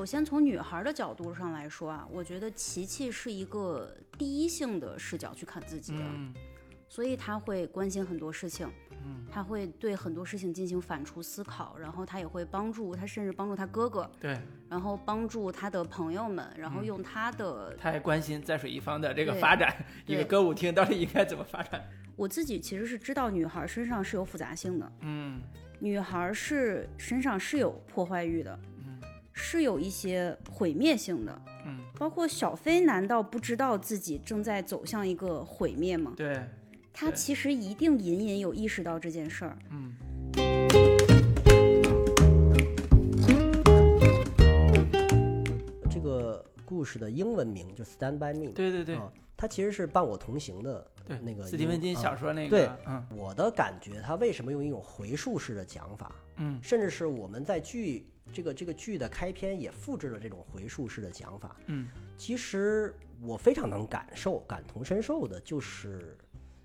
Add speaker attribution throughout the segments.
Speaker 1: 首先从女孩的角度上来说啊，我觉得琪琪是一个第一性的视角去看自己的，
Speaker 2: 嗯
Speaker 1: 所以她会关心很多事情，
Speaker 2: 嗯，
Speaker 1: 她会对很多事情进行反刍思考，然后她也会帮助，她甚至帮助她哥哥，
Speaker 2: 对，
Speaker 1: 然后帮助她的朋友们，然后
Speaker 2: 嗯
Speaker 1: 用她的
Speaker 2: 他还关心在水一方的这个发展，一个歌舞厅到底应该怎么发展。
Speaker 1: 我自己其实是知道女孩身上是有复杂性的，
Speaker 2: 嗯
Speaker 1: 女孩是身上是有破坏欲的，
Speaker 2: 嗯
Speaker 1: 是有一些毁灭性的。
Speaker 2: 嗯，
Speaker 1: 包括小飞，难道不知道自己正在走向一个毁灭吗？
Speaker 2: 对，
Speaker 1: 他其实一定隐隐有意识到这件事儿。
Speaker 2: 嗯
Speaker 3: 这个故事的英文名就 Stand by Me，
Speaker 2: 对对对
Speaker 3: 啊，它其实是伴我同行的
Speaker 2: 对，
Speaker 3: 那个
Speaker 2: 斯蒂芬金
Speaker 3: 啊
Speaker 2: 小说那个
Speaker 3: 对
Speaker 2: 个，嗯
Speaker 3: 我的感觉，他为什么用一种回溯式的讲法，
Speaker 2: 嗯
Speaker 3: 甚至是我们在剧这个这个剧的开篇也复制了这种回溯式的讲法。
Speaker 2: 嗯
Speaker 3: 其实我非常能感受、感同身受的，就是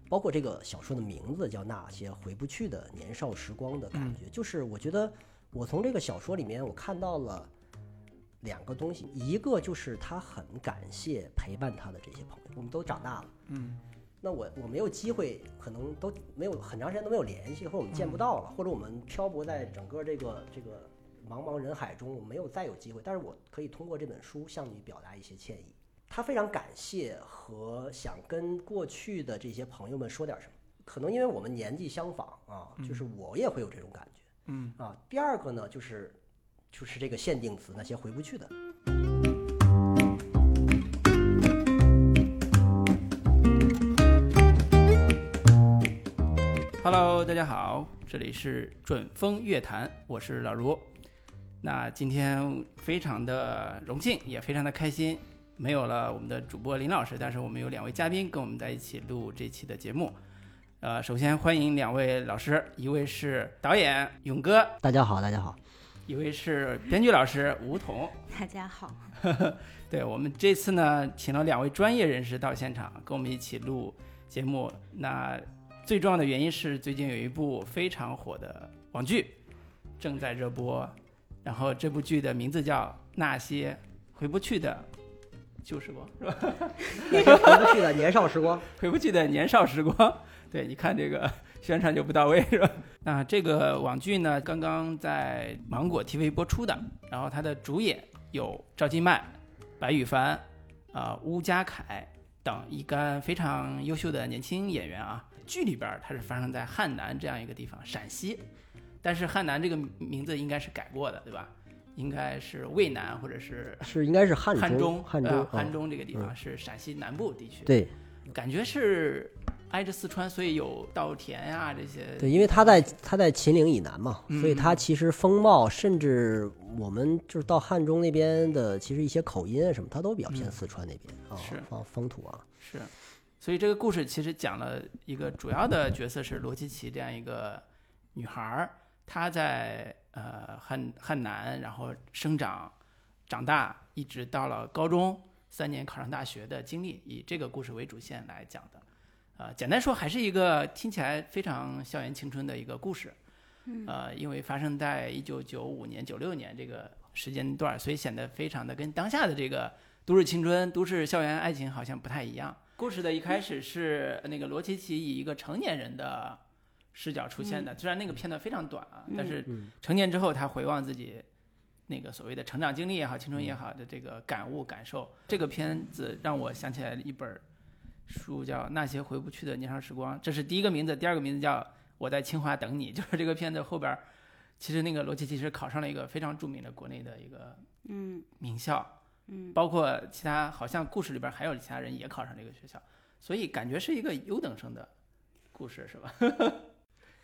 Speaker 3: 包括这个小说的名字叫《那些回不去的年少时光》的感
Speaker 2: 嗯
Speaker 3: 觉，就是我觉得我从这个小说里面我看到了两个东西，一个就是他很感谢陪伴他的这些朋友，我们都长大了。
Speaker 2: 嗯
Speaker 3: 那我我没有机会，可能都没有很长时间都没有联系，或者我们见不到了，或者我们漂泊在整个这个这个茫茫人海中，我没有再有机会。但是我可以通过这本书向你表达一些歉意。他非常感谢和想跟过去的这些朋友们说点什么。可能因为我们年纪相仿啊，就是我也会有这种感觉
Speaker 2: 嗯
Speaker 3: 啊。第二个呢，就是就是这个限定词，那些回不去的。
Speaker 2: ，Hello，大家好，这里是准风乐坛，我是老卢。那今天非常的荣幸，也非常的开心，没有了我们的主播林老师，但是我们有两位嘉宾跟我们在一起录这期的节目。呃，首先欢迎两位老师，一位是导演勇哥，
Speaker 3: 大家好，大家好。
Speaker 2: 一位是编剧老师吴桐。
Speaker 1: 大家好，
Speaker 2: 对我们这次呢，请了两位专业人士到现场，跟我们一起录节目。那最重要的原因是，最近有一部非常火的网剧正在热播，然后这部剧的名字叫《那些回不去的旧时光》，是吧？
Speaker 3: 那些回不去的年少时光。
Speaker 2: 回不去的年少时光。对，你看这个宣传就不到位，是吧？那这个网剧呢，刚刚在芒果 TV 播出的，然后它的主演有赵今麦、白羽凡、啊、邬家凯等一干非常优秀的年轻演员啊。剧里边儿它是发生在汉南这样一个地方，陕西，但是汉南这个名字应该是改过的，对吧？应该是渭南或者是
Speaker 3: 是应该是汉
Speaker 2: 汉
Speaker 3: 中，汉
Speaker 2: 呃
Speaker 3: 中，
Speaker 2: 汉
Speaker 3: 啊
Speaker 2: 中这个地方是陕西南部地区。
Speaker 3: 对。
Speaker 2: 感觉是挨着四川，所以有稻田呀、这些。
Speaker 3: 对，因为他在他在秦岭以南嘛，所以
Speaker 2: 嗯
Speaker 3: 他其实风貌，甚至我们就是到汉中那边的，其实一些口音啊什么，它都比较偏
Speaker 2: 嗯。
Speaker 3: 四川那边啊
Speaker 2: 是，
Speaker 3: 啊风土啊，
Speaker 2: 是，所以这个故事其实讲了一个主要的角色是罗琪琪这样一个女孩儿，她在呃汉汉南，然后生长、长大，一直到了高中三年考上大学的经历，以这个故事为主线来讲的。呃，简单说，还是一个听起来非常校园青春的一个故事。呃，因为发生在一九九五年、九六年这个时间段，所以显得非常的跟当下的这个都市青春、都市校园爱情好像不太一样。故事的一开始是那个罗琪琪以一个成年人的视角出现的，虽然那个片段非常短啊，但是
Speaker 3: 嗯。
Speaker 2: 成年之后他回望自己那个所谓的成长经历也好、青春也好的这个感悟感受，这个片子让我想起来了一本书，叫《那些回不去的年少时光》，这是第一个名字，第二个名字叫《我在清华等你》，就是这个片子后边儿，其实那个罗琪其实考上了一个非常著名的国内的一个
Speaker 1: 嗯。
Speaker 2: 名校，
Speaker 1: 嗯，
Speaker 2: 包括其他好像故事里边还有其他人也考上这个学校，所以感觉是一个优等生的故事，是吧？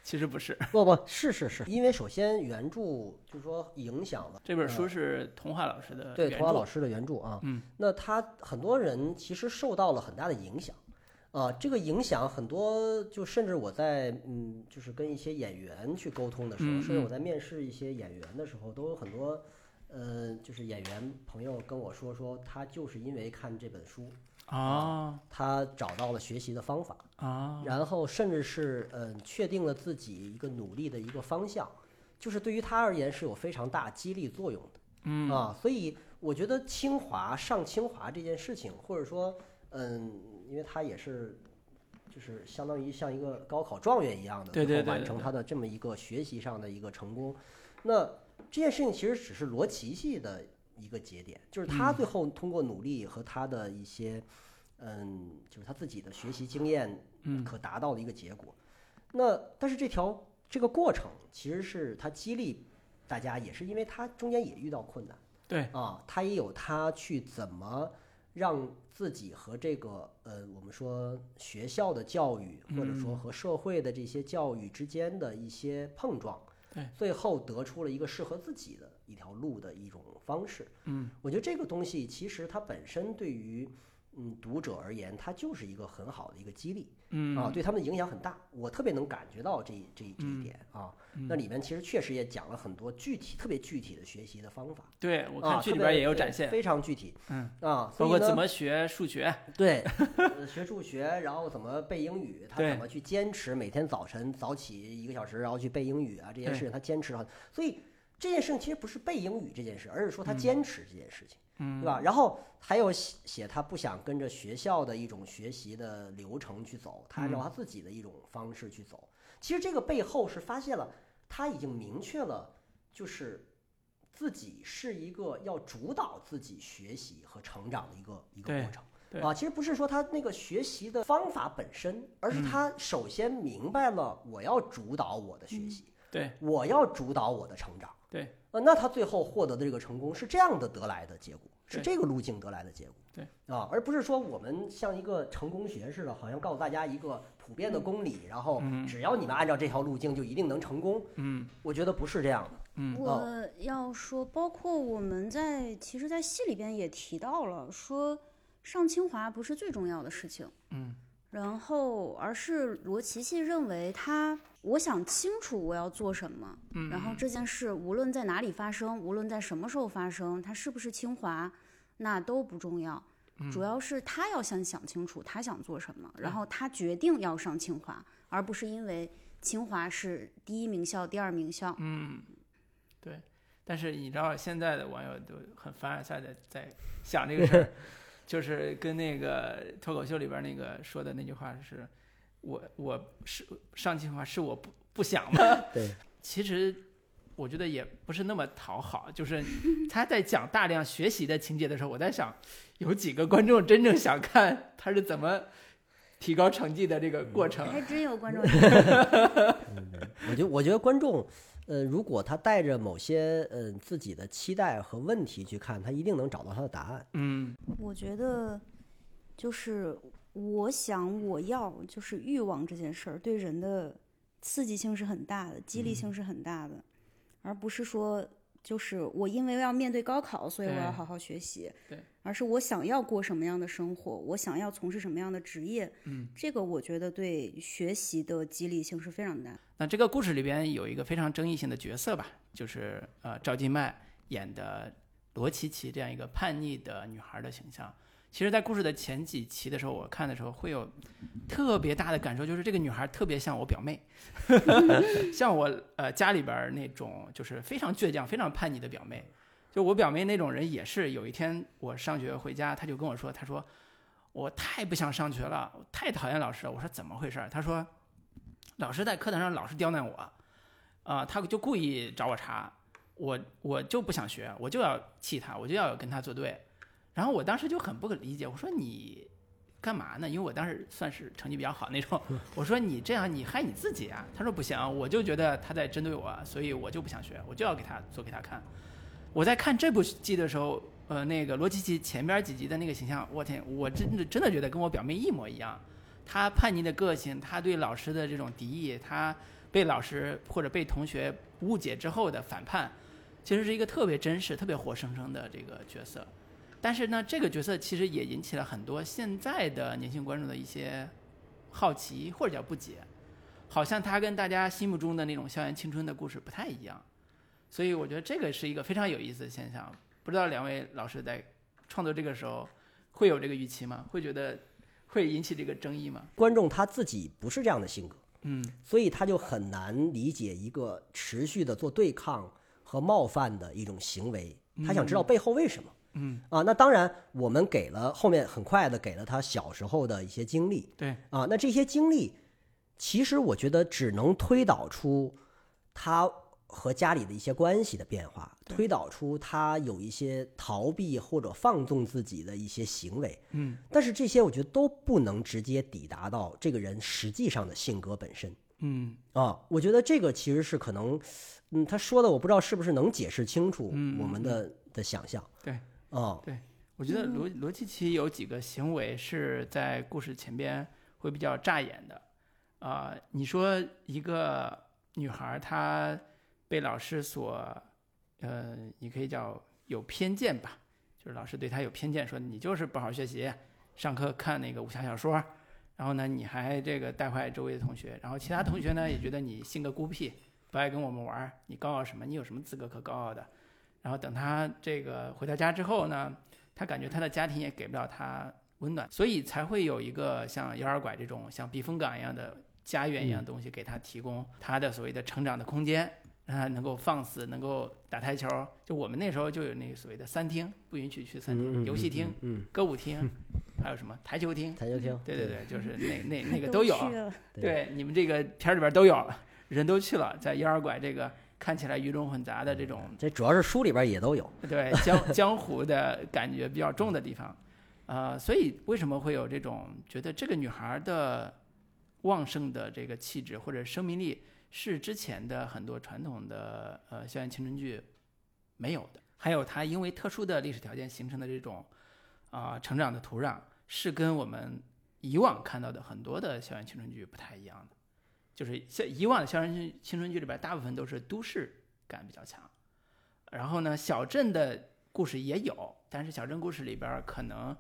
Speaker 2: 其实不是，
Speaker 3: 不不是是是，因为首先原著就是说影响了
Speaker 2: 这本书是童话老师的
Speaker 3: 对童话老师的原著啊，
Speaker 2: 嗯，
Speaker 3: 那他很多人其实受到了很大的影响。啊，这个影响很多，就甚至我在嗯，就是跟一些演员去沟通的时候，甚至我在面试一些演员的时候，都有很多，呃，就是演员朋友跟我说，说他就是因为看这本书，
Speaker 2: 哦
Speaker 3: 他找到了学习的方法，
Speaker 2: 啊，
Speaker 3: 然后甚至是嗯、确定了自己一个努力的一个方向，就是对于他而言是有非常大激励作用的。
Speaker 2: 嗯。
Speaker 3: 啊，所以我觉得清华上清华这件事情，或者说，嗯，因为他也是，就是相当于像一个高考状元一样的，
Speaker 2: 对
Speaker 3: 后完成他的这么一个学习上的一个成功。那这件事情其实只是罗琦系的一个节点，就是他
Speaker 2: 嗯。
Speaker 3: 最后通过努力和他的一些，嗯，就是他自己的学习经验
Speaker 2: 嗯。
Speaker 3: 可达到的一个结果。那但是这条这个过程其实是他激励大家，也是因为他中间也遇到困难。
Speaker 2: 对。
Speaker 3: 啊，他也有他去怎么让自己和这个呃，我们说学校的教育，或者说
Speaker 2: 嗯。
Speaker 3: 和社会的这些教育之间的一些碰撞，
Speaker 2: 对，
Speaker 3: 最后得出了一个适合自己的一条路的一种方式。
Speaker 2: 嗯，
Speaker 3: 我觉得这个东西其实它本身对于嗯读者而言，它就是一个很好的一个激励。
Speaker 2: 嗯
Speaker 3: 啊，对他们的影响很大，我特别能感觉到这这这一点啊。那里面其实确实也讲了很多具体、特别具体的学习的方法。
Speaker 2: 对我看剧里边也有展现，
Speaker 3: 非常具体。
Speaker 2: 嗯
Speaker 3: 啊，
Speaker 2: 包括怎么学数学，
Speaker 3: 对呃学数学，然后怎么背英语，他怎么去坚持每天早晨早起一个小时，然后去背英语啊，这件事情他坚持了。所以这件事情其实不是背英语这件事，而是说他
Speaker 2: 嗯
Speaker 3: 坚持这件事情。
Speaker 2: 嗯
Speaker 3: 对吧？然后还有写写他不想跟着学校的一种学习的流程去走，他按照
Speaker 2: 嗯
Speaker 3: 他自己的一种方式去走。其实这个背后是发现了他已经明确了，就是自己是一个要主导自己学习和成长的一个一个过程。
Speaker 2: 对
Speaker 3: 啊，其实不是说他那个学习的方法本身，而是
Speaker 2: 嗯
Speaker 3: 他首先明白了我要主导我的学习，
Speaker 2: 对
Speaker 3: 我要主导我的成长。
Speaker 2: 对，
Speaker 3: 呃，那他最后获得的这个成功是这样的得来的结果，是这个路径得来的结果。
Speaker 2: 对。
Speaker 3: 啊，而不是说我们像一个成功学似的，好像告诉大家一个普遍的公理，然后
Speaker 2: 嗯。
Speaker 3: 只要你们按照这条路径就一定能成功。
Speaker 2: 嗯。
Speaker 3: 我觉得不是这样的。
Speaker 2: 嗯。
Speaker 1: 我要说，包括我们在其实，在戏里边也提到了，说上清华不是最重要的事情，
Speaker 2: 嗯。
Speaker 1: 然后而是罗琦系认为他，我想清楚我要做什么，
Speaker 2: 嗯，
Speaker 1: 然后这件事无论在哪里发生，无论在什么时候发生，它是不是清华，那都不重要，
Speaker 2: 嗯
Speaker 1: 主要是他要先想清楚他想做什么，然后他决定要上清华，而不是因为清华是第一名校、第二名校。
Speaker 2: 嗯，对。但是你知道现在的网友都很凡尔赛的在想这个事儿，就是跟那个脱口秀里边那个说的那句话是，我我是上清华是我不不想吗？
Speaker 3: 对，
Speaker 2: 其实我觉得也不是那么讨好，就是他在讲大量学习的情节的时候，我在想，有几个观众真正想看他是怎么提高成绩的这个过程。
Speaker 1: 还真有观众
Speaker 3: 我觉得，我觉得观众，呃，如果他带着某些呃自己的期待和问题去看，他一定能找到他的答案。
Speaker 2: 嗯
Speaker 1: 我觉得就是我想我要就是欲望这件事儿对人的刺激性是很大的，激励性是很大的，而不是说就是我因为要面对高考，所以我要好好学习，
Speaker 2: 对，
Speaker 1: 而是我想要过什么样的生活，我想要从事什么样的职业，
Speaker 2: 嗯，
Speaker 1: 这个我觉得对学习的激励性是非常大。
Speaker 2: 那这个故事里边有一个非常争议性的角色吧，就是呃赵今麦演的罗琦琦这样一个叛逆的女孩的形象。其实，在故事的前几期的时候，我看的时候会有特别大的感受，就是这个女孩特别像我表妹，像我呃家里边那种就是非常倔强、非常叛逆的表妹。就我表妹那种人也是，有一天我上学回家，她就跟我说，她说我太不想上学了，太讨厌老师了。我说怎么回事？她说老师在课堂上老是刁难我，啊、他就故意找我茬，我我就不想学，我就要气他，我就要跟他作对。然后我当时就很不可理解，我说你干嘛呢？因为我当时算是成绩比较好那种，我说你这样你害你自己啊。他说不行，我就觉得他在针对我，所以我就不想学，我就要给他做给他看。我在看这部剧的时候，呃，那个罗琦琦前边几集的那个形象，我天，我真的真的觉得跟我表妹一模一样。他叛逆的个性，他对老师的这种敌意，他被老师或者被同学误解之后的反叛，其实是一个特别真实、特别活生生的这个角色。但是呢，这个角色其实也引起了很多现在的年轻观众的一些好奇或者叫不解，好像他跟大家心目中的那种校园青春的故事不太一样。所以我觉得这个是一个非常有意思的现象。不知道两位老师在创作这个时候会有这个预期吗？会觉得会引起这个争议吗？
Speaker 3: 观众他自己不是这样的性格，
Speaker 2: 嗯
Speaker 3: 所以他就很难理解一个持续的做对抗和冒犯的一种行为他想知道背后为什么。
Speaker 2: 嗯
Speaker 3: 啊，那当然，我们给了后面很快的给了他小时候的一些经历
Speaker 2: 对，
Speaker 3: 啊，那这些经历，其实我觉得只能推导出他和家里的一些关系的变化，推导出他有一些逃避或者放纵自己的一些行为，
Speaker 2: 嗯
Speaker 3: 但是这些我觉得都不能直接抵达到这个人实际上的性格本身。
Speaker 2: 嗯
Speaker 3: 啊，我觉得这个其实是可能，嗯，他说的我不知道是不是能解释清楚
Speaker 2: 嗯
Speaker 3: 我们的、的想象。
Speaker 2: 对，
Speaker 3: 啊，
Speaker 2: 我觉得罗罗琪琪有几个行为是在故事前边会比较扎眼的，啊、你说一个女孩她被老师所，呃，你可以叫有偏见吧，就是老师对她有偏见，说你就是不好好学习，上课看那个武侠小说，然后呢你还这个带坏周围的同学，然后其他同学呢也觉得你性格孤僻，不爱跟我们玩儿，你高傲什么？你有什么资格可高傲的？然后等他这个回到家之后呢，他感觉他的家庭也给不了他温暖，所以才会有一个像摇儿拐这种像避风港一样的家园一样的东西给他提供他的所谓的成长的空间，让他能够放肆，能够打台球。就我们那时候就有那个所谓的三厅，不允许去三厅，
Speaker 3: 嗯
Speaker 2: 游戏厅、，
Speaker 3: 嗯，
Speaker 2: 歌舞厅，还有什么台球厅。
Speaker 3: 台球厅，
Speaker 2: 对对对，就是那 那那个
Speaker 1: 都
Speaker 2: 都有。
Speaker 1: 去了
Speaker 3: 对
Speaker 2: 对，你们这个片儿里边都有，人都去了，在摇儿拐这个看起来鱼龙混杂的这种
Speaker 3: 这主要是书里边也都有。
Speaker 2: 对江 江湖的感觉比较重的地方，呃，所以为什么会有这种觉得这个女孩的旺盛的这个气质或者生命力是之前的很多传统的呃校园青春剧没有的？还有她因为特殊的历史条件形成的这种啊、成长的土壤，是跟我们以往看到的很多的校园青春剧不太一样的。就是像以往的校园青青春剧里边，大部分都是都市感比较强，然后呢，小镇的故事也有，但是小镇故事里边可能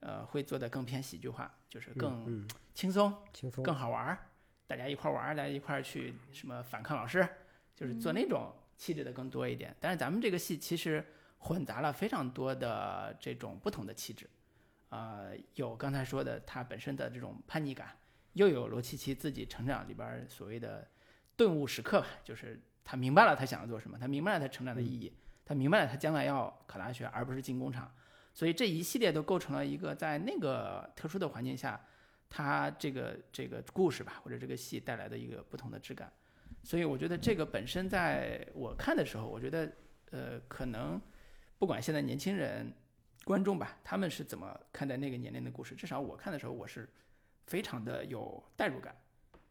Speaker 2: 呃会做的更偏喜剧化，就是更
Speaker 3: 嗯，
Speaker 2: 轻松、
Speaker 3: 轻松
Speaker 2: 更好玩儿，大家一块儿玩儿，大家一块儿去什么反抗老师，就是做那种气质的更多一点。但是咱们这个戏其实混杂了非常多的这种不同的气质，呃，有刚才说的它本身的这种叛逆感，又有罗琪琪自己成长里边儿所谓的顿悟时刻吧，就是他明白了他想要做什么，他明白了他成长的意义，他明白了他将来要考大学，而不是进工厂。所以这一系列都构成了一个在那个特殊的环境下，他这个这个故事吧，或者这个戏带来的一个不同的质感。所以我觉得这个本身在我看的时候，我觉得呃，可能不管现在年轻人观众吧，他们是怎么看待那个年龄的故事，至少我看的时候，我是非常的有代入感，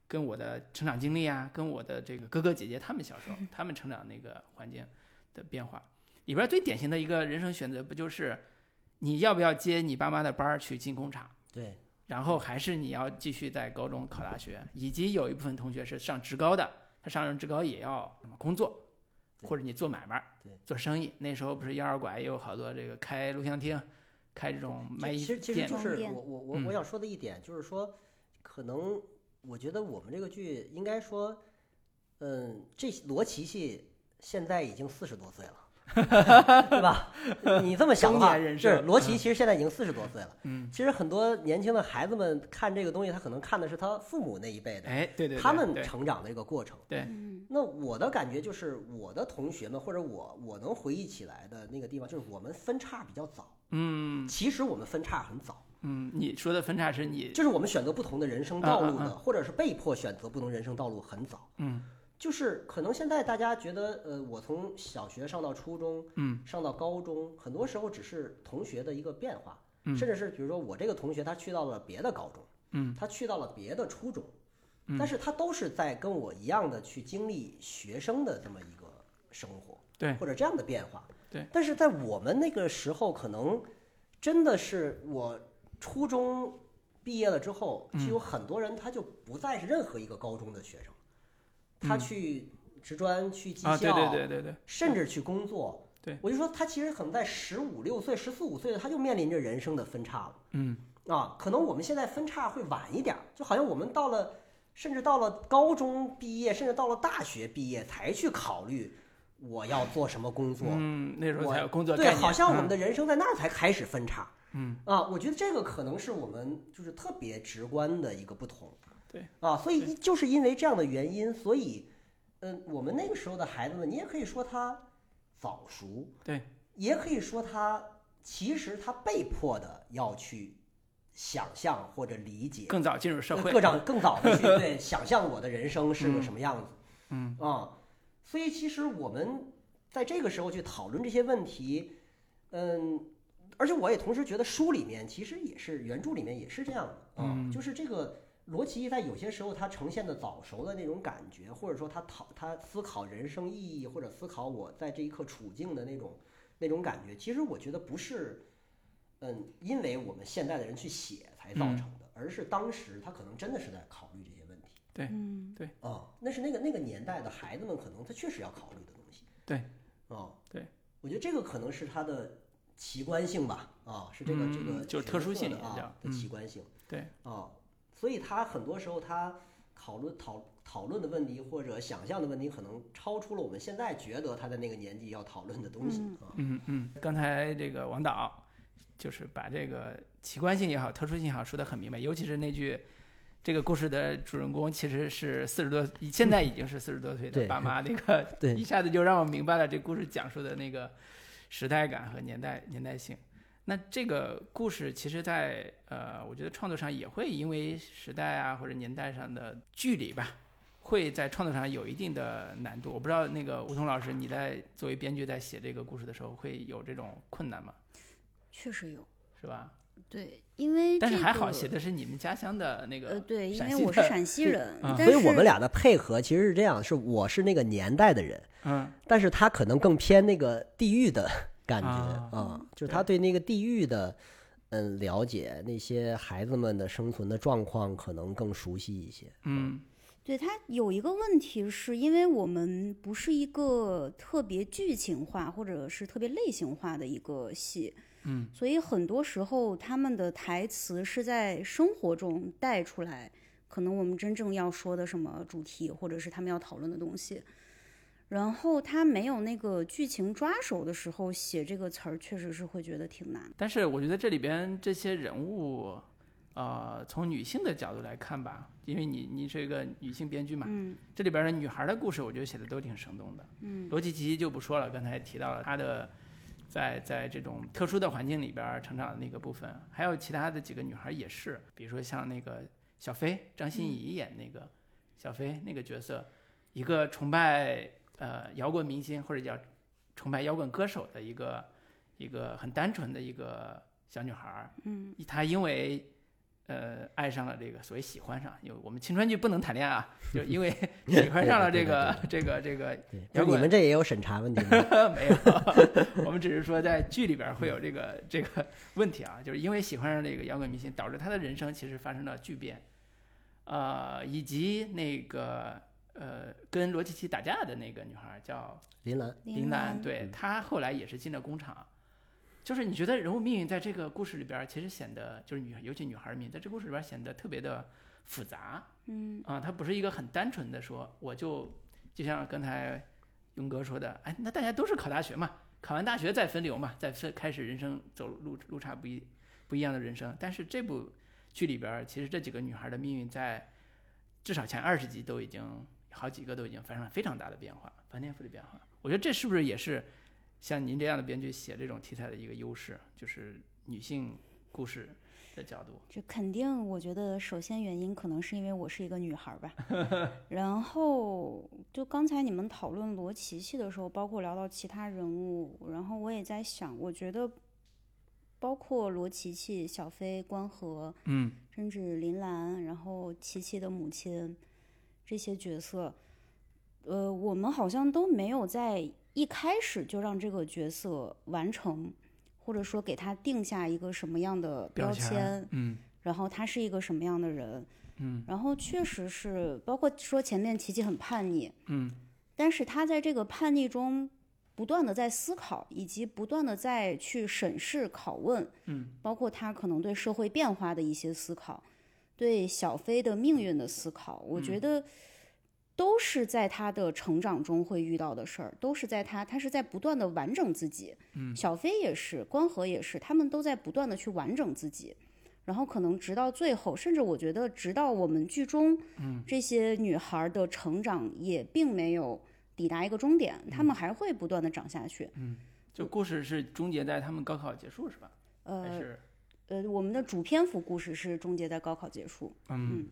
Speaker 2: 跟我的成长经历啊，跟我的这个哥哥姐姐他们小时候 他们成长那个环境的变化，里边最典型的一个人生选择，不就是你要不要接你爸妈的班儿去进工厂？
Speaker 3: 对，
Speaker 2: 然后还是你要继续在高中考大学，以及有一部分同学是上职高的，他上了职高也要什么工作，或者你做买卖
Speaker 3: 对、
Speaker 2: 做生意。那时候不是幺二拐也有好多这个开录像厅、开这种卖衣
Speaker 3: 其实其实
Speaker 2: 店
Speaker 3: 就，是
Speaker 1: 店
Speaker 3: 我我我
Speaker 2: 嗯
Speaker 3: 我想说的一点就是说，可能我觉得我们这个剧应该说，嗯，这罗琪琪现在已经四十多岁了。对吧？你这么想的话，是罗琦其实现在已经四十多岁了。
Speaker 2: 嗯，
Speaker 3: 其实很多年轻的孩子们看这个东西，他可能看的是他父母那一辈的，
Speaker 2: 哎，对对对，
Speaker 3: 他们
Speaker 2: 对
Speaker 3: 成长的一个过程。
Speaker 2: 对
Speaker 1: 嗯
Speaker 3: 那我的感觉就是，我的同学们或者我我能回忆起来的那个地方，就是我们分叉比较早。
Speaker 2: 嗯。
Speaker 3: 其实我们分叉很早，
Speaker 2: 嗯，你说的分叉是你
Speaker 3: 就是我们选择不同的人生道路的，或者是被迫选择不同人生道路很早。
Speaker 2: 嗯。
Speaker 3: 就是可能现在大家觉得，呃，我从小学上到初中，
Speaker 2: 嗯。
Speaker 3: 上到高中，很多时候只是同学的一个变化，
Speaker 2: 嗯。
Speaker 3: 甚至是比如说我这个同学他去到了别的高中，
Speaker 2: 嗯。
Speaker 3: 他去到了别的初中，
Speaker 2: 嗯。
Speaker 3: 但是他都是在跟我一样的去经历学生的这么一个生活，
Speaker 2: 对。
Speaker 3: 或者这样的变化，
Speaker 2: 对。
Speaker 3: 但是在我们那个时候，可能真的是我初中毕业了之后，
Speaker 2: 嗯
Speaker 3: 就有很多人他就不再是任何一个高中的学生，他
Speaker 2: 嗯
Speaker 3: 去职专、去技
Speaker 2: 啊，
Speaker 3: 校，
Speaker 2: 对对对对对，
Speaker 3: 甚至去工作。
Speaker 2: 对，
Speaker 3: 我就说他其实可能在十五六岁、十四五岁，他就面临着人生的分叉了。
Speaker 2: 嗯
Speaker 3: 啊，可能我们现在分叉会晚一点儿，就好像我们到了，甚至到了高中毕业，甚至到了大学毕业才去考虑我要做什么工作。
Speaker 2: 嗯，那时候
Speaker 3: 我
Speaker 2: 才有工作
Speaker 3: 对，好像我们
Speaker 2: 嗯
Speaker 3: 的人生在那儿才开始分叉。
Speaker 2: 嗯。
Speaker 3: 啊，我觉得这个可能是我们就是特别直观的一个不同。
Speaker 2: 对。
Speaker 3: 啊，所以就是因为这样的原因，所以，嗯，我们那个时候的孩子们，你也可以说他早熟。
Speaker 2: 对，
Speaker 3: 也可以说他其实他被迫的要去想象或者理解。
Speaker 2: 更早进入社会，
Speaker 3: 更早更早的去对 想象我的人生是个什么样子，
Speaker 2: 嗯。
Speaker 3: 啊，所以其实我们在这个时候去讨论这些问题，嗯，而且我也同时觉得书里面其实也是原著里面也是这样的啊，
Speaker 2: 嗯
Speaker 3: 就是这个罗琦在有些时候他呈现的早熟的那种感觉，或者说他讨他思考人生意义或者思考我在这一刻处境的那种那种感觉，其实我觉得不是。嗯，因为我们现在的人去写才造成的，而是当时他可能真的是在考虑这些问题。
Speaker 1: 嗯
Speaker 3: 啊，那是那个那个年代的孩子们，可能他确实要考虑的东西。
Speaker 2: 对，
Speaker 3: 啊，
Speaker 2: 对，
Speaker 3: 我觉得这个可能是他的奇观性吧，啊，是这个、这个
Speaker 2: 嗯就是特殊性
Speaker 3: 的啊的
Speaker 2: 嗯
Speaker 3: 奇观性
Speaker 2: 对，
Speaker 3: 啊，所以他很多时候他讨论讨讨论的问题或者想象的问题，可能超出了我们现在觉得他在那个年纪要讨论的东西
Speaker 1: 嗯
Speaker 3: 啊。
Speaker 2: 嗯嗯，刚才这个王导就是把这个奇观性也好，特殊性也好说得很明白，尤其是那句。这个故事的主人公其实是四十多，现在已经是四十多岁的爸妈，那个
Speaker 3: 对
Speaker 2: 一下子就让我明白了这故事讲述的那个时代感和年代年代性。那这个故事其实在，呃，我觉得创作上也会因为时代啊或者年代上的距离吧，会在创作上有一定的难度。我不知道那个吴桐老师，你在作为编剧在写这个故事的时候会有这种困难吗？
Speaker 1: 确实有。
Speaker 2: 是吧？
Speaker 1: 对，因为
Speaker 2: 但是还好写的是你们家乡的那个，
Speaker 1: 呃，对，因为我是陕西人，
Speaker 3: 所以我们俩的配合其实是这样，是我是那个年代的人，
Speaker 2: 嗯
Speaker 3: 但是他可能更偏那个地域的感觉
Speaker 2: 啊
Speaker 3: 啊，就是他对那个地域的嗯了解，那些孩子们的生存的状况可能更熟悉一些。
Speaker 2: 嗯
Speaker 1: 对他有一个问题，是因为我们不是一个特别剧情化或者是特别类型化的一个戏，
Speaker 2: 嗯，
Speaker 1: 所以很多时候他们的台词是在生活中带出来，可能我们真正要说的什么主题，或者是他们要讨论的东西。然后他没有那个剧情抓手的时候，写这个词儿确实是会觉得挺难。
Speaker 2: 但是我觉得这里边这些人物，呃，从女性的角度来看吧，因为你你是一个女性编剧嘛，
Speaker 1: 嗯
Speaker 2: 这里边的女孩的故事，我觉得写的都挺生动的。
Speaker 1: 嗯
Speaker 2: 罗琦琦就不说了，刚才提到了她的在在这种特殊的环境里边成长的那个部分，还有其他的几个女孩也是，比如说像那个小飞，张歆怡演那个小飞那个角色，一个崇拜呃摇滚明星或者叫崇拜摇滚歌手的一个一个很单纯的一个小女孩儿，
Speaker 1: 嗯。
Speaker 2: 她因为呃爱上了这个所谓喜欢上，因为我们青春剧不能谈恋爱啊，就因为 喜欢上了这个这个这个
Speaker 3: 对，
Speaker 2: 摇滚
Speaker 3: 你们这也有审查问题吗？
Speaker 2: 没有，我们只是说在剧里边会有这个这个问题啊，就是因为喜欢上这个摇滚明星，导致他的人生其实发生了巨变，呃，以及那个呃跟罗琦琦打架的那个女孩叫
Speaker 3: 林兰，
Speaker 2: 林兰，对
Speaker 3: 嗯
Speaker 2: 她后来也是进了工厂。就是你觉得人物命运在这个故事里边，其实显得就是女，尤其女孩儿命，在这个故事里边显得特别的复杂，
Speaker 1: 嗯
Speaker 2: 啊，它不是一个很单纯的说，我就就像刚才勇哥说的，哎，那大家都是考大学嘛，考完大学再分流嘛，再分开始人生走路路差不一不一样的人生。但是这部剧里边儿，其实这几个女孩的命运在至少前二十集都已经好几个都已经发生了非常大的变化，翻天覆地变化。我觉得这是不是也是像您这样的编剧写这种题材的一个优势，就是女性故事的角度。
Speaker 1: 这肯定，我觉得首先原因可能是因为我是一个女孩儿吧。然后就刚才你们讨论罗琦琦的时候，包括聊到其他人物，然后我也在想，我觉得包括罗琦琦、小飞、关河，
Speaker 2: 嗯
Speaker 1: 甚至林兰，然后琪琪的母亲这些角色，呃，我们好像都没有在一开始就让这个角色完成，或者说给他定下一个什么样的标签，
Speaker 2: 嗯
Speaker 1: 然后他是一个什么样的人，
Speaker 2: 嗯。
Speaker 1: 然后确实是，包括说前面琪琪很叛逆，
Speaker 2: 嗯。
Speaker 1: 但是他在这个叛逆中不断的在思考，以及不断的在去审视、拷问，
Speaker 2: 嗯，
Speaker 1: 包括他可能对社会变化的一些思考，对小飞的命运的思考，我觉得都是在他的成长中会遇到的事儿，都是在他他是在不断的完整自己，嗯，小飞也是，关河也是，他们都在不断的去完整自己。然后可能直到最后，甚至我觉得，直到我们剧中，嗯，这些女孩的成长也并没有抵达一个终点，他们还会不断的长下去。嗯，
Speaker 2: 就故事是终结在他们高考结束是吧？还
Speaker 1: 呃
Speaker 2: 是
Speaker 1: 呃，我们的主篇幅故事是终结在高考结束。
Speaker 2: 嗯，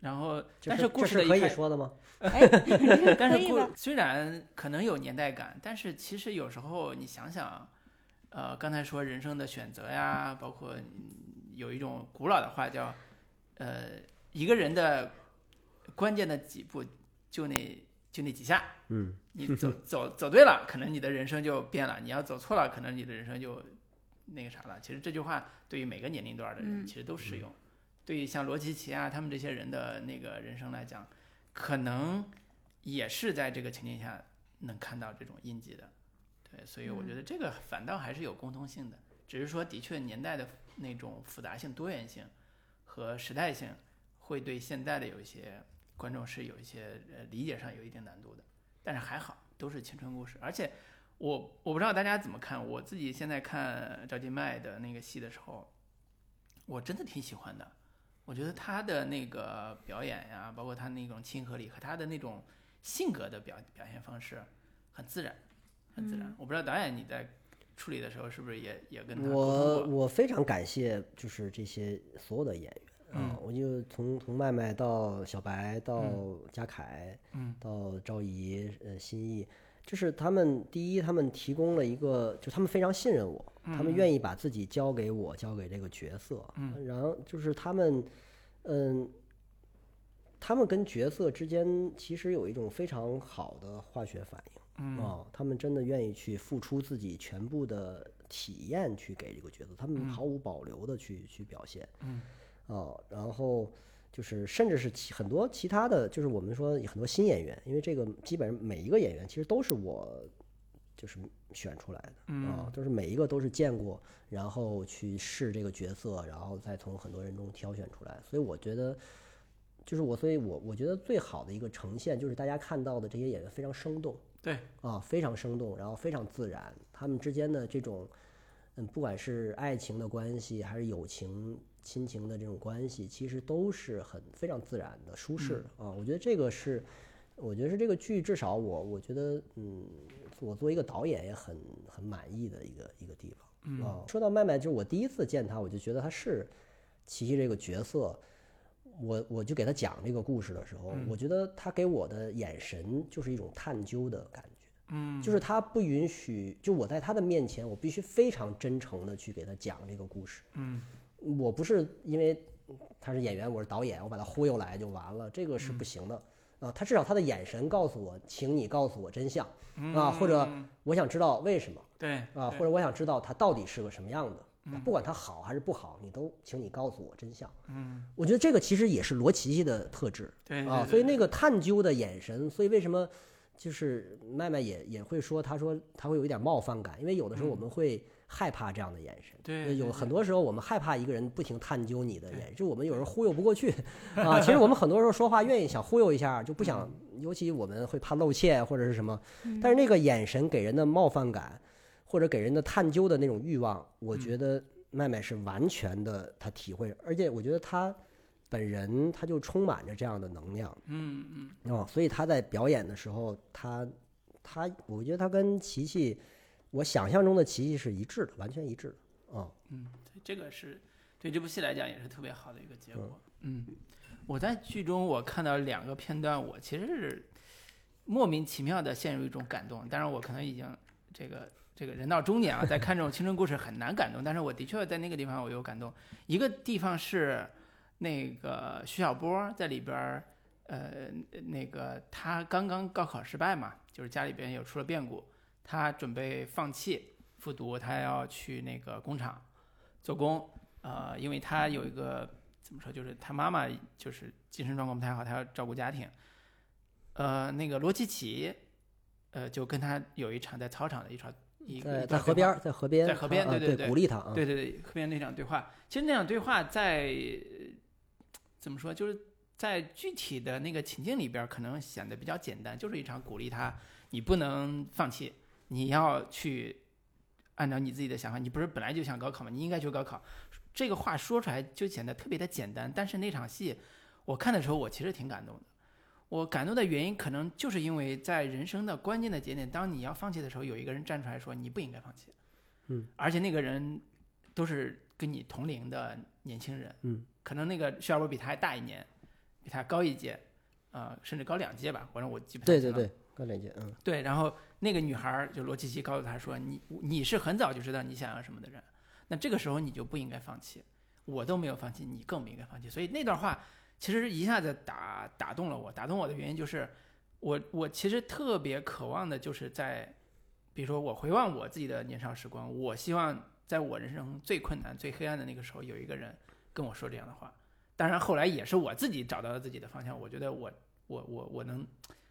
Speaker 2: 然后但
Speaker 3: 是这是可以
Speaker 2: 故事的一开
Speaker 3: 说的吗？
Speaker 1: 哎，
Speaker 2: 但是故虽然可能有年代感，但是其实有时候你想想，呃，刚才说人生的选择呀，包括嗯有一种古老的话叫，呃，一个人的关键的几步就那就那几下，
Speaker 3: 嗯，
Speaker 2: 你走走走对了，可能你的人生就变了；你要走错了，可能你的人生就那个啥了。其实这句话对于每个年龄段的人
Speaker 1: 嗯
Speaker 2: 其实都适用。对于像罗琦奇啊他们这些人的那个人生来讲，可能也是在这个情境下能看到这种印记的。对，所以我觉得这个反倒还是有共通性的，只是说的确年代的那种复杂性、多元性和时代性，会对现在的有一些观众是有一些呃理解上有一定难度的。但是还好，都是青春故事，而且我我不知道大家怎么看，我自己现在看赵今麦的那个戏的时候，我真的挺喜欢的。我觉得他的那个表演呀，包括他那种亲和力和他的那种性格的表表现方式，很自然，很自然。我不知道导演你在处理的时候是不是也也跟他沟通过？
Speaker 3: 我我非常感谢，就是这些所有的演员啊
Speaker 2: 嗯，
Speaker 3: 我就从从麦麦到小白到嘉凯，
Speaker 2: 嗯，
Speaker 3: 到赵怡呃新艺，就是他们第一，他们提供了一个，就他们非常信任我，他们愿意把自己交给我，交给这个角色，
Speaker 2: 嗯，
Speaker 3: 然后就是他们，嗯。他们跟角色之间其实有一种非常好的化学反应，
Speaker 2: 嗯。
Speaker 3: 哦，他们真的愿意去付出自己全部的体验去给这个角色，他们毫无保留的去去表现，
Speaker 2: 嗯，
Speaker 3: 哦，然后就是甚至是其很多其他的，就是我们说很多新演员，因为这个基本上每一个演员其实都是我就是选出来的，
Speaker 2: 嗯
Speaker 3: 啊，都是每一个都是见过，然后去试这个角色，然后再从很多人中挑选出来，所以我觉得。就是我，所以我我觉得最好的一个呈现就是大家看到的这些演员非常生动，
Speaker 2: 对，
Speaker 3: 啊，非常生动，然后非常自然，他们之间的这种，嗯，不管是爱情的关系还是友情、亲情的这种关系，其实都是很非常自然的、舒适的啊。我觉得这个是，我觉得是这个剧至少我我觉得，嗯，我作为一个导演也很很满意的一个一个地方啊。说到麦麦，就是我第一次见他，我就觉得他是琪琪这个角色。我我就给他讲这个故事的时候，我觉得他给我的眼神就是一种探究的感觉，
Speaker 2: 嗯，
Speaker 3: 就是他不允许，就我在他的面前，我必须非常真诚的去给他讲这个故事，
Speaker 2: 嗯，
Speaker 3: 我不是因为他是演员，我是导演，我把他忽悠来就完了，这个是不行的啊。他至少他的眼神告诉我，请你告诉我真相啊，或者我想知道为什么
Speaker 2: 对
Speaker 3: 啊，或者我想知道他到底是个什么样的。不管他好还是不好，你都请你告诉我真相。
Speaker 2: 嗯，
Speaker 3: 我觉得这个其实也是罗琦琦的特质啊，
Speaker 2: 对啊
Speaker 3: 所以那个探究的眼神，所以为什么就是麦麦也也会说，他说他会有一点冒犯感，因为有的时候我们会害怕这样的眼神。
Speaker 2: 对对
Speaker 3: 有很多时候我们害怕一个人不停探究你的眼神，就我们有时候忽悠不过去 啊。其实我们很多时候说话愿意想忽悠一下，就不想，尤其我们会怕露怯或者是什么，但是那个眼神给人的冒犯感。或者给人的探究的那种欲望，我觉得麦麦是完全的，他体会，而且我觉得他本人他就充满着这样的能量，
Speaker 2: 嗯嗯
Speaker 3: 哦，所以他在表演的时候，他他，我觉得他跟琪琪，我想象中的奇迹是一致的，完全一致的，啊，
Speaker 2: 嗯，对这个是对这部戏来讲也是特别好的一个结果。嗯，我在剧中我看到两个片段，我其实是莫名其妙的陷入一种感动，当然我可能已经这个。这个人到中年啊，在看这种青春故事很难感动，但是我的确在那个地方我有感动。一个地方是那个徐小波在里边儿，呃，那个他刚刚高考失败嘛，就是家里边有出了变故，他准备放弃复读，他要去那个工厂做工，呃，因为他有一个怎么说，就是他妈妈就是精神状况不太好，他要照顾家庭。呃，那个罗琦奇，呃，就跟他有一场在操场的一场。一个
Speaker 3: 在在河边，在河边，
Speaker 2: 在河边，
Speaker 3: 啊对
Speaker 2: 对对，
Speaker 3: 鼓励他啊，
Speaker 2: 对对对，河边那场对话，其实那场对话在怎么说，就是在具体的那个情境里边，可能显得比较简单，就是一场鼓励他，你不能放弃，你要去按照你自己的想法，你不是本来就想高考吗？你应该去高考。这个话说出来就显得特别的简单，但是那场戏我看的时候，我其实挺感动的。我感动的原因可能就是因为在人生的关键的节点，当你要放弃的时候，有一个人站出来说你不应该放弃。
Speaker 3: 嗯，
Speaker 2: 而且那个人都是跟你同龄的年轻人。
Speaker 3: 嗯，
Speaker 2: 可能那个薛尔伯比他还大一年，比他高一届，呃，甚至高两届吧，反正我记不太。
Speaker 3: 对对对，高两届，嗯
Speaker 2: 对，然后那个女孩儿就罗琪琪告诉他说：“你你是很早就知道你想要什么的人，那这个时候你就不应该放弃。我都没有放弃，你更不应该放弃。”所以那段话其实一下子打打动了我，打动我的原因就是我我其实特别渴望的就是在，比如说我回望我自己的年少时光，我希望在我人生最困难、最黑暗的那个时候，有一个人跟我说这样的话。当然后来也是我自己找到了自己的方向，我觉得我我我我能。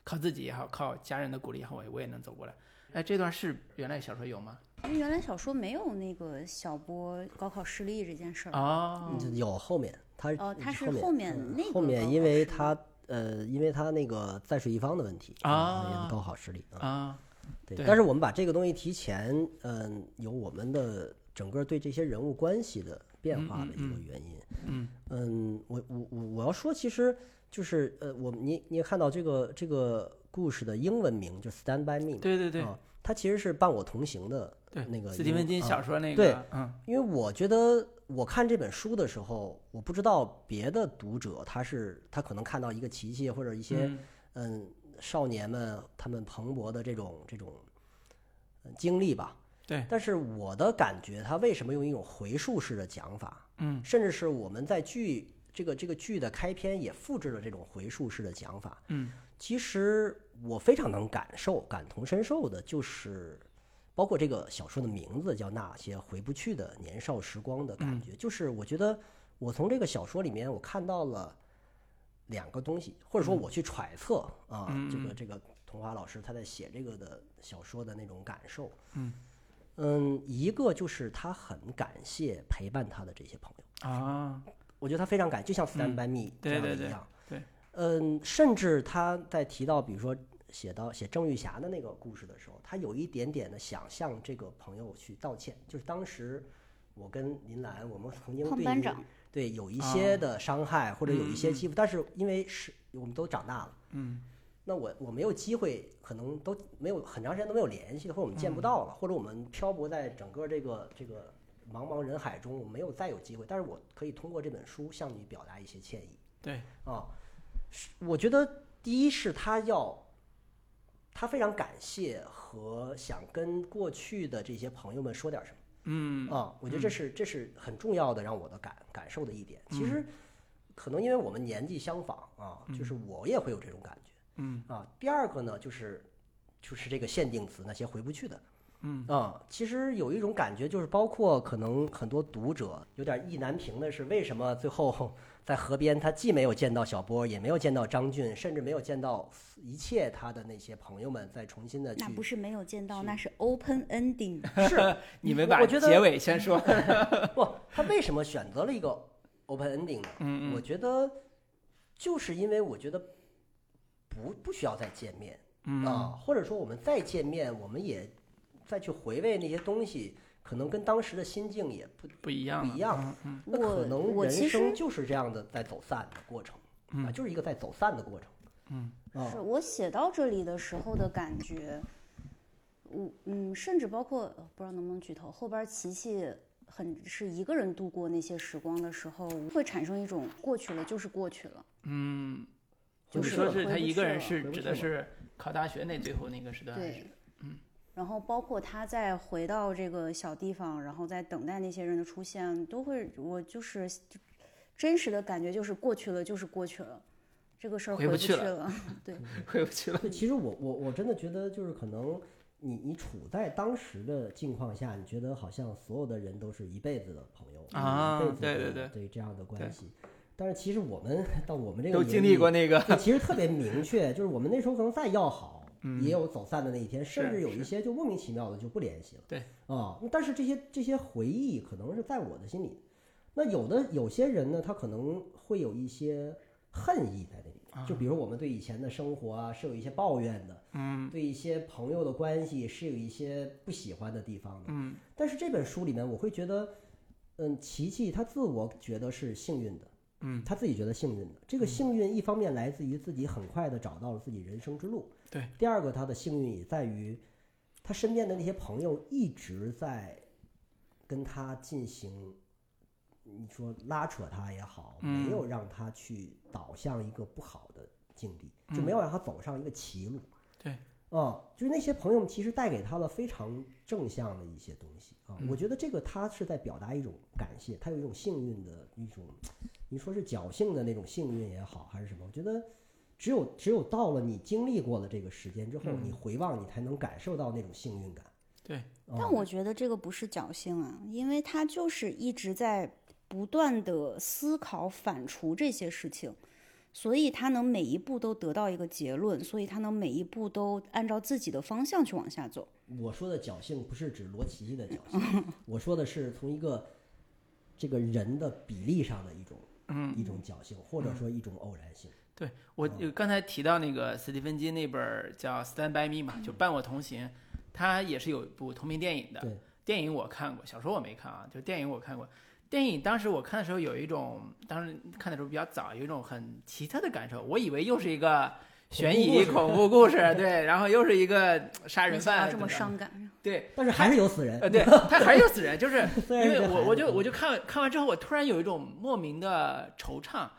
Speaker 2: 靠自己也好，靠家人的鼓励也好，我我也能走过来。哎，这段是原来小说有吗？
Speaker 1: 因为原来小说没有那个小波高考失利这件事儿。
Speaker 2: 哦，
Speaker 3: 有后面他
Speaker 1: 哦，他是
Speaker 3: 后
Speaker 1: 后面
Speaker 3: 嗯
Speaker 1: 那个
Speaker 3: 后面因为他呃，因为他那个在水一方的问题
Speaker 2: 啊
Speaker 3: 也是高考失利啊。
Speaker 2: 啊，
Speaker 3: 对，
Speaker 2: 对
Speaker 3: 但是我们把这个东西提前，嗯，有我们的整个对这些人物关系的变化的一个原因。
Speaker 2: 嗯
Speaker 3: 嗯，我我我我要说，其实就是呃，我们你你也看到这个这个故事的英文名就 Stand by Me，
Speaker 2: 对对对。
Speaker 3: 啊，它其实是伴我同行的
Speaker 2: 对，
Speaker 3: 那个
Speaker 2: 斯蒂芬金小说那个，
Speaker 3: 对
Speaker 2: 嗯。
Speaker 3: 因为我觉得我看这本书的时候，我不知道别的读者他是他可能看到一个奇迹或者一些
Speaker 2: 嗯
Speaker 3: 嗯少年们他们蓬勃的这种这种呃经历吧。
Speaker 2: 对。
Speaker 3: 但是我的感觉，他为什么用一种回溯式的讲法，
Speaker 2: 嗯。
Speaker 3: 甚至是我们在剧这个这个剧的开篇也复制了这种回述式的讲法。
Speaker 2: 嗯。
Speaker 3: 其实我非常能感受、感同身受的，就是包括这个小说的名字叫《那些回不去的年少时光》的感觉，就是我觉得我从这个小说里面我看到了两个东西，或者说我去揣测啊，
Speaker 2: 嗯
Speaker 3: 这个这个童华老师他在写这个的小说的那种感受。
Speaker 2: 嗯。
Speaker 3: 嗯，一个就是他很感谢陪伴他的这些朋友，
Speaker 2: 啊，
Speaker 3: 我觉得他非常感，就像《Stand
Speaker 2: 嗯。
Speaker 3: By Me》这
Speaker 2: 对对对
Speaker 3: 样的一样。
Speaker 2: 对。
Speaker 3: 嗯，甚至他在提到，比如说写到写郑玉霞的那个故事的时候，他有一点点的想向这个朋友去道歉，就是当时我跟林兰，我们曾经对对有一些的伤害或者有一些欺负，但是因为是我们都长大了。
Speaker 2: 嗯。
Speaker 3: 那我我没有机会，可能都没有很长时间都没有联系，或者我们见不到了，或者我们漂泊在整个这个这个茫茫人海中，我没有再有机会。但是我可以通过这本书向你表达一些歉意
Speaker 2: 对，
Speaker 3: 啊。是我觉得第一是他要，他非常感谢和想跟过去的这些朋友们说点什么。
Speaker 2: 嗯
Speaker 3: 啊，我觉得这是这是很重要的，让我的感感受的一点。其实可能因为我们年纪相仿啊，就是我也会有这种感觉。
Speaker 2: 嗯
Speaker 3: 啊，第二个呢，就是就是这个限定词那些回不去的。
Speaker 2: 嗯
Speaker 3: 啊，其实有一种感觉，就是包括可能很多读者有点意难平的是，为什么最后在河边他既没有见到小波，也没有见到张俊，甚至没有见到一切他的那些朋友们再重新的去
Speaker 1: 那不是没有见到，那是 open ending。
Speaker 3: 是
Speaker 2: 你们把
Speaker 3: 我觉得
Speaker 2: 结尾先说。
Speaker 3: 不，他为什么选择了一个 open ending 呢？
Speaker 2: 嗯
Speaker 3: 我觉得就是因为我觉得不不需要再见面
Speaker 2: 嗯
Speaker 3: 啊，或者说我们再见面，我们也再去回味那些东西，可能跟当时的心境也不
Speaker 2: 不一样，
Speaker 3: 不一样
Speaker 2: 嗯
Speaker 3: 那可
Speaker 1: 我
Speaker 3: 能人
Speaker 1: 我其实
Speaker 3: 生就是这样的在走散的过程啊，
Speaker 2: 嗯。
Speaker 3: 就是一个在走散的过程
Speaker 2: 嗯。
Speaker 3: 啊。
Speaker 1: 是我写到这里的时候的感觉，我嗯，甚至包括呃不知道能不能剧透，后边琪琪很是一个人度过那些时光的时候，会产生一种过去了就是过去了，
Speaker 2: 嗯，
Speaker 1: 就是
Speaker 2: 你说是他一个人是指的是考大学那最后那个时段，还是？
Speaker 1: 对，嗯。然后包括他再回到这个小地方，然后再等待那些人的出现，都会我就是真实的感觉就是过去了就是过去了，这个事儿
Speaker 2: 回不
Speaker 1: 不去
Speaker 2: 去了
Speaker 1: 了。对，
Speaker 2: 回不去了。
Speaker 3: 对，其实我我我真的觉得，就是可能你你处在当时的境况下，你觉得好像所有的人都是一辈子的朋友，
Speaker 2: 啊
Speaker 3: 一辈子
Speaker 2: 对对
Speaker 3: 的
Speaker 2: 对
Speaker 3: 这样的关系。但是其实我们 到我们这个
Speaker 2: 都经历过那个，
Speaker 3: 其实特别明确，就是我们那时候可能再要好，
Speaker 2: 嗯。
Speaker 3: 也有走散的那一天，甚至有一些就莫名其妙的就不联系了。
Speaker 2: 对。
Speaker 3: 啊，但是这些这些回忆可能是在我的心里，那有的有些人呢，他可能会有一些恨意在那里面，就比如我们对以前的生活啊是有一些抱怨的，
Speaker 2: 嗯。
Speaker 3: 对一些朋友的关系是有一些不喜欢的地方的。
Speaker 2: 嗯。
Speaker 3: 但是这本书里面，我会觉得，嗯，琪琪她自我觉得是幸运的，
Speaker 2: 嗯。
Speaker 3: 他自己觉得幸运的。这个幸运一方面来自于自己很快的找到了自己人生之路，
Speaker 2: 对。
Speaker 3: 第二个，他的幸运也在于他身边的那些朋友一直在跟他进行，你说拉扯他也好，
Speaker 2: 嗯
Speaker 3: 没有让他去导向一个不好的境地，就没有让他走上一个歧路。
Speaker 2: 对。
Speaker 3: 啊、就是那些朋友们其实带给他了非常正向的一些东西啊，
Speaker 2: 嗯
Speaker 3: 我觉得这个他是在表达一种感谢，他有一种幸运的一种，你说是侥幸的那种幸运也好，还是什么？我觉得只有只有到了你经历过了这个时间之后，
Speaker 2: 嗯
Speaker 3: 你回望，你才能感受到那种幸运感。
Speaker 2: 对，
Speaker 3: 啊
Speaker 1: 但我觉得这个不是侥幸啊，因为他就是一直在不断的思考反刍这些事情，所以他能每一步都得到一个结论，所以他能每一步都按照自己的方向去往下走。
Speaker 3: 我说的侥幸不是指罗琦琦的侥幸，我说的是从一个这个人的比例上的一种
Speaker 2: 嗯
Speaker 3: 一种侥幸，或者说一种偶然性。
Speaker 2: 对我呃刚才提到那个斯蒂芬金那本儿叫《Stand by Me》嘛，就伴我同行，它也是有一部同名电影的。
Speaker 3: 对，
Speaker 2: 电影我看过，小说我没看啊，就电影我看过。电影当时我看的时候有一种，当时看的时候比较早，有一种很奇特的感受。我以为又是一个悬疑恐怖故事，对，然后又是一个呃杀人
Speaker 1: 没想到这么伤感，
Speaker 2: 对，
Speaker 3: 但是还是有死人。
Speaker 2: 呃，对，他还是有死人，就是 因为我我就我就看看完之后，我突然有一种莫名的惆怅，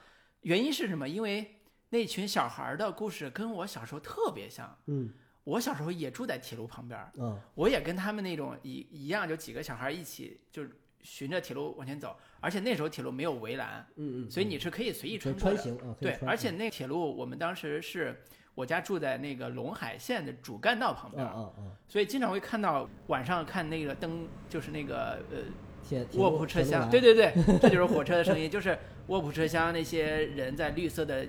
Speaker 2: 原因是什么？因为那群小孩儿的故事跟我小时候特别像，
Speaker 3: 嗯。
Speaker 2: 我小时候也住在铁路旁边儿，
Speaker 3: 嗯。
Speaker 2: 我也跟他们那种一一样，就几个小孩一起就是循着铁路往前走，而且那时候铁路没有围栏，
Speaker 3: 嗯嗯，
Speaker 2: 所以你是可以随意穿过的。
Speaker 3: 穿行啊，
Speaker 2: 对，而且那铁路我们当时是我家住在那个陇海线的主干道旁
Speaker 3: 啊
Speaker 2: 边嗯
Speaker 3: 嗯嗯，
Speaker 2: 所以经常会看到晚上看那个灯，就是那个呃卧铺车厢，对对对，这就是火车的声音，就是卧铺车厢那些人在绿色的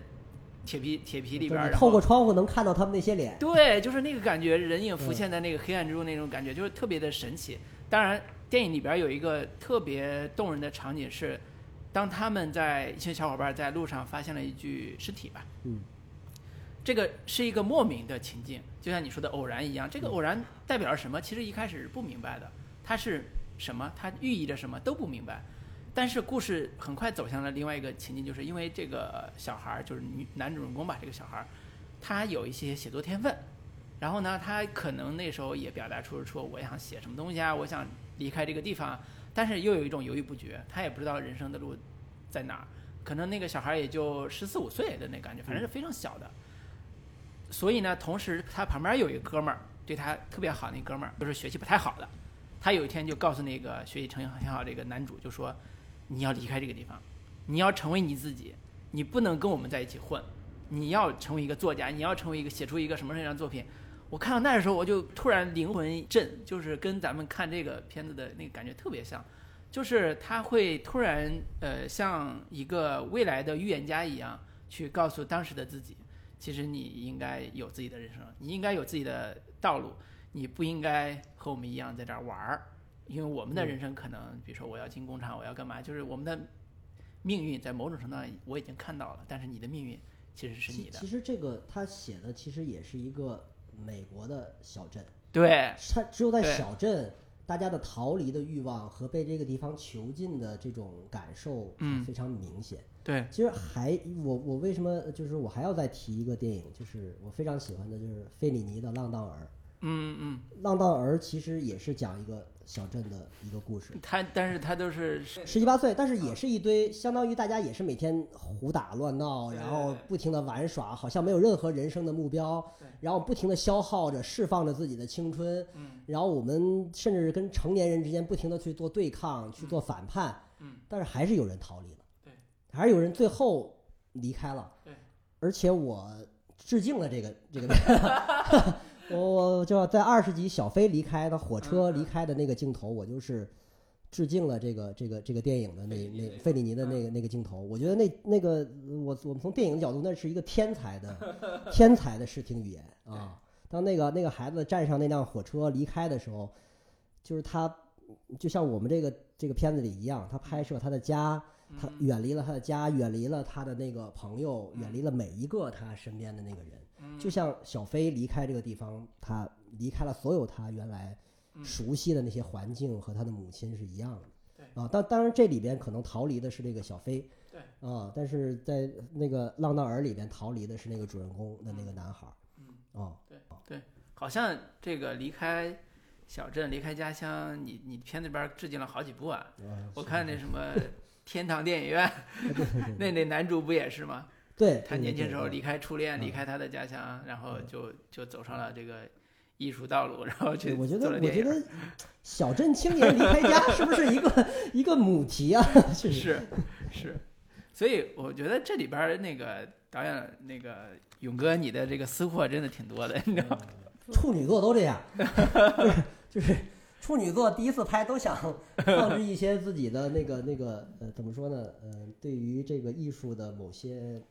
Speaker 2: 铁皮铁皮里边
Speaker 3: 透过窗户能看到他们那些脸。
Speaker 2: 对，就是那个感觉，人影浮现在那个黑暗之中那种感觉，就是特别的神奇。当然，电影里边有一个特别动人的场景是，当他们在一群小伙伴在路上发现了一具尸体吧，
Speaker 3: 嗯，
Speaker 2: 这个是一个莫名的情境，就像你说的偶然一样。这个偶然代表了什么？其实一开始是不明白的，它是什么？它寓意着什么都不明白。但是故事很快走向了另外一个情境，就是因为这个小孩儿，就是女男主人公吧，这个小孩儿，他有一些写作天分，然后呢，他可能那时候也表达出说我想写什么东西啊，我想离开这个地方，但是又有一种犹豫不决，他也不知道人生的路在哪儿，可能那个小孩儿也就十四五岁的那感觉，反正是非常小的。所以呢，同时他旁边有一个哥们儿对他特别好，那哥们儿就是学习不太好的，他有一天就告诉那个学习成绩很好这个男主，就说你要离开这个地方，你要成为你自己，你不能跟我们在一起混，你要成为一个作家，你要成为一个写出一个什么什么样作品。我看到那时候，我就突然灵魂一震，就是跟咱们看这个片子的那个感觉特别像，就是他会突然呃像一个未来的预言家一样，去告诉当时的自己，其实你应该有自己的人生，你应该有自己的道路，你不应该和我们一样在这儿玩儿，因为我们的人生可能，比如说我要进工厂，我要干嘛，就是我们的命运在某种程度上我已经看到了，但是你的命运其实是你的。
Speaker 3: 其其，实这个他写的其实也是一个美国的小镇，
Speaker 2: 对
Speaker 3: 他只有在小镇，大家的逃离的欲望和被这个地方囚禁的这种感受
Speaker 2: 嗯。
Speaker 3: 非常明显。
Speaker 2: 对，
Speaker 3: 其实还我我为什么就是我还要再提一个电影，就是我非常喜欢的，就是费里尼的《浪荡儿
Speaker 2: 嗯嗯，》。
Speaker 3: 《浪荡儿》其实也是讲一个小镇的一个故事，
Speaker 2: 他但是他都是
Speaker 3: 十七八岁，但是也是一堆，相当于大家也是每天胡打乱闹，然后不停的玩耍，好像没有任何人生的目标，然后不停的消耗着、释放着自己的青春，
Speaker 2: 嗯。
Speaker 3: 然后我们甚至跟成年人之间不停的去做对抗、去做反叛，
Speaker 2: 嗯，
Speaker 3: 但是还是有人逃离了，
Speaker 2: 对，
Speaker 3: 还是有人最后离开了，
Speaker 2: 对，
Speaker 3: 而且我致敬了这个这个。我我就在二十集小飞离开的火车离开的那个镜头，我就是致敬了这个这个这个电影的那
Speaker 2: 那
Speaker 3: 费里尼的那个那个镜头。我觉得那那个我我们从电影角度，那是一个天才的 天才的视听语言啊。当那个那个孩子站上那辆火车离开的时候，就是他就像我们这个这个片子里一样，他拍摄他的家，他
Speaker 2: 嗯
Speaker 3: 远离了他的家，远离了他的那个朋友，远离了每一个他身边的那个人。
Speaker 2: 嗯
Speaker 3: 就像小飞离开这个地方，他离开了所有他原来
Speaker 2: 嗯
Speaker 3: 熟悉的那些环境和他的母亲是一样的。
Speaker 2: 对
Speaker 3: 啊，当当然这里边可能逃离的是这个小飞
Speaker 2: 对，
Speaker 3: 啊，但是在那个《浪荡儿》里边逃离的是那个主人公的那个男孩儿，
Speaker 2: 嗯，
Speaker 3: 哦，
Speaker 2: 好像这个离开小镇、离开家乡，你你片子里边儿致敬了好几部啊。
Speaker 3: 嗯
Speaker 2: 我看那什么 天堂电影院，那那男主不也是吗？
Speaker 3: 对，
Speaker 2: 他年轻时候离开初恋，
Speaker 3: 嗯
Speaker 2: 离开他的家乡，然后就就走上了这个艺术道路，然后去
Speaker 3: 我觉得。我觉得小镇青年离开家是不是一个 一个母题啊？是
Speaker 2: 是是，所以我觉得这里边那个导演那个勇哥，你的这个私货真的挺多的，你知道吗？
Speaker 3: 处女座都这样，就是就是处女座第一次拍都想 放置一些自己的那个那个呃怎么说呢？呃，对于这个艺术的某些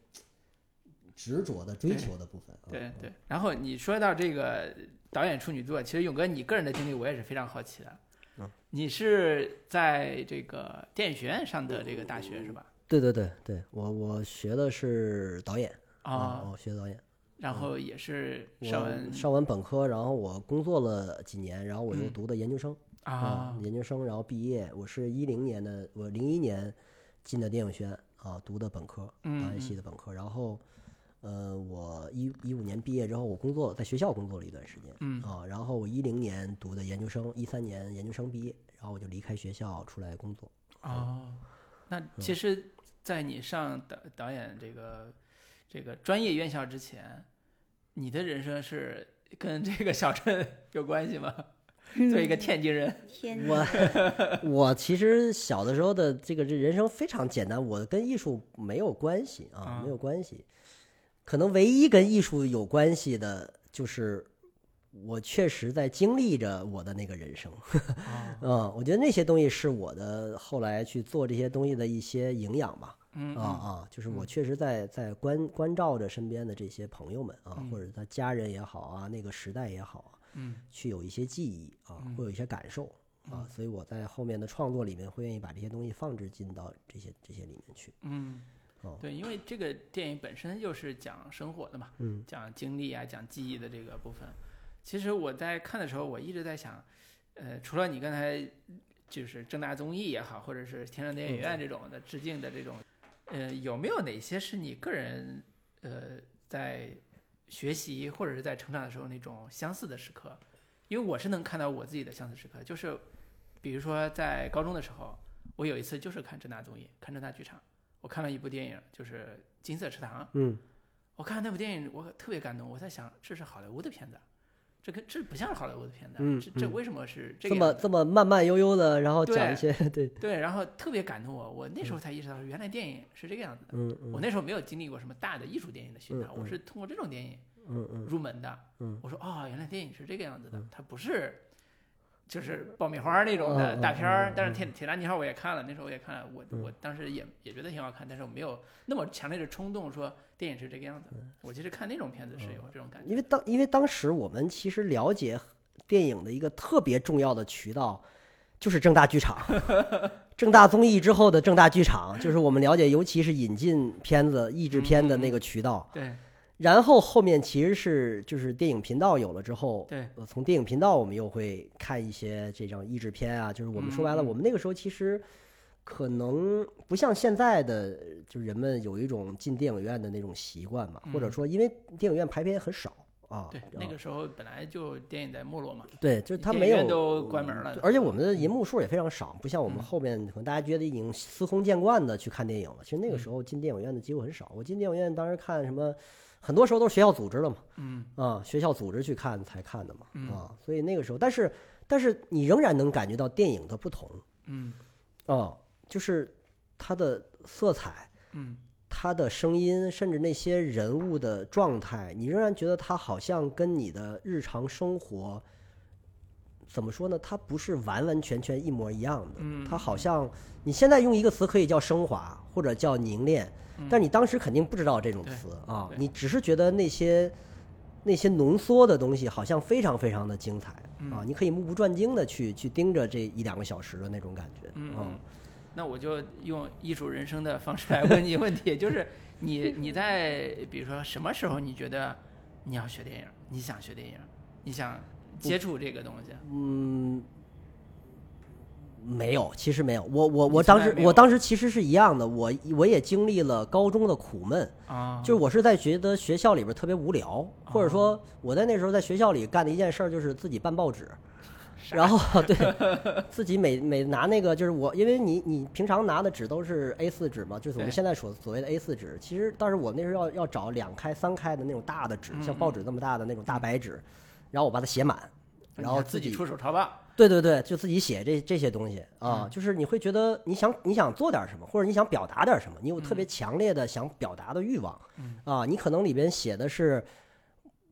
Speaker 3: 执着的追求的部分啊。
Speaker 2: 对对。然后你说到这个导演处女座，其实勇哥你个人的经历我也是非常好奇的。
Speaker 3: 嗯
Speaker 2: 你是在这个电影学院上的这个大学是吧？
Speaker 3: 对对对对，我我学的是导演
Speaker 2: 啊、
Speaker 3: 我学导演。
Speaker 2: 然后也是上
Speaker 3: 上完本科，然后我工作了几年，然后我又
Speaker 2: 嗯
Speaker 3: 读的研究生
Speaker 2: 啊，
Speaker 3: 研究生，然后毕业。我是一零年的，我零一年进的电影学院啊，读的本科，导
Speaker 2: 嗯
Speaker 3: 演系的本科。然后，呃，我一一五年毕业之后，我工作在学校工作了一段时间
Speaker 2: 嗯
Speaker 3: 啊，然后我一零年读的研究生，一三年研究生毕业，然后我就离开学校出来工作。
Speaker 2: 哦，那
Speaker 3: 嗯
Speaker 2: 其实，在你上导导演这个这个专业院校之前，你的人生是跟这个小镇 有关系吗？作为一个天津人，
Speaker 1: 天
Speaker 3: 我，我其实小的时候的这个这人生非常简单，我跟艺术没有关系啊
Speaker 2: 啊，
Speaker 3: 没有关系。可能唯一跟艺术有关系的，就是我确实在经历着我的那个人生。
Speaker 2: 啊，
Speaker 3: 嗯，我觉得那些东西是我的后来去做这些东西的一些营养吧。
Speaker 2: 嗯
Speaker 3: 啊啊，就是我确实在在关关照着身边的这些朋友们啊，或者他家人也好啊，那个时代也好啊，
Speaker 2: 嗯。
Speaker 3: 去有一些记忆啊，
Speaker 2: 嗯。
Speaker 3: 会有一些感受啊，所以我在后面的创作里面会愿意把这些东西放置进到这些这些里面去。
Speaker 2: 嗯
Speaker 3: 哦，
Speaker 2: 对，因为这个电影本身就是讲生活的嘛，
Speaker 3: 嗯
Speaker 2: 讲经历啊，讲记忆的这个部分。其实我在看的时候，我一直在想，呃，除了你刚才就是正大综艺也好，或者是天上电影院这种的致敬的这种，呃，有没有哪些是你个人呃在学习或者是在成长的时候那种相似的时刻？因为我是能看到我自己的相似时刻，就是比如说在高中的时候，我有一次就是看正大综艺，看正大剧场，我看了一部电影，就是《金色池塘》。
Speaker 3: 嗯
Speaker 2: 我看那部电影，我特别感动。我在想，这是好莱坞的片子，这跟这不像是好莱坞的片子，这这为什么是这
Speaker 3: 这么这么慢慢悠悠的，然后讲
Speaker 2: 对
Speaker 3: 一些对，
Speaker 2: 对，然后特别感动我。我那时候才意识到，原来电影是这个样子的。
Speaker 3: 嗯嗯
Speaker 2: 我那时候没有经历过什么大的艺术电影的熏陶，我是通过这种电影入门的。
Speaker 3: 嗯
Speaker 2: 我说哦，原来电影是这个样子的
Speaker 3: 嗯，
Speaker 2: 它不是就是爆米花那种的大片儿
Speaker 3: 嗯。
Speaker 2: 但是铁铁达尼号我也看了，那时候我也看了，我
Speaker 3: 嗯
Speaker 2: 我当时也也觉得挺好看，但是我没有那么强烈的冲动说电影是这个样子。
Speaker 3: 嗯
Speaker 2: 我其实看那种片子是有这种感觉。
Speaker 3: 因为当因为当时我们其实了解电影的一个特别重要的渠道，就是正大剧场，正大综艺之后的正大剧场，就是我们了解，尤其是引进片子、译制片的那个渠道。
Speaker 2: 对
Speaker 3: 然后后面其实是就是电影频道有了之后，
Speaker 2: 对，
Speaker 3: 呃，从电影频道我们又会看一些这种译制片啊，就是我们说白了，我们那个时候其实可能不像现在的，就是人们有一种进电影院的那种习惯嘛，或者
Speaker 2: 嗯
Speaker 3: 说因为电影院排片很少啊，
Speaker 2: 对，
Speaker 3: 啊
Speaker 2: 那个时候本来就电影在没落嘛，
Speaker 3: 对，就是它没有
Speaker 2: 都关门了。
Speaker 3: 而且我们的银幕数也非常少，不像我们
Speaker 2: 嗯。
Speaker 3: 后面可能大家觉得已经司空见惯的去看电影了。其实那个
Speaker 2: 嗯。
Speaker 3: 时候进电影院的机会很少。我进电影院当时看什么，很多时候都是学校组织的嘛，
Speaker 2: 嗯。
Speaker 3: 啊，学校组织去看才看的嘛，
Speaker 2: 嗯。
Speaker 3: 啊，所以那个时候，但是但是你仍然能感觉到电影的不同。
Speaker 2: 嗯。
Speaker 3: 啊，就是它的色彩。
Speaker 2: 嗯。
Speaker 3: 它的声音，甚至那些人物的状态，你仍然觉得它好像跟你的日常生活，怎么说呢？它不是完完全全一模一样的。
Speaker 2: 嗯
Speaker 3: 它好像你现在用一个词可以叫升华，或者叫凝练，但你当时肯定不知道这种词啊，你只是觉得那些那些浓缩的东西好像非常非常的精彩啊，你可以目不转睛的去去盯着这一两个小时的那种感觉。
Speaker 2: 嗯，那我就用艺术人生的方式来问你问题，就是你你在比如说什么时候你觉得你要学电影，你想学电影，你想接触这个东西？
Speaker 3: 嗯，没有，其实没有。我我我当时我当时其实是一样的，我我也经历了高中的苦闷，
Speaker 2: 啊，
Speaker 3: 就是我是在觉得学校里边特别无聊，或者说我在那时候在学校里干的一件事儿就是自己办报纸，然后 对自己每每拿那个就是我，因为你你平常拿的纸都是 A 四纸嘛，就是我们现在所所谓的 A 四纸，其实当时我那时候要要找两开三开的那种大的纸，像报纸那么大的那种大白纸，然后我把它写满，然后
Speaker 2: 自
Speaker 3: 己
Speaker 2: 出手抄吧。
Speaker 3: 对对对，就自己写这这些东西。啊，
Speaker 2: 嗯。
Speaker 3: 就是你会觉得你想你想做点什么，或者你想表达点什么，你有特别强烈的想表达的欲望，
Speaker 2: 嗯。
Speaker 3: 啊，你可能里边写的是，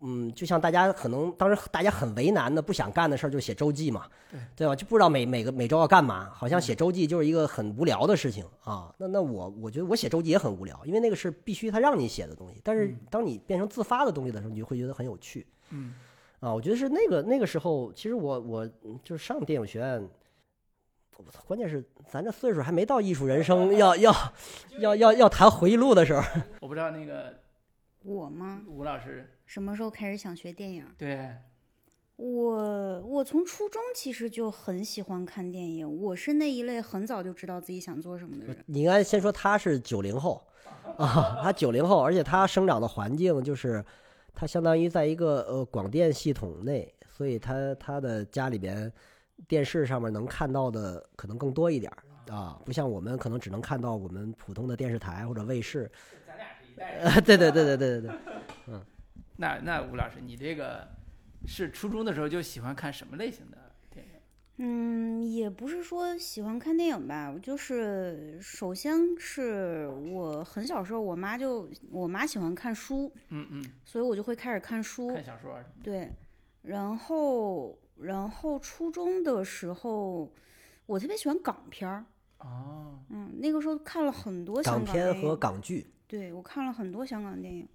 Speaker 3: 嗯，就像大家可能当时大家很为难的不想干的事儿，就是写周记嘛，
Speaker 2: 对。
Speaker 3: 对吧？就不知道每每个每周要干嘛，好
Speaker 2: 嗯
Speaker 3: 像写周记就是一个很无聊的事情。啊。那那我我觉得我写周记也很无聊，因为那个是必须他让你写的东西，但是当你变成自发的东西的时候，你就会觉得很有趣。
Speaker 2: 嗯
Speaker 3: 啊，我觉得是那个那个时候，其实我我嗯就是上电影学院，我操，关键是咱这岁数还没到艺术人生要要要要要谈回忆录的时候。
Speaker 2: 我不知道那个
Speaker 1: 我吗？
Speaker 2: 吴老师，
Speaker 1: 什么时候开始想学电影？
Speaker 2: 对，
Speaker 1: 我我从初中其实就很喜欢看电影，我是那一类很早就知道自己想做什么的人。
Speaker 3: 你应该先说他是九零后啊，他九零后，而且他生长的环境就是他相当于在一个呃广电系统内，所以他他的家里边电视上面能看到的可能更多一点啊，不像我们可能只能看到我们普通的电视台或者卫视。
Speaker 2: 咱俩是一代人。
Speaker 3: 对，对对对对对对嗯。
Speaker 2: 那那吴老师，你这个是初中的时候就喜欢看什么类型的？
Speaker 1: 嗯，也不是说喜欢看电影吧，我就是首先是我很小时候，我妈就我妈喜欢看书，
Speaker 2: 嗯嗯，
Speaker 1: 所以我就会开始看书。
Speaker 2: 看小说。
Speaker 1: 对，然后然后初中的时候，我特别喜欢港片儿，
Speaker 2: 哦，
Speaker 1: 嗯，那个时候看了很多香
Speaker 3: 港片和
Speaker 1: 港电影
Speaker 3: 港剧，
Speaker 1: 对我看了很多香港电影，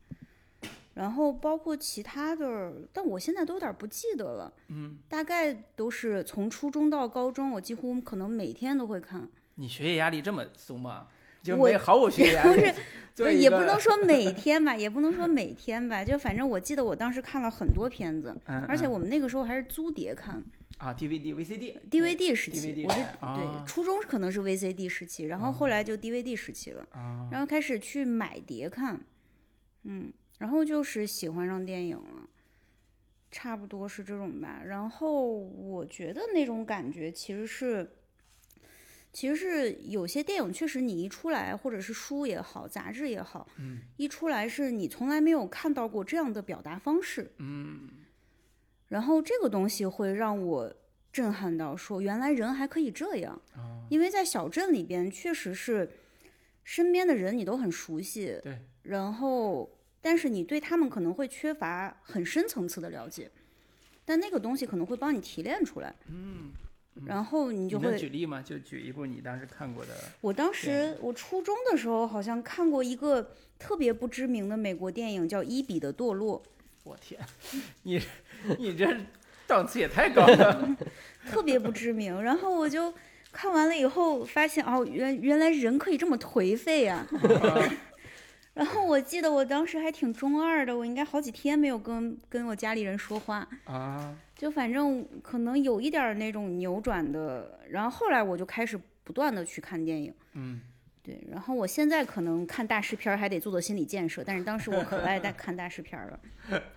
Speaker 1: 然后包括其他的，但我现在都有点不记得了。
Speaker 2: 嗯，
Speaker 1: 大概都是从初中到高中，我几乎可能每天都会看。
Speaker 2: 你学业压力这么松吗？就
Speaker 1: 我
Speaker 2: 没毫无学业压力。
Speaker 1: 不是，也不能 说每天吧，也不能说每天吧，就反正我记得我当时看了很多片子，
Speaker 2: 嗯，
Speaker 1: 而且
Speaker 2: 嗯
Speaker 1: 我们那个时候还是租碟看
Speaker 2: 啊，DVD、VCD、
Speaker 1: ，DVD 时期
Speaker 2: ，DVD
Speaker 1: 我是
Speaker 2: 啊
Speaker 1: 对初中可能是 VCD 时期，然后后来就 DVD 时期了，
Speaker 2: 啊，
Speaker 1: 然后开始去买碟看，嗯，然后就是喜欢上电影了。差不多是这种吧，然后我觉得那种感觉其实是，其实是有些电影确实你一出来，或者是书也好，杂志也好，
Speaker 2: 嗯
Speaker 1: 一出来是你从来没有看到过这样的表达方式，
Speaker 2: 嗯。
Speaker 1: 然后这个东西会让我震撼到，说原来人还可以这样，
Speaker 2: 啊，
Speaker 1: 因为在小镇里边确实是身边的人你都很熟悉，
Speaker 2: 对，
Speaker 1: 然后但是你对他们可能会缺乏很深层次的了解，但那个东西可能会帮你提炼出来，
Speaker 2: 嗯，
Speaker 1: 然后你就会
Speaker 2: 举例吗？就举一部你当时看过的。
Speaker 1: 我当时我初中的时候好像看过一个特别不知名的美国电影，叫《伊比的堕落
Speaker 2: 我天，你你这档次也太高了。》，
Speaker 1: 特别不知名。然后我就看完了以后，发现哦，原原来人可以这么颓废啊！然后我记得我当时还挺中二的，我应该好几天没有跟跟我家里人说话，
Speaker 2: 啊，
Speaker 1: 就反正可能有一点儿那种扭转的。然后后来我就开始不断的去看电影。
Speaker 2: 嗯，
Speaker 1: 对，然后我现在可能看大师片儿还得做做心理建设，但是当时我可爱大 看大师片儿了。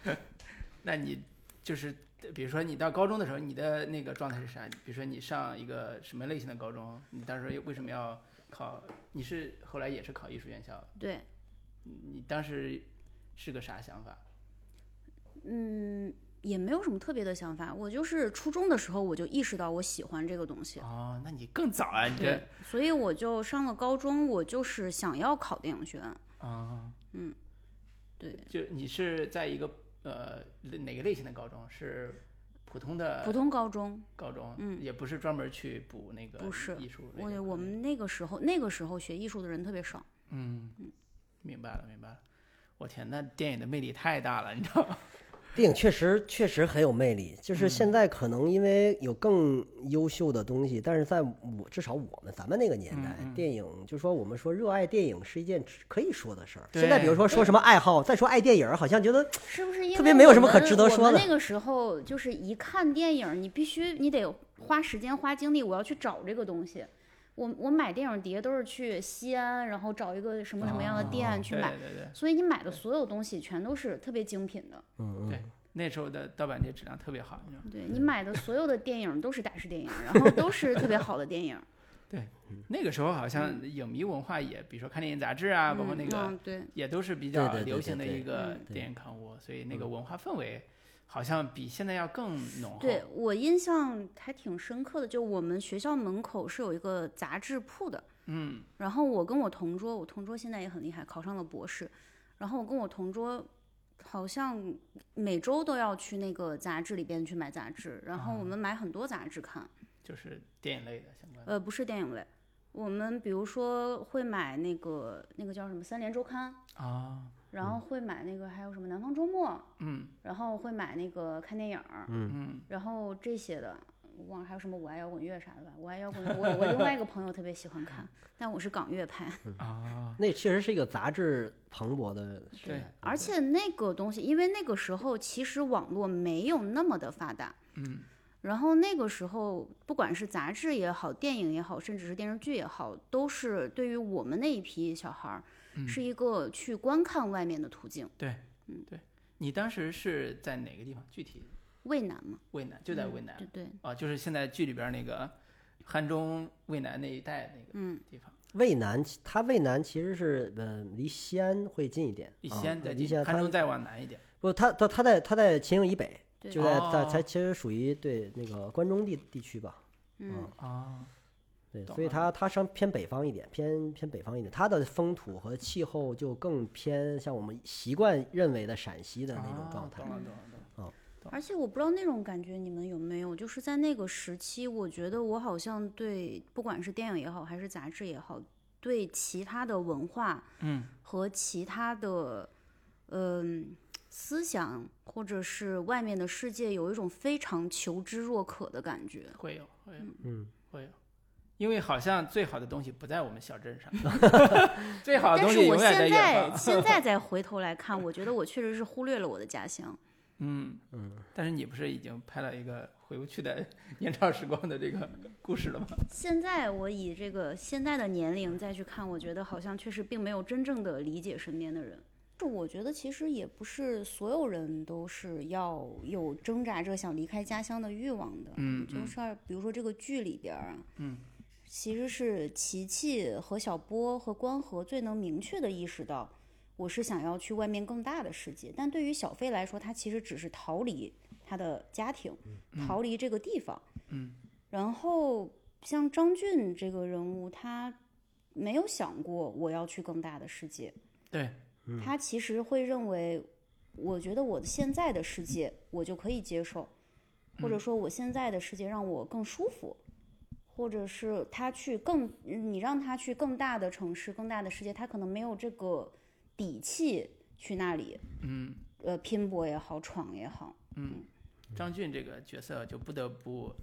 Speaker 2: 那你就是比如说你到高中的时候，你的那个状态是啥？比如说你上一个什么类型的高中？你当时为什么要考？你是后来也是考艺术院校？
Speaker 1: 对，
Speaker 2: 你当时是个啥想法？
Speaker 1: 嗯，也没有什么特别的想法，我就是初中的时候我就意识到我喜欢这个东西，
Speaker 2: 哦，那你更早啊，你这，
Speaker 1: 所以我就上了高中，我就是想要考电影学院。
Speaker 2: 啊，
Speaker 1: 嗯，对，
Speaker 2: 就你是在一个呃哪个类型的高中？是普通的
Speaker 1: 普通高中，
Speaker 2: 高中，
Speaker 1: 嗯
Speaker 2: 也不是专门去补那个
Speaker 1: 不是
Speaker 2: 艺术
Speaker 1: 我我们那个时候那个时候学艺术的人特别少。
Speaker 2: 嗯嗯，明白了明白了。我天，那电影的魅力太大了，你知道吗？
Speaker 3: 电影确实确实很有魅力，就是现在可能因为有更优秀的东西，但是在我至少我们咱们那个年代，电影就说我们说热爱电影是一件可以说的事儿。现在比如说说什么爱好，再说爱电影，好像觉得
Speaker 1: 是不是因为
Speaker 3: 特别没有什么可值得说的
Speaker 1: 那个时候就是一看电影，你必须你得花时间花精力，我要去找这个东西。我我买电影碟都是去西安，然后找一个什么什么样的店去买，
Speaker 2: 对对对，
Speaker 1: 所以你买的所有东西全都是特别精品的。
Speaker 3: 嗯
Speaker 2: 对那时候的盗版碟质量特别好，你知道吗？
Speaker 1: 对你买的所有的电影都是大师电影，然后都是特别好的电影。
Speaker 2: 对那个时候好像影迷文化也，比如说看电影杂志啊，包括那个
Speaker 1: 嗯，对，
Speaker 2: 也都是比较流行的一个电影刊物，所以那个文化氛围好像比现在要更浓厚。
Speaker 1: 对我印象还挺深刻的，就我们学校门口是有一个杂志铺的，
Speaker 2: 嗯
Speaker 1: 然后我跟我同桌，我同桌现在也很厉害，考上了博士。然后我跟我同桌好像每周都要去那个杂志里边去买杂志，然后我们买很多杂志看。
Speaker 2: 就是电影类的相关的。
Speaker 1: 呃，不是电影类，我们比如说会买那个那个叫什么《三联周刊》，
Speaker 2: 啊，
Speaker 1: 然后会买那个还有什么《南方周末》，
Speaker 2: 嗯
Speaker 1: 然后会买那个看电影儿，
Speaker 2: 嗯
Speaker 1: 然后这些的。我忘了还有什么我爱摇滚乐啥的吧，我爱摇滚乐，我我另外一个朋友特别喜欢看，但我是港乐派。
Speaker 2: 啊，
Speaker 3: 那确实是一个杂志蓬勃的时
Speaker 2: 对。
Speaker 1: 而且那个东西，因为那个时候其实网络没有那么的发达，
Speaker 2: 嗯
Speaker 1: 然后那个时候不管是杂志也好，电影也好，甚至是电视剧也好，都是对于我们那一批小孩儿，
Speaker 2: 嗯
Speaker 1: 是一个去观看外面的途径。
Speaker 2: 对嗯对，你当时是在哪个地方？具体
Speaker 1: 渭南吗，
Speaker 2: 渭南就在
Speaker 1: 嗯
Speaker 2: 渭南
Speaker 1: 对对，
Speaker 2: 啊，就是现在剧里边那个汉中渭南那一带那个
Speaker 1: 嗯，
Speaker 2: 地方，
Speaker 3: 渭南，它渭南其实是呃离西安会近一点，啊
Speaker 2: 离西安再近，
Speaker 3: 离西安它
Speaker 2: 汉中再往南一点。
Speaker 3: 不，它它它在它在秦岭以北，
Speaker 1: 对
Speaker 3: 就在在
Speaker 2: 哦
Speaker 3: 它其实属于对那个关中地地区吧。
Speaker 1: 嗯，
Speaker 2: 啊，
Speaker 3: 对，所以它它上偏北方一点，偏偏北方一点，它的风土和气候就更偏像我们习惯认为的陕西的那种状态
Speaker 2: 啊。
Speaker 1: 而且我不知道那种感觉你们有没有，就是在那个时期，我觉得我好像对不管是电影也好，还是杂志也好，对其他的文化，
Speaker 2: 嗯，
Speaker 1: 和其他的，嗯、思想或者是外面的世界，有一种非常求知若渴的感觉。
Speaker 2: 会有会有。
Speaker 3: 嗯，
Speaker 2: 会有，因为好像最好的东西不在我们小镇上，最好的
Speaker 1: 但是我
Speaker 2: 东西永远
Speaker 1: 现
Speaker 2: 远方。
Speaker 1: 在现在 再回头来看，我觉得我确实是忽略了我的家乡。
Speaker 2: 嗯嗯，但是你不是已经拍了一个回不去的 年少时光的这个故事了吗？
Speaker 1: 现在我以这个现在的年龄再去看，我觉得好像确实并没有真正的理解身边的人。就我觉得其实也不是所有人都是要有挣扎着想离开家乡的欲望的。
Speaker 2: 嗯
Speaker 1: 就是啊比如说这个剧里边儿啊，
Speaker 2: 嗯，
Speaker 1: 其实是琪琪和小波和关河最能明确的意识到，我是想要去外面更大的世界。但对于小飞来说，他其实只是逃离他的家庭，逃离这个地方。
Speaker 2: 嗯，
Speaker 1: 然后像张俊这个人物，他没有想过我要去更大的世界，
Speaker 2: 对，
Speaker 1: 他其实会认为，我觉得我的现在的世界我就可以接受，或者说我现在的世界让我更舒服。或者是他去更，你让他去更大的城市、更大的世界，他可能没有这个底气去那里，
Speaker 2: 嗯，
Speaker 1: 呃，拼搏也好，闯也好。
Speaker 2: 嗯张俊这个角色就不得不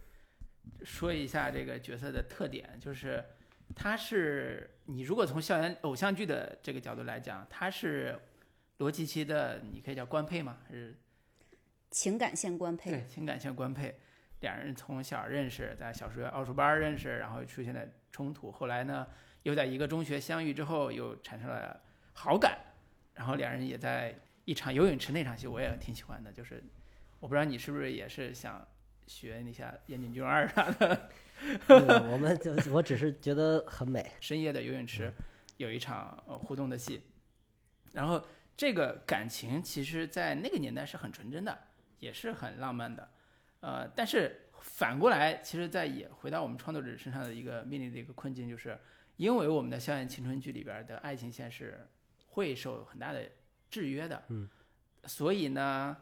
Speaker 2: 说一下这个角色的特点，就是他是你如果从校园偶像剧的这个角度来讲，他是罗琦琦的，你可以叫官配吗？还是
Speaker 1: 情感线官配，
Speaker 2: 对情感线官配？两人从小认识，在小学奥数班认识，然后出现了冲突，后来呢又在一个中学相遇之后，又产生了好感，然后两人也在一场游泳池那场戏，我也挺喜欢的，就是我不知道你是不是也是想学那下岩井俊二啥的，
Speaker 3: 嗯我们就我只是觉得很美。
Speaker 2: 深夜的游泳池有一场呃互动的戏，然后这个感情其实在那个年代是很纯真的，也是很浪漫的，呃，但是反过来，其实，在也回到我们创作者身上的一个面临的一个困境，就是因为我们的校园青春剧里边的爱情线是会受很大的制约的，
Speaker 3: 嗯，
Speaker 2: 所以呢。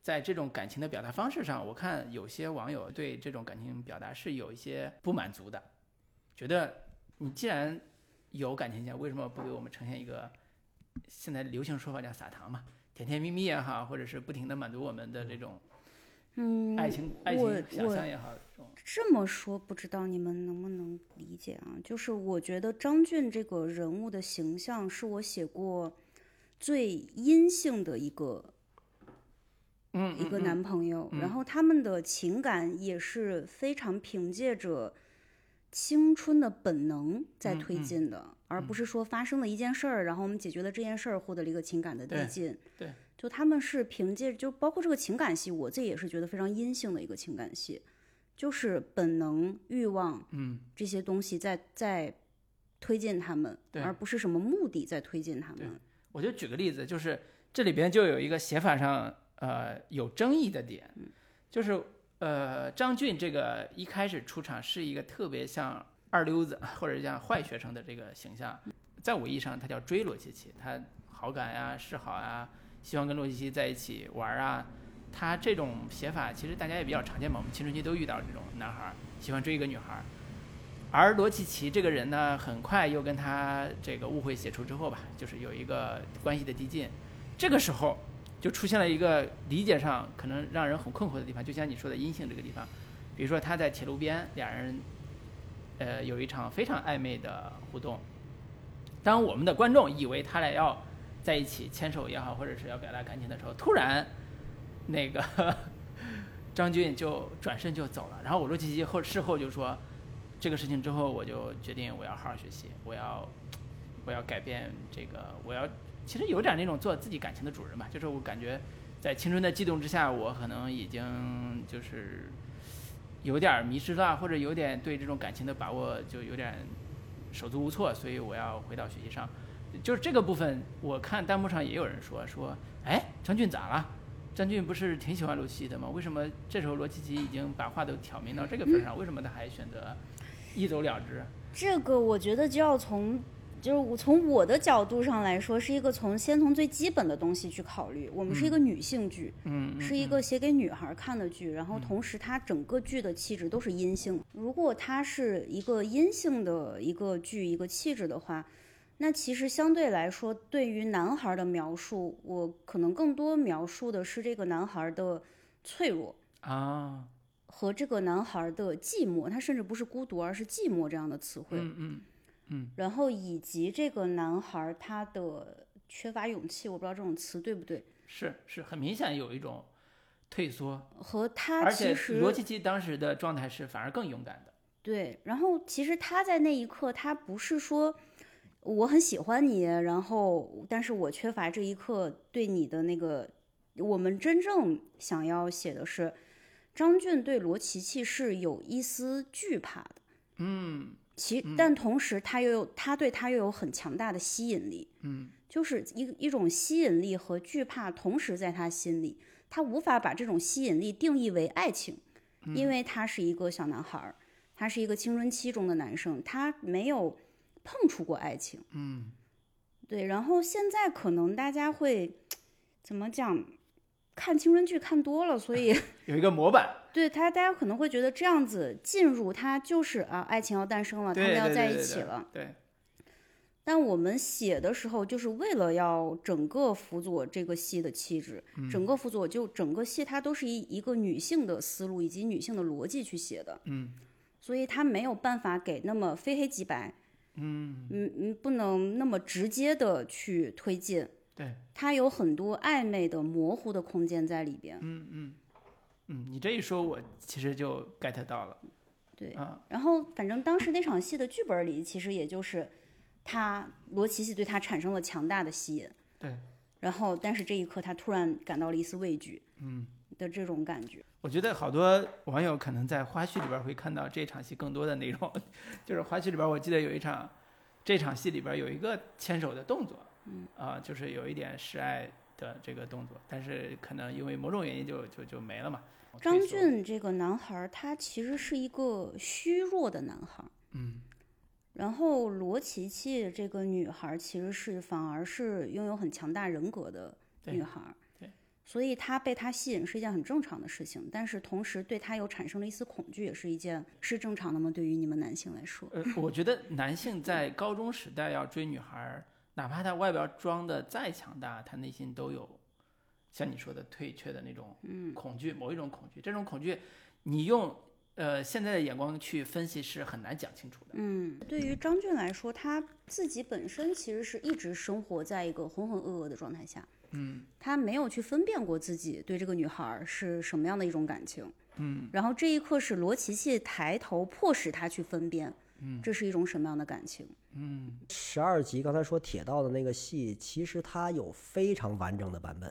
Speaker 2: 在这种感情的表达方式上，我看有些网友对这种感情表达是有一些不满足的，觉得你既然有感情线，为什么不给我们呈现一个现在流行说法叫撒糖嘛，甜甜蜜蜜也好，或者是不停的满足我们的这种
Speaker 1: 嗯，
Speaker 2: 爱情、爱
Speaker 1: 我
Speaker 2: 情想
Speaker 1: 我
Speaker 2: 象也好，这
Speaker 1: 么说，不知道你们能不能理解啊？就是我觉得张俊这个人物的形象是我写过最阴性的一个
Speaker 2: 嗯
Speaker 1: 一个男朋友，
Speaker 2: 嗯
Speaker 1: 然后他们的情感也是非常凭借着青春的本能在推
Speaker 2: 嗯嗯
Speaker 1: 进的，而不是说发生了一件事儿，然后我们解决了这件事儿，获得了一个情感的递
Speaker 2: 对
Speaker 1: 进。
Speaker 2: 对，
Speaker 1: 就他们是凭借，就包括这个情感戏，我自己也是觉得非常阴性的一个情感戏，就是本能、欲望
Speaker 2: 嗯。
Speaker 1: 这些东西在在推进他们，
Speaker 2: 对
Speaker 1: 而不是什么目的在推进他们。
Speaker 2: 我就举个例子，就是这里边就有一个写法上呃有争议的点，就是呃张俊这个一开始出场是一个特别像二流子或者像坏学生的这个形象，在我意义上他叫追罗琪琪，他好感呀、示好呀，希望跟罗琪琪在一起玩啊。他这种写法其实大家也比较常见嘛，我们青春期都遇到这种男孩喜欢追一个女孩，而罗琪琪这个人呢，很快又跟他这个误会解除之后吧，就是有一个关系的递进，这个时候就出现了一个理解上可能让人很困惑的地方，就像你说的阴性这个地方，比如说他在铁路边俩人，呃，有一场非常暧昧的互动，当我们的观众以为他俩要在一起牵手也好，或者是要表达感情的时候，突然那个 张俊就转身就走了，然后我陆琪琪后事后就说。这个事情之后，我就决定我要好好学习，我要我要改变这个，我要其实有点那种做自己感情的主人吧，就是我感觉在青春的悸动之下，我可能已经就是有点迷失了，或者有点对这种感情的把握就有点手足无措，所以我要回到学习上。就是这个部分，我看弹幕上也有人说说，哎，张俊咋了？张俊不是挺喜欢罗琦的吗？为什么这时候罗琦琦已经把话都挑明到这个份儿上，为什么他还选择一走了之？
Speaker 1: 这个我觉得就要从，就是我从我的角度上来说，是一个从先从最基本的东西去考虑。我们是一个女性剧，
Speaker 2: 嗯，嗯
Speaker 1: 是一个写给女孩看的剧，然后同时它整个剧的气质都是阴性。如果它是一个阴性的一个剧一个气质的话，那其实相对来说，对于男孩的描述，我可能更多描述的是这个男孩的脆弱。
Speaker 2: 啊，
Speaker 1: 和这个男孩的寂寞，他甚至不是孤独，而是寂寞这样的词汇。
Speaker 2: 嗯嗯
Speaker 1: 然后以及这个男孩他的缺乏勇气，我不知道这种词对不对，
Speaker 2: 是是很明显有一种退缩，
Speaker 1: 和他
Speaker 2: 而且
Speaker 1: 其实
Speaker 2: 罗琦琦当时的状态是反而更勇敢的。
Speaker 1: 对，然后其实他在那一刻，他不是说我很喜欢你，然后但是我缺乏这一刻对你的那个，我们真正想要写的是，张俊对罗琦琦是有一丝惧怕的。
Speaker 2: 嗯。
Speaker 1: 其但同时他又有他对他又有很强大的吸引力，
Speaker 2: 嗯，
Speaker 1: 就是一一种吸引力和惧怕同时在他心里，他无法把这种吸引力定义为爱情，
Speaker 2: 嗯。
Speaker 1: 因为他是一个小男孩儿，他是一个青春期中的男生，他没有碰触过爱情，
Speaker 2: 嗯，
Speaker 1: 对，然后现在可能大家会怎么讲，看青春剧看多了，所以。
Speaker 2: 有一个模板，
Speaker 1: 对他，大家可能会觉得这样子进入他就是啊，爱情要诞生了，他们要在
Speaker 2: 对对对对
Speaker 1: 一起了。
Speaker 2: 对，
Speaker 1: 但我们写的时候，就是为了要整个辅佐这个戏的气质，
Speaker 2: 嗯。
Speaker 1: 整个辅佐就整个戏它都是一一个女性的思路以及女性的逻辑去写的，
Speaker 2: 嗯。
Speaker 1: 所以他没有办法给那么非黑即白，
Speaker 2: 嗯，
Speaker 1: 嗯嗯，不能那么直接的去推进，
Speaker 2: 对，
Speaker 1: 它有很多暧昧的模糊的空间在里边。
Speaker 2: 嗯嗯嗯，你这一说，我其实就 get 到了。
Speaker 1: 对
Speaker 2: 啊，
Speaker 1: 然后反正当时那场戏的剧本里，其实也就是他罗琦琦对他产生了强大的吸引，
Speaker 2: 对，
Speaker 1: 然后但是这一刻他突然感到了一丝畏惧，
Speaker 2: 嗯，
Speaker 1: 的这种感觉。
Speaker 2: 我觉得好多网友可能在花絮里边会看到这场戏更多的内容，就是花絮里边，我记得有一场，这场戏里边有一个牵手的动作，嗯，啊，就是有一点示爱的这个动作，但是可能因为某种原因就就就没了嘛。
Speaker 1: 张俊这个男孩儿，他其实是一个虚弱的男孩儿，
Speaker 2: 嗯
Speaker 1: 然后罗琪琪这个女孩儿其实是反而是拥有很强大人格的女孩所以他被他吸引是一件很正常的事情，但是同时对他又产生了一丝恐惧，也是一件是正常的吗？对于你们男性来说，
Speaker 2: 呃，我觉得男性在高中时代要追女孩儿，哪怕他外表装的再强大，他内心都有像你说的退却的那种恐惧，某一种恐惧，这种恐惧你用呃现在的眼光去分析是很难讲清楚的。
Speaker 1: 嗯，对于张俊来说，他自己本身其实是一直生活在一个浑浑噩噩的状态下。
Speaker 2: 嗯，
Speaker 1: 他没有去分辨过自己对这个女孩是什么样的一种感情。
Speaker 2: 嗯，
Speaker 1: 然后这一刻是罗琪琪抬头迫使他去分辨，
Speaker 2: 嗯，
Speaker 1: 这是一种什么样的感情？
Speaker 2: 嗯
Speaker 3: 十二集刚才说铁道的那个戏，其实它有非常完整的版本。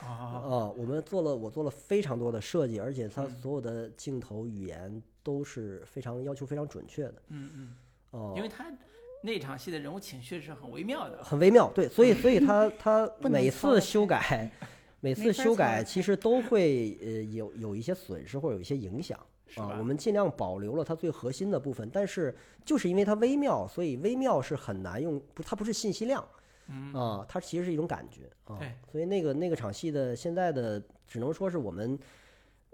Speaker 2: 啊
Speaker 3: 啊，我们做了，我做了非常多的设计，而且它所有的镜头语言都是非常要求非常准确的。
Speaker 2: 嗯嗯，
Speaker 3: 哦、
Speaker 2: 因为他那场戏的人物情绪是很微妙的。
Speaker 3: 很微妙，对，所以所以他 他每次修改，每次修改其实都会呃有有一些损失或者有一些影响
Speaker 2: 是吧。
Speaker 3: 啊我们尽量保留了它最核心的部分，但是就是因为它微妙，所以微妙是很难用，不，它不是信息量。
Speaker 2: 嗯
Speaker 3: 啊，它其实是一种感觉啊
Speaker 2: 对，
Speaker 3: 所以那个那个场戏的现在的只能说是我们，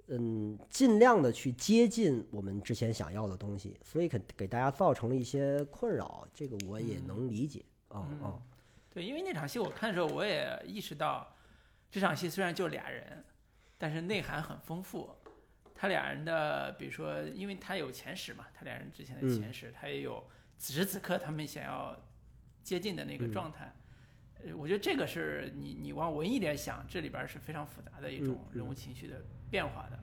Speaker 3: 嗯，尽量的去接近我们之前想要的东西，所以给给大家造成了一些困扰，这个我也能理解啊啊，
Speaker 2: 对，因为那场戏我看的时候，我也意识到，这场戏虽然就俩人，但是内涵很丰富。他俩人的，比如说，因为他有前史嘛，他俩人之前的
Speaker 3: 嗯
Speaker 2: 前史，他也有此时此刻他们想要接近的那个
Speaker 3: 嗯
Speaker 2: 状态。呃，我觉得这个是你你往文艺点想，这里边是非常复杂的一种
Speaker 3: 嗯
Speaker 2: 人物情绪的变化的。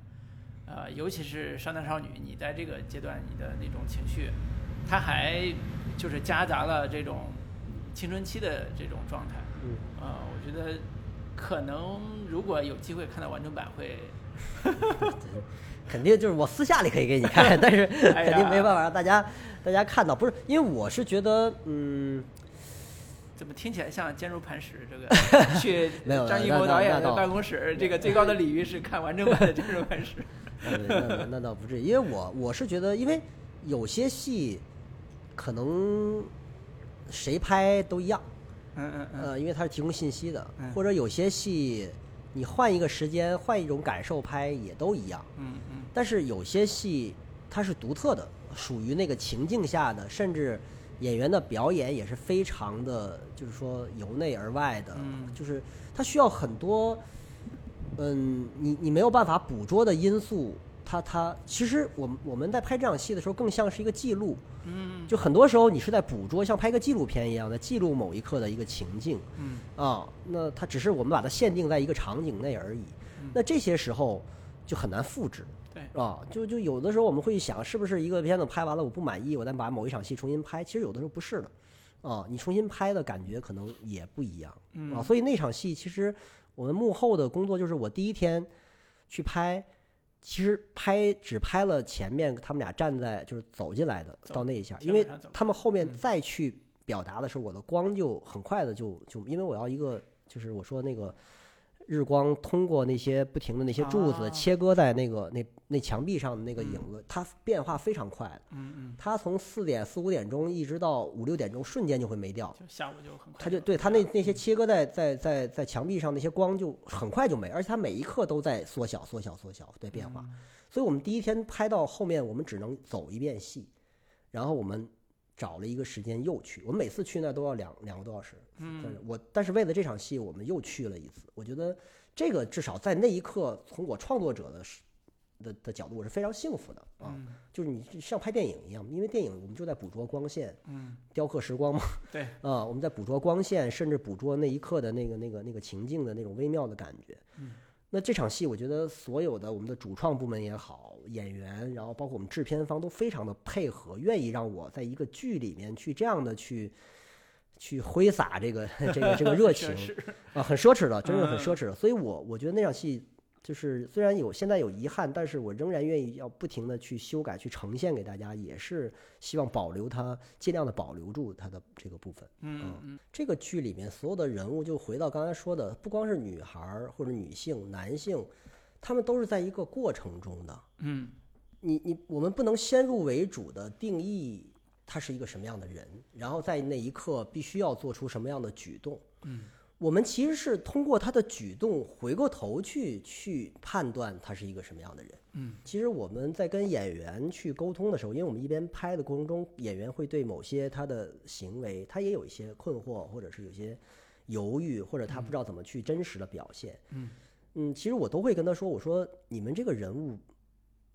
Speaker 2: 呃，尤其是少男少女，你在这个阶段你的那种情绪，它还就是夹杂了这种青春期的这种状态。
Speaker 3: 嗯，
Speaker 2: 呃，我觉得可能如果有机会看到完整版会，
Speaker 3: 肯定就是我私下里可以给你看，但是
Speaker 2: 哎
Speaker 3: 肯定没办法让大家大家看到，不是因为我是觉得，嗯，
Speaker 2: 怎么听起来像坚如磐石？这个 去
Speaker 3: 没有
Speaker 2: 张艺谋导演的办公室，这个最高的礼遇是看完整版的坚如磐石。
Speaker 3: 那那那倒不至于，因为我我是觉得，因为有些戏可能谁拍都一样，
Speaker 2: 嗯嗯嗯，
Speaker 3: 呃，因为它是提供信息的
Speaker 2: 嗯，
Speaker 3: 或者有些戏你换一个时间、换一种感受拍也都一样，
Speaker 2: 嗯嗯
Speaker 3: 但是有些戏它是独特的，属于那个情境下的，甚至演员的表演也是非常的，就是说由内而外的，
Speaker 2: 嗯
Speaker 3: 就是他需要很多，嗯，你你没有办法捕捉的因素。他他其实我们我们在拍这场戏的时候，更像是一个记录，
Speaker 2: 嗯
Speaker 3: 就很多时候你是在捕捉，像拍个纪录片一样的记录某一刻的一个情境。
Speaker 2: 嗯
Speaker 3: 啊，那它只是我们把它限定在一个场景内而已。那这些时候就很难复制。
Speaker 2: 对
Speaker 3: 啊，就就有的时候我们会想，是不是一个片子拍完了我不满意，我再把某一场戏重新拍？其实有的时候不是的。啊，你重新拍的感觉可能也不一样。
Speaker 2: 嗯
Speaker 3: 啊，所以那场戏其实我们幕后的工作就是我第一天去拍。其实拍只拍了前面他们俩站在就是走进来的到那一下，因为他们后面
Speaker 2: 嗯
Speaker 3: 再去表达的时候，我的光就很快的就就因为我要一个就是我说那个日光通过那些不停的那些柱子
Speaker 2: 啊
Speaker 3: 切割在那个那那墙壁上的那个影子，它变化非常快的。
Speaker 2: 嗯嗯，
Speaker 3: 它从四点四五点钟一直到五六点钟，瞬间就会没掉。
Speaker 2: 就下午就很快。
Speaker 3: 它就对它那那些切割在在在在墙壁上那些光就很快就没，而且它每一刻都在缩小缩小缩小在变化。所以我们第一天拍到后面，我们只能走一遍戏，然后我们找了一个时间又去。我们每次去那都要两两个多小时。但是我但是为了这场戏，我们又去了一次。我觉得这个至少在那一刻，从我创作者的的的角度，我是非常幸福的啊。
Speaker 2: 嗯
Speaker 3: 就是你像拍电影一样，因为电影我们就在捕捉光线，
Speaker 2: 嗯，
Speaker 3: 雕刻时光嘛。
Speaker 2: 对，
Speaker 3: 啊，我们在捕捉光线，甚至捕捉那一刻的那个、那个、那个情境的那种微妙的感觉。
Speaker 2: 嗯，
Speaker 3: 那这场戏，我觉得所有的我们的主创部门也好，演员，然后包括我们制片方都非常的配合，愿意让我在一个剧里面去这样的去去挥洒这个 这个这个热情啊，很奢侈的，真是很
Speaker 2: 嗯
Speaker 3: 奢侈的。所以我我觉得那场戏。就是虽然有现在有遗憾，但是我仍然愿意要不停的去修改、去呈现给大家，也是希望保留它，尽量的保留住它的这个部分。
Speaker 2: 嗯嗯
Speaker 3: 这个剧里面所有的人物，就回到刚才说的，不光是女孩儿或者女性、男性，他们都是在一个过程中的。
Speaker 2: 嗯
Speaker 3: 你你我们不能先入为主的定义他是一个什么样的人，然后在那一刻必须要做出什么样的举动。
Speaker 2: 嗯，
Speaker 3: 我们其实是通过他的举动回过头去去判断他是一个什么样的人。
Speaker 2: 嗯，
Speaker 3: 其实我们在跟演员去沟通的时候，因为我们一边拍的过程中，演员会对某些他的行为，他也有一些困惑，或者是有些犹豫，或者他不知道怎么去真实的表现。
Speaker 2: 嗯，
Speaker 3: 嗯，其实我都会跟他说，我说你们这个人物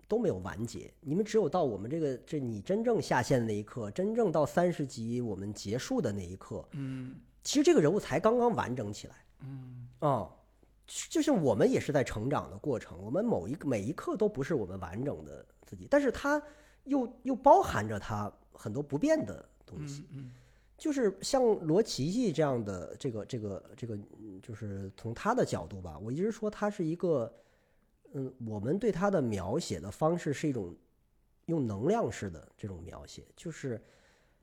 Speaker 3: 都没有完结，你们只有到我们这个这你真正下线的那一刻，真正到三十集我们结束的那一刻，
Speaker 2: 嗯
Speaker 3: 其实这个人物才刚刚完整起来。
Speaker 2: 嗯
Speaker 3: 啊、就像我们也是在成长的过程，我们某一个每一刻都不是我们完整的自己，但是它又又包含着它很多不变的东西。
Speaker 2: 嗯嗯
Speaker 3: 就是像罗琦琦这样的这个这个这个，嗯就是从他的角度吧，我一直说他是一个，嗯，我们对他的描写的方式是一种用能量式的这种描写，就是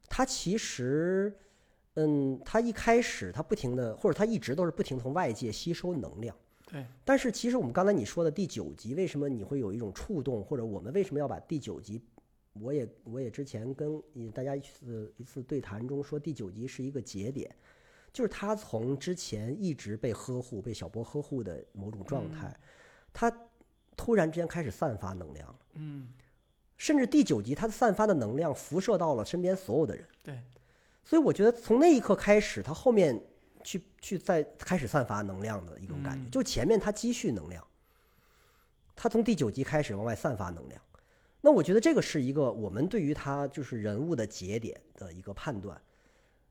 Speaker 3: 他其实，嗯，他一开始他不停的，或者他一直都是不停从外界吸收能量。
Speaker 2: 对，
Speaker 3: 但是其实我们刚才你说的第九集，为什么你会有一种触动，或者我们为什么要把第九集？我也我也之前跟大家一次一次对谈中说，第九集是一个节点，就是他从之前一直被呵护、被小波呵护的某种状态，他突然之间开始散发能量了，
Speaker 2: 嗯，
Speaker 3: 甚至第九集他散发的能量辐射到了身边所有的人。
Speaker 2: 对，
Speaker 3: 所以我觉得从那一刻开始，他后面去去再开始散发能量的一种感觉，
Speaker 2: 嗯
Speaker 3: 就前面他积蓄能量，他从第九集开始往外散发能量。那我觉得这个是一个我们对于他就是人物的节点的一个判断。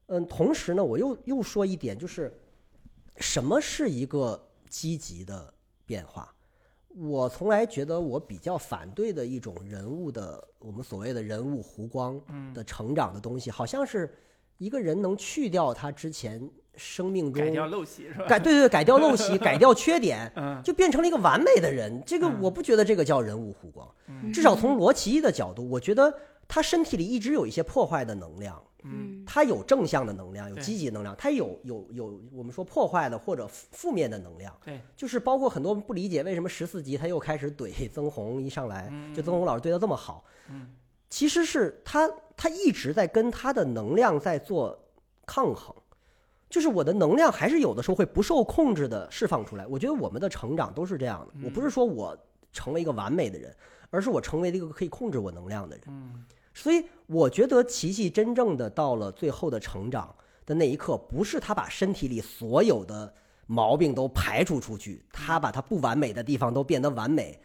Speaker 3: 嗯，同时呢，我又又说一点，就是什么是一个积极的变化？我从来觉得我比较反对的一种人物的我们所谓的人物弧光的成长的东西，好像是一个人能去掉他之前生命中
Speaker 2: 改掉陋习是吧？
Speaker 3: 改对对对改掉陋习，改掉缺点，
Speaker 2: 嗯
Speaker 3: 就变成了一个完美的人。这个
Speaker 2: 嗯
Speaker 3: 我不觉得这个叫人物弧光，至少从罗琦的角度，我觉得他身体里一直有一些破坏的能量。
Speaker 2: 嗯。
Speaker 3: 他有正向的能量，有积极能量，他有有有我们说破坏的或者负负面的能量，
Speaker 2: 对，
Speaker 3: 就是包括很多不理解为什么十四集他又开始怼 曾红，一上来就曾红老师对他这么好，
Speaker 2: 嗯。
Speaker 3: 其实是他他一直在跟他的能量在做抗衡，就是我的能量还是有的时候会不受控制的释放出来。我觉得我们的成长都是这样的，我不是说我成为一个完美的人，而是我成为了一个可以控制我能量的人。
Speaker 2: 嗯
Speaker 3: 所以我觉得琪琪真正的到了最后的成长的那一刻，不是他把身体里所有的毛病都排除出去，他把他不完美的地方都变得完美，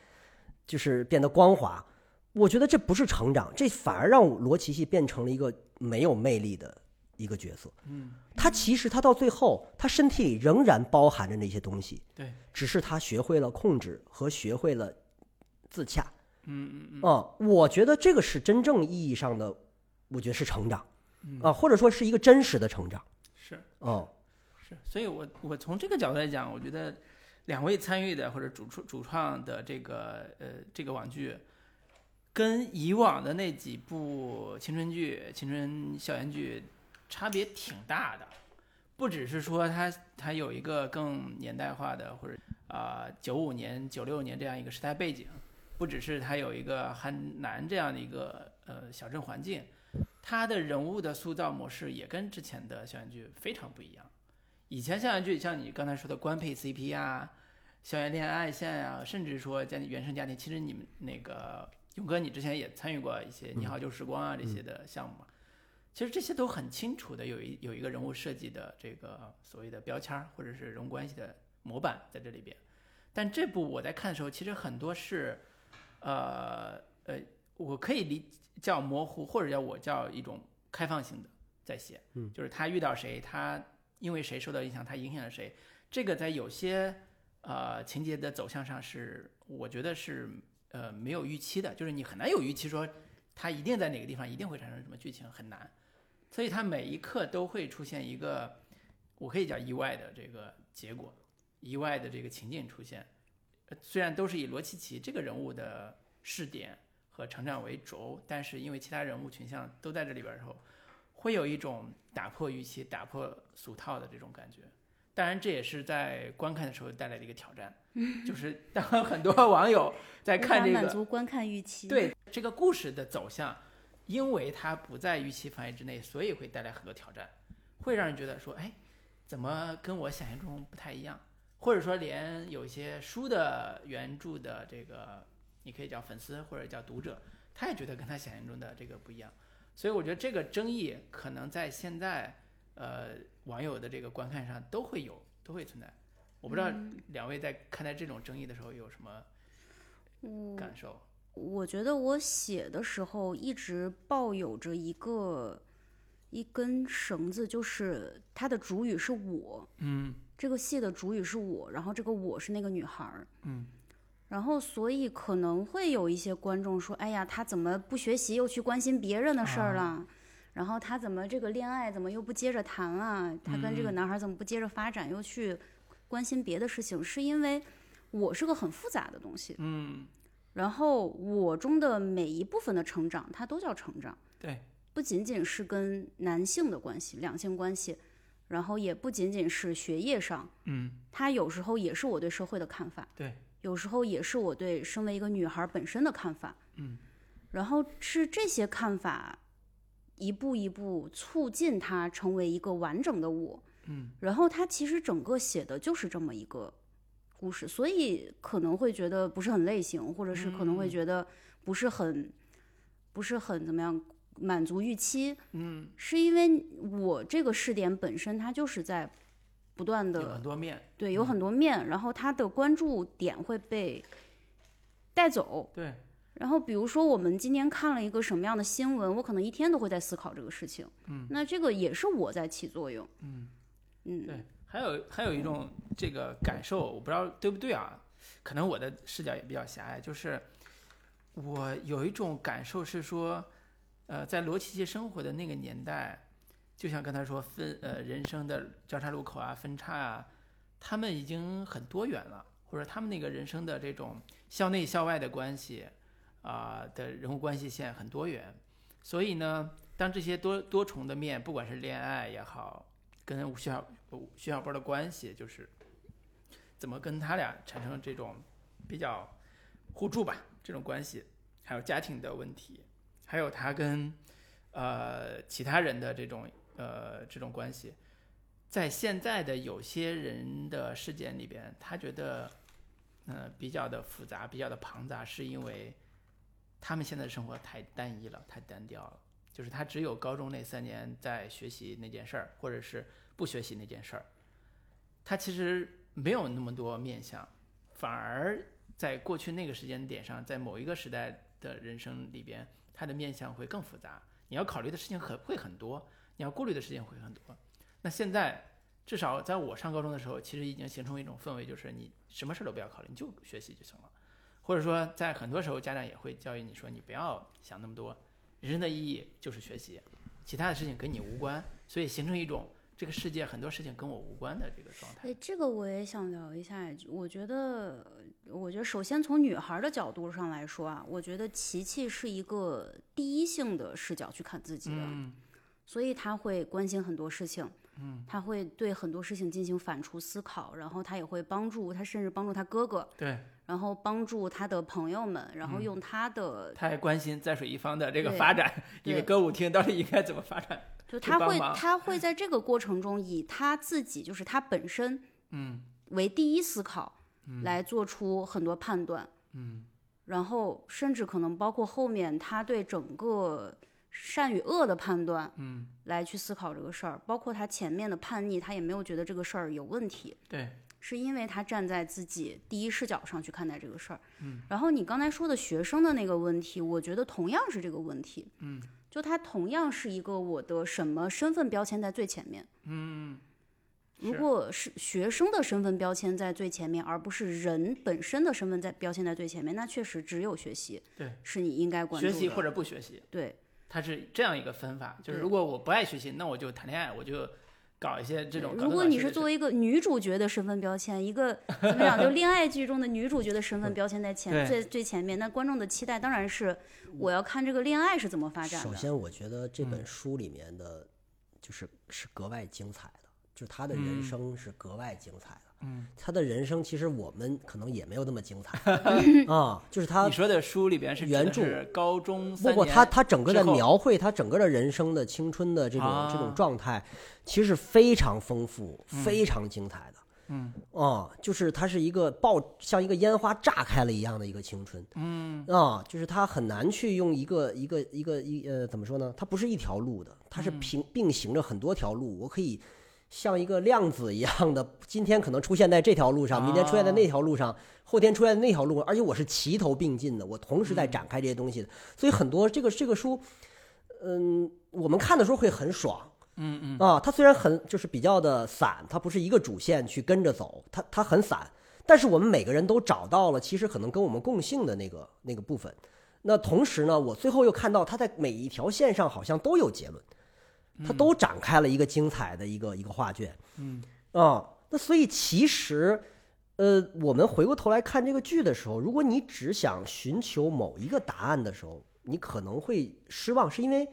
Speaker 3: 就是变得光滑。我觉得这不是成长，这反而让罗琪琪变成了一个没有魅力的一个角色。
Speaker 2: 嗯，
Speaker 3: 他其实他到最后，他身体里仍然包含着那些东西，
Speaker 2: 对，
Speaker 3: 只是他学会了控制和学会了自洽。
Speaker 2: 嗯嗯嗯
Speaker 3: 啊、我觉得这个是真正意义上的，我觉得是成长
Speaker 2: 嗯
Speaker 3: 啊，或者说是一个真实的成长。
Speaker 2: 是。
Speaker 3: 哦，
Speaker 2: 是，所以我我从这个角度来讲，我觉得两位参与的或者主创主创的这个呃这个网剧，跟以往的那几部青春剧、青春校园剧差别挺大的。不只是说它它有一个更年代化的或者啊九五年、九六年这样一个时代背景，不只是它有一个很难这样的一个呃小镇环境，它的人物的塑造模式也跟之前的校园剧非常不一样。以前校园剧像你刚才说的官配 CP 啊、校园恋爱线啊，甚至说家庭原生家庭，其实你们那个勇哥，你之前也参与过一些《你好旧时光啊》这些的项目嘛。其实这些都很清楚的有一有一个人物设计的这个所谓的标签儿或者是人物关系的模板在这里边。但这部我在看的时候，其实很多是，呃呃，我可以理叫模糊，或者叫我叫一种开放性的在写，
Speaker 3: 嗯。
Speaker 2: 就是他遇到谁，他因为谁受到影响，他影响了谁，这个在有些呃情节的走向上是，我觉得是呃没有预期的，就是你很难有预期说他一定在哪个地方一定会产生什么剧情，很难，所以他每一刻都会出现一个我可以叫意外的这个结果，意外的这个情境出现。呃虽然都是以罗琦琦这个人物的视点和成长为轴，但是因为其他人物群像都在这里边儿的时候，会有一种打破预期、打破俗套的这种感觉。当然，这也是在观看的时候带来的一个挑战，就是当很多网友在看这个
Speaker 1: 足观看预期。，
Speaker 2: 对这个故事的走向，因为它不在预期范围之内，所以会带来很多挑战，会让人觉得说，哎，怎么跟我想象中不太一样？或者说，连有一些书的原著的这个，你可以叫粉丝或者叫读者，他也觉得跟他想象中的这个不一样。所以我觉得这个争议可能在现在，呃，网友的这个观看上都会有，都会存在。我不知道
Speaker 1: 嗯
Speaker 2: 两位在看待这种争议的时候有什么
Speaker 1: 我
Speaker 2: 感受？
Speaker 1: 我觉得我写的时候一直抱有着一个一根绳子，就是它的主语是我，
Speaker 2: 嗯
Speaker 1: 这个戏的主语是我，然后这个我是那个女孩儿，
Speaker 2: 嗯，
Speaker 1: 然后所以可能会有一些观众说，哎呀，他怎么不学习又去关心别人的事儿了？然后他怎么这个恋爱怎么又不接着谈了？他跟这个男孩怎么不接着发展，又去关心别的事情？是因为我是个很复杂的东西，
Speaker 2: 嗯，
Speaker 1: 然后我中的每一部分的成长，它都叫成长。
Speaker 2: 对，
Speaker 1: 不仅仅是跟男性的关系、两性关系，然后也不仅仅是学业上，
Speaker 2: 嗯，
Speaker 1: 它有时候也是我对社会的看法，
Speaker 2: 对，
Speaker 1: 有时候也是我对身为一个女孩本身的看法，
Speaker 2: 嗯，
Speaker 1: 然后是这些看法一步一步促进她成为一个完整的我，
Speaker 2: 嗯，
Speaker 1: 然后她其实整个写的就是这么一个故事，所以可能会觉得不是很类型，或者是可能会
Speaker 2: 嗯。
Speaker 1: 觉得不是很不是很怎么样满足预期，
Speaker 2: 嗯，
Speaker 1: 是因为我这个试点本身它就是在不断
Speaker 2: 有
Speaker 1: 的
Speaker 2: 很多面，
Speaker 1: 对有很多面，然后它的关注点会被带走。
Speaker 2: 对，
Speaker 1: 然后比如说我们今天看了一个什么样的新闻，我可能一天都会在思考这个事情。
Speaker 2: 嗯，
Speaker 1: 那这个也是我在起作用。
Speaker 2: 嗯
Speaker 1: 嗯，
Speaker 2: 对，还有还有一种这个感受，我不知道对不对啊？可能我的视角也比较狭隘，就是我有一种感受是说，呃，在罗琦琦生活的那个年代，就像刚才说分呃人生的交叉路口啊、分叉啊，他们已经很多元了，或者他们那个人生的这种校内校外的关系啊、的人物关系线很多元，所以呢，当这些多多重的面，不管是恋爱也好，跟吴小吴徐小波的关系，就是怎么跟他俩产生这种比较互助吧这种关系，还有家庭的问题，还有他跟呃其他人的这种呃这种关系，在现在的有些人的事件里边，他觉得呃比较的复杂，比较的庞杂，是因为他们现在生活太单一了，太单调了。就是他只有高中那三年在学习那件事儿，或者是不学习那件事儿，他其实没有那么多面向，反而在过去那个时间点上，在某一个时代的人生里边，他的面向会更复杂，你要考虑的事情很会很多，你要顾虑的事情会很多。那现在至少在我上高中的时候，其实已经形成一种氛围，就是你什么事都不要考虑，你就学习就行了。或者说，在很多时候，家长也会教育你说，你不要想那么多，人生的意义就是学习，其他的事情跟你无关，所以形成一种这个世界很多事情跟我无关的这个状态。
Speaker 1: 哎，这个我也想聊一下。我觉得，我觉得首先从女孩的角度上来说啊，我觉得琪琪是一个第一性的视角去看自己的，
Speaker 2: 嗯
Speaker 1: 所以她会关心很多事情，嗯，她会对很多事情进行反刍思考，然后她也会帮助，她甚至帮助她哥哥，
Speaker 2: 对，
Speaker 1: 然后帮助她的朋友们，然后用她的，
Speaker 2: 他还关心在水一方的这个发展，一个歌舞厅到底应该怎么发展。
Speaker 1: 就他会，
Speaker 2: 去帮忙
Speaker 1: 她会在这个过程中以他自己，就是他本身，
Speaker 2: 嗯。
Speaker 1: 为第一思考，来做出很多判断，
Speaker 2: 嗯。
Speaker 1: 然后甚至可能包括后面他对整个善与恶的判断，
Speaker 2: 嗯，
Speaker 1: 来去思考这个事儿，包括他前面的叛逆，他也没有觉得这个事儿有问题，
Speaker 2: 对，
Speaker 1: 是因为他站在自己第一视角上去看待这个事儿。嗯，然后你刚才说的学生的那个问题，我觉得同样是这个问题。
Speaker 2: 嗯，
Speaker 1: 就它同样是一个我的什么身份标签在最前面。
Speaker 2: 嗯
Speaker 1: 如果是学生的身份标签在最前面，而不是人本身的身份在标签在最前面，那确实只有学习
Speaker 2: 对
Speaker 1: 是你应该关注的。
Speaker 2: 学习或者不学习，
Speaker 1: 对
Speaker 2: 它是这样一个分法。就是如果我不爱学习，那我就谈恋爱，我就搞一些这种。
Speaker 1: 如果你是作为一个女主角的身份标签，一个 怎么讲，就恋爱剧中的女主角的身份标签在前最最前面，那观众的期待当然是我要看这个恋爱是怎么发展的。
Speaker 3: 首先，我觉得这
Speaker 2: 嗯
Speaker 3: 本书里面的，就是是格外精彩的，就是他的人
Speaker 2: 嗯
Speaker 3: 生是格外精彩的。
Speaker 2: 嗯，
Speaker 3: 他的人生其实我们可能也没有那么精彩。啊，就是他
Speaker 2: 你说的书里边是
Speaker 3: 原著。
Speaker 2: 高中
Speaker 3: 不不，他他整个的描绘，他整个的人生的青春的这种、这
Speaker 2: 啊
Speaker 3: 种状态，其实非常丰富，非常精彩的。
Speaker 2: 嗯。
Speaker 3: 啊，就是他是一个爆像一个烟花炸开了一样的一个青春。
Speaker 2: 嗯。
Speaker 3: 啊，就是他很难去用一个一个一个一呃怎么说呢？它不是一条路的，它是平并行着很多条路，我可以像一个量子一样的，今天可能出现在这条路上，明天出现在那条路上，后天出现在那条路上，而且我是齐头并进的，我同时在展开这些东西的。所以很多这个这个书，嗯，我们看的时候会很爽。
Speaker 2: 嗯嗯
Speaker 3: 啊，它虽然很就是比较的散，它不是一个主线去跟着走，它它很散，但是我们每个人都找到了其实可能跟我们共性的那个那个部分。那同时呢，我最后又看到它在每一条线上好像都有结论，它都展开了一个精彩的一个一个画卷。
Speaker 2: 嗯
Speaker 3: 啊，那所以其实，呃，我们回过头来看这个剧的时候，如果你只想寻求某一个答案的时候，你可能会失望，是因为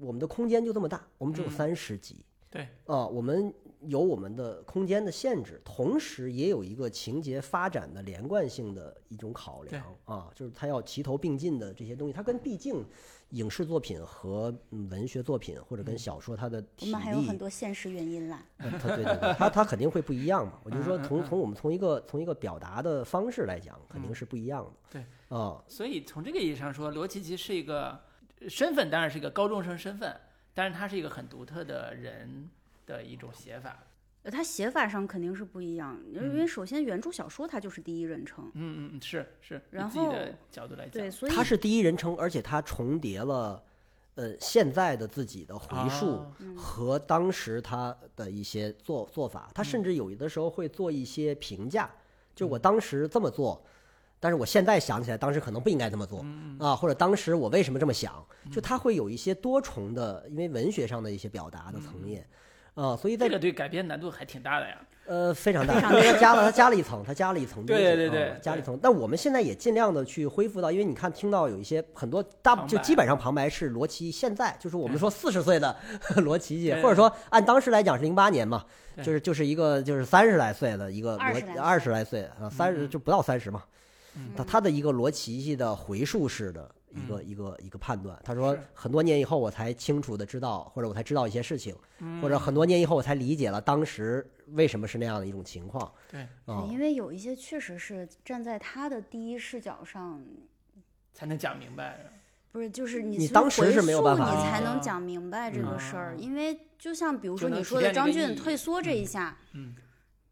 Speaker 3: 我们的空间就这么大，我们只有
Speaker 2: 嗯
Speaker 3: 三十集。
Speaker 2: 对
Speaker 3: 啊，我们有我们的空间的限制，同时也有一个情节发展的连贯性的一种考量啊，就是它要齐头并进的这些东西，它跟毕竟影视作品和嗯文学作品或者跟小说它的
Speaker 1: 我
Speaker 3: 体
Speaker 1: 们还有很多现实原因啦。
Speaker 3: 呃它对对对，它它肯定会不一样嘛。我就说从从我们从一个从一个表达的方式来讲，肯定是不一样的。
Speaker 2: 对
Speaker 3: 啊，
Speaker 2: 所以从这个意义上说，罗琦琦是一个身份，当然是一个高中生身份，但是他是一个很独特的人的一种写法。
Speaker 1: 呃它写法上肯定是不一样，因
Speaker 3: 嗯
Speaker 1: 为首先原著小说它就是第一人称，
Speaker 2: 嗯嗯嗯，是是，
Speaker 1: 然后
Speaker 2: 自己的角度来讲，
Speaker 1: 对，所以
Speaker 3: 它是第一人称，而且它重叠了呃现在的自己的回述
Speaker 2: 哦
Speaker 3: 和当时他的一些做做法。他甚至有的时候会做一些评价，就我当时这么做。但是我现在想起来，当时可能不应该这么做啊，或者当时我为什么这么想？就他会有一些多重的，因为文学上的一些表达的层面啊，所以在
Speaker 2: 这个对改编难度还挺大的呀。
Speaker 3: 呃，非常大，因为它加了它加了一层，它加了一层
Speaker 2: 对对对
Speaker 3: 啊加了一层。但我们现在也尽量的去恢复到，因为你看听到有一些很多大就基本上旁白是罗琦现在就是我们说四十岁的 罗琦姐，或者说按当时来讲是零八年嘛，就是就是一个就是三十来岁的一个
Speaker 1: 20来岁
Speaker 3: 罗二十来岁啊，三十
Speaker 2: 嗯
Speaker 3: 就不到三十嘛，
Speaker 2: 嗯
Speaker 3: 他他的一个罗琦系的回溯式的一个、一个一个判断。他说很多年以后我才清楚的知道，或者我才知道一些事情，
Speaker 2: 嗯
Speaker 3: 或者很多年以后我才理解了当时为什么是那样的一种情况
Speaker 2: 对，
Speaker 3: 啊。
Speaker 1: 因为有一些确实是站在他的第一视角上，
Speaker 2: 才能讲明白。
Speaker 1: 不是就是你
Speaker 3: 你当时是没有办法
Speaker 1: 你才能讲明白这个事儿，
Speaker 2: 嗯。
Speaker 1: 因为就像比如说你说的张俊退缩这一。下，
Speaker 2: 嗯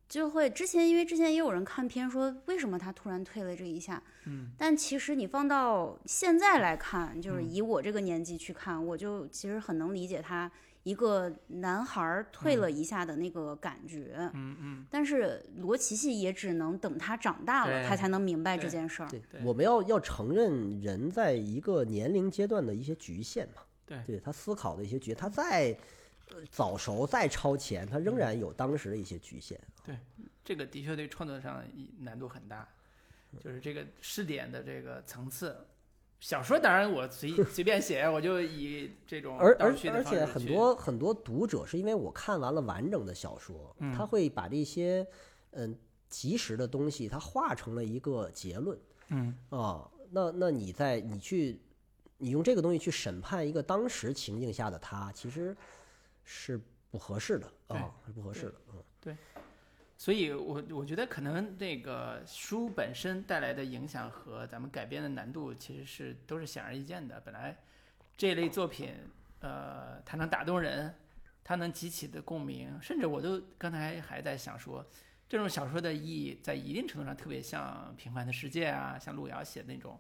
Speaker 1: 就会之前因为之前也有人看片说为什么他突然退了这一下，
Speaker 2: 嗯，
Speaker 1: 但其实你放到现在来看，就是
Speaker 2: 嗯
Speaker 1: 以我这个年纪去看，我就其实很能理解他一个男孩儿退了一下的那个感觉。
Speaker 2: 嗯嗯，
Speaker 1: 但是罗琦琦也只能等他长大了，他才能明白这件事儿。
Speaker 3: 对
Speaker 2: 对，
Speaker 3: 我们要要承认人在一个年龄阶段的一些局限嘛。
Speaker 2: 对
Speaker 3: 对他思考的一些局，他再呃早熟再超前，它仍然有当时的一些局限。
Speaker 2: 对这个的确对创作上难度很大，就是这个试点的这个层次。小说当然我随随便写，我就以这种
Speaker 3: 而而而且很多很多读者是因为我看完了完整的小说，
Speaker 2: 嗯
Speaker 3: 他会把这些嗯及时的东西，他化成了一个结论
Speaker 2: 嗯
Speaker 3: 啊。那那你在你去你用这个东西去审判一个当时情境下的他，其实是不合适的啊，是不合适的。嗯。
Speaker 2: 所以我我觉得可能这个书本身带来的影响和咱们改编的难度其实是都是显而易见的。本来这类作品，呃，它能打动人，它能激起的共鸣，甚至我都刚才还在想说，这种小说的意义在一定程度上特别像《平凡的世界》啊，像路遥写的那种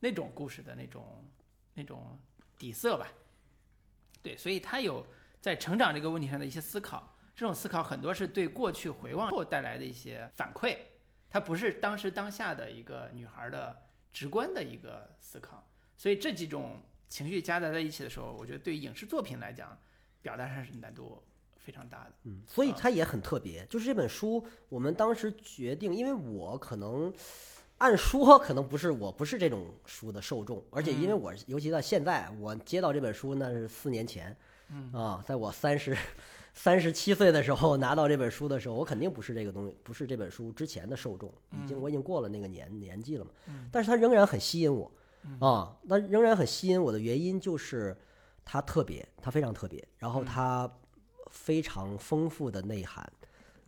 Speaker 2: 那种故事的那种那种底色吧。对，所以它有在成长这个问题上的一些思考。这种思考很多是对过去回望后带来的一些反馈，它不是当时当下的一个女孩的直观的一个思考，所以这几种情绪夹杂在一起的时候，我觉得对影视作品来讲，表达上是难度非常大的。
Speaker 3: 嗯，所以它也很特别。就是这本书，我们当时决定，因为我可能按说可能不是我不是这种书的受众，而且因为我尤其到现在，我接到这本书那是四年前，
Speaker 2: 嗯。
Speaker 3: 啊，在我三十三十七岁的时候拿到这本书的时候，我肯定不是这个东西，不是这本书之前的受众，已经我已经过了那个年年纪了嘛。
Speaker 2: 嗯。
Speaker 3: 但是它仍然很吸引我，啊，那仍然很吸引我的原因就是它特别，它非常特别，然后它非常丰富的内涵，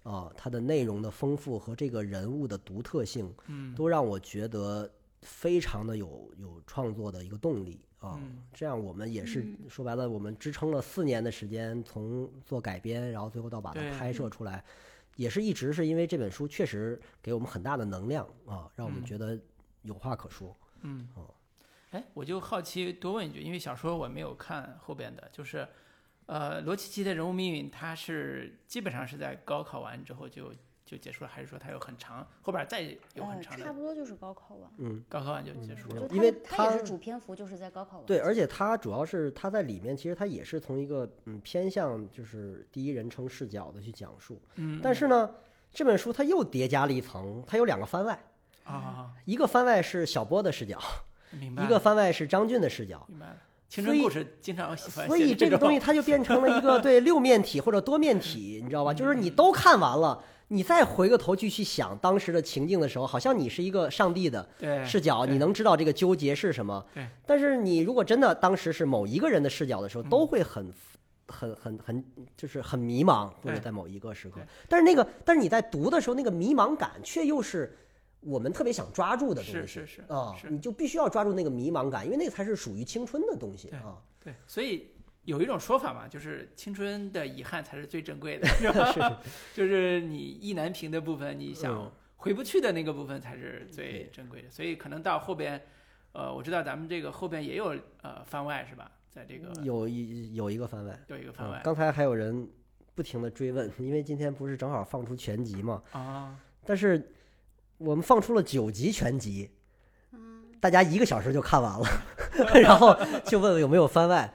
Speaker 3: 啊，它的内容的丰富和这个人物的独特性，
Speaker 2: 嗯。
Speaker 3: 都让我觉得非常的有有创作的一个动力啊。
Speaker 2: 嗯
Speaker 3: 这样我们也是
Speaker 1: 嗯
Speaker 3: 说白了，我们支撑了四年的时间，从做改编，然后最后到把它拍摄出来，也是一直是因为这本书确实给我们很大的能量啊，让我们
Speaker 2: 嗯
Speaker 3: 觉得有话可说。
Speaker 2: 嗯
Speaker 3: 哦，
Speaker 2: 哎，我就好奇多问一句，因为小说我没有看后边的，就是，呃，罗琦琦的人物命运，他是基本上是在高考完之后就就结束了，还是说它有很长后边再有很
Speaker 1: 呃，差
Speaker 2: 长的
Speaker 1: 不多就是高考完，
Speaker 3: 嗯，
Speaker 2: 高考完就结束了？
Speaker 3: 因为他
Speaker 1: 他也是主篇幅就是在高考完。
Speaker 3: 对，而且它主要是它在里面，其实它也是从一个嗯偏向就是第一人称视角的去讲述，
Speaker 2: 嗯，
Speaker 3: 但是呢，这本书它又叠加了一层，它有两个番外，
Speaker 2: 啊，
Speaker 3: 一个番外是小波的视角，
Speaker 2: 明白，
Speaker 3: 一个番外是张俊的视角。
Speaker 2: 明白了。青春故事经常喜欢
Speaker 3: 所
Speaker 2: 写这
Speaker 3: 以这个东西它就变成了一个 对六面体或者多面体，你知道吧？就是你都看完了，你再回过头去去想当时的情境的时候，好像你是一个上帝的视角，你能知道这个纠结是什么
Speaker 2: 对。
Speaker 3: 但是你如果真的当时是某一个人的视角的时候，
Speaker 2: 嗯
Speaker 3: 都会很。很很很，就是很迷茫，或者在某一个时刻。但是那个，但是你在读的时候，那个迷茫感却又是我们特别想抓住的东西。
Speaker 2: 是是是
Speaker 3: 啊，你就必须要抓住那个迷茫感，因为那个才是属于青春的东西啊。
Speaker 2: 对，所以有一种说法嘛，就是青春的遗憾才是最珍贵的，是吧？
Speaker 3: 是
Speaker 2: 就是你意难平的部分，你想
Speaker 3: 嗯
Speaker 2: 回不去的那个部分才是最珍贵的。所以可能到后边，呃，我知道咱们这个后边也有呃番外是吧？在这个
Speaker 3: 有一有一个番外，
Speaker 2: 有一个番外
Speaker 3: 嗯刚才还有人不停的追问，因为今天不是正好放出全集嘛，
Speaker 2: 啊，
Speaker 3: 但是我们放出了九集全集，大家一个小时就看完了，然后就问问有没有番外。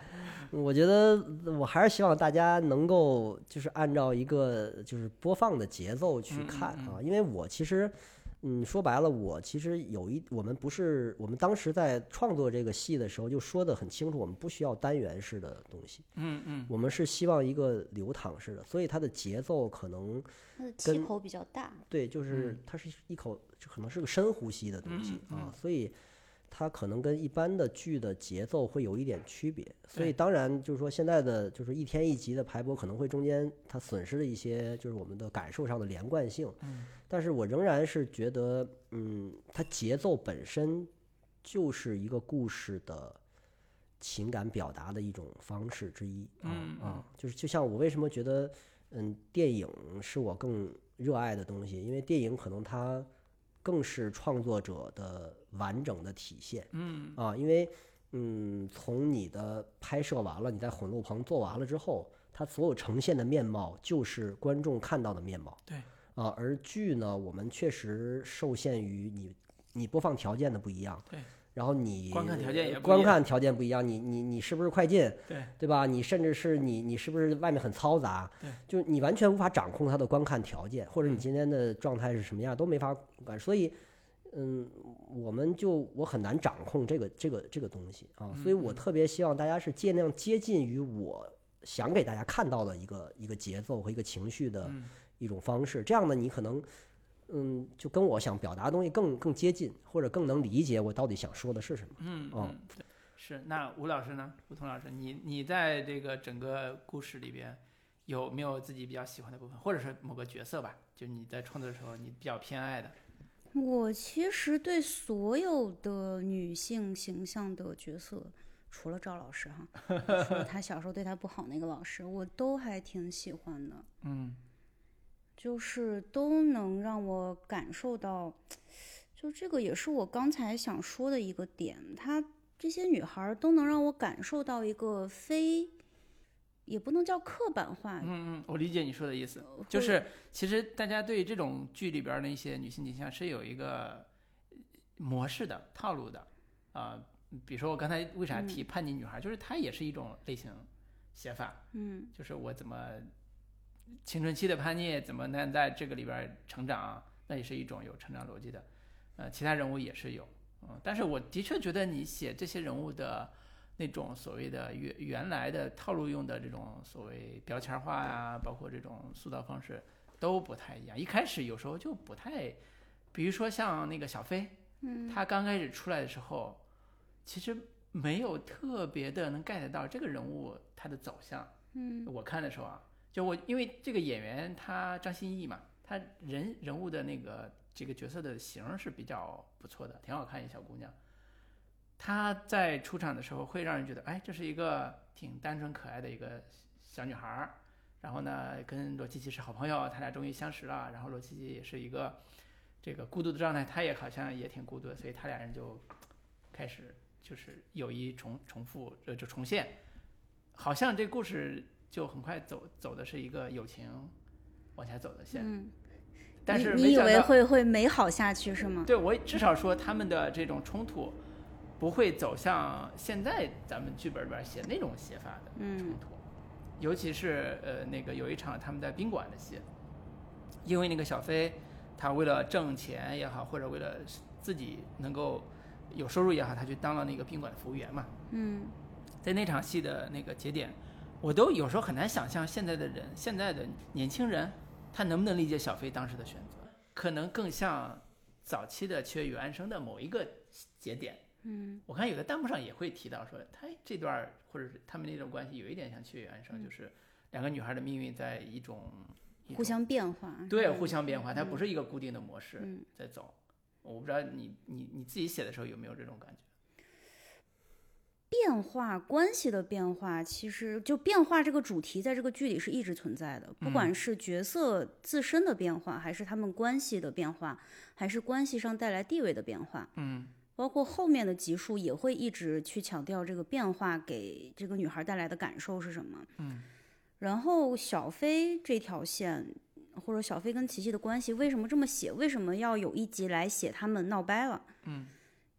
Speaker 3: 我觉得我还是希望大家能够就是按照一个就是播放的节奏去看
Speaker 2: 嗯
Speaker 3: 啊，因为我其实。嗯，说白了，我其实有一，我们不是，我们当时在创作这个戏的时候就说的很清楚，我们不需要单元式的东西，
Speaker 2: 嗯嗯
Speaker 3: 我们是希望一个流淌式的，所以它的节奏可能
Speaker 1: 它的气
Speaker 3: 跟
Speaker 1: 口比较大。
Speaker 3: 对，就是
Speaker 2: 嗯
Speaker 3: 它是一口，这可能是个深呼吸的东西
Speaker 2: 嗯
Speaker 3: 啊，所以它可能跟一般的剧的节奏会有一点区别。所以当然就是说现在的就是一天一集的排播，可能会中间它损失了一些就是我们的感受上的连贯性。
Speaker 2: 嗯
Speaker 3: 但是我仍然是觉得，嗯，它节奏本身就是一个故事的情感表达的一种方式之一啊啊，就是就像我为什么觉得，嗯，电影是我更热爱的东西，因为电影可能它更是创作者的完整的体现
Speaker 2: 嗯
Speaker 3: 啊，因为嗯，从你的拍摄完了，你在混录棚做完了之后，它所有呈现的面貌就是观众看到的面貌。
Speaker 2: 对
Speaker 3: 啊，而剧呢，我们确实受限于你你播放条件的不一样，
Speaker 2: 对，
Speaker 3: 然后你
Speaker 2: 观看条件也不一样
Speaker 3: 观看条件不一样，你你你是不是快进，
Speaker 2: 对
Speaker 3: 对吧？你甚至是你你是不是外面很嘈杂，
Speaker 2: 对，
Speaker 3: 就你完全无法掌控它的观看条件，或者你
Speaker 2: 嗯
Speaker 3: 今天的状态是什么样都没法管，所以。嗯，我们就我很难掌控这个这个这个东西啊，所以我
Speaker 2: 嗯
Speaker 3: 特别希望大家是尽量接近于我想给大家看到的一个一个节奏和一个情绪的
Speaker 2: 嗯
Speaker 3: 一种方式，这样呢，你可能，嗯，就跟我想表达的东西更更接近，或者更能理解我到底想说的是什么。
Speaker 2: 嗯
Speaker 3: 哦
Speaker 2: 嗯，对是。那吴老师呢？吴彤老师，你你在这个整个故事里边有没有自己比较喜欢的部分，或者是某个角色吧？就你在创作的时候你比较偏爱的？
Speaker 1: 我其实对所有的女性形象的角色，除了赵老师哈，除了他小时候对他不好那个老师，我都还挺喜欢的，
Speaker 2: 嗯。
Speaker 1: 就是都能让我感受到，就这个也是我刚才想说的一个点，她这些女孩儿都能让我感受到一个非，也不能叫刻板化，
Speaker 2: 嗯嗯，我理解你说的意思，就是其实大家对这种剧里边儿的一些女性形象是有一个模式的套路的啊、比如说我刚才为啥提叛逆女孩，就是它也是一种类型写法，
Speaker 1: 嗯
Speaker 2: 就是我怎么青春期的叛逆，怎么能在这个里边儿成长，那也是一种有成长逻辑的。呃，其他人物也是有，嗯，但是我的确觉得你写这些人物的那种所谓的原原来的套路用的这种所谓标签化呀、包括这种塑造方式都不太一样。一开始有时候就不太，比如说像那个小飞，
Speaker 1: 嗯
Speaker 2: 他刚开始出来的时候，其实没有特别的能 get 到这个人物他的走向。
Speaker 1: 嗯
Speaker 2: 我看的时候啊，就我因为这个演员他张歆艺嘛，他人人物的那个这个角色的型儿是比较不错的，挺好看一小姑娘。她在出场的时候会让人觉得，哎，这是一个挺单纯可爱的一个小女孩儿。然后呢，跟罗琪琪是好朋友，他俩终于相识了。然后罗琪琪也是一个这个孤独的状态，他也好像也挺孤独的，所以他俩人就开始就是友谊重重复，呃，就重现，好像这故事就很快走走的是一个友情往下走的线。
Speaker 1: 嗯，
Speaker 2: 但是
Speaker 1: 你你以为会会美好下去是吗？
Speaker 2: 对我至少说他们的这种冲突不会走向现在咱们剧本里边写那种写法的冲
Speaker 1: 嗯
Speaker 2: 突，尤其是呃那个有一场他们在宾馆的戏，因为那个小飞他为了挣钱也好，或者为了自己能够有收入也好，他去当了那个宾馆的服务员嘛。
Speaker 1: 嗯
Speaker 2: 在那场戏的那个节点，我都有时候很难想象现在的人，现在的年轻人，他能不能理解小飞当时的选择？可能更像早期的《七月与安生》的某一个节点。
Speaker 1: 嗯
Speaker 2: 我看有的弹幕上也会提到说，他这段或者是他们那种关系有一点像《七月与安生》，就是两个女孩的命运在一种
Speaker 1: 互相变化。
Speaker 2: 对互相变化，它不是一个固定的模式
Speaker 1: 嗯
Speaker 2: 在走。我不知道你你你自己写的时候有没有这种感觉？
Speaker 1: 变化关系的变化，其实就变化这个主题在这个剧里是一直存在的，不管是角色自身的变化，还是他们关系的变化，还是关系上带来地位的变化，
Speaker 2: 嗯
Speaker 1: 包括后面的集数也会一直去强调这个变化给这个女孩带来的感受是什么。
Speaker 2: 嗯，
Speaker 1: 然后小飞这条线，或者小飞跟琪琪的关系为什么这么写？为什么要有一集来写他们闹掰了？
Speaker 2: 嗯，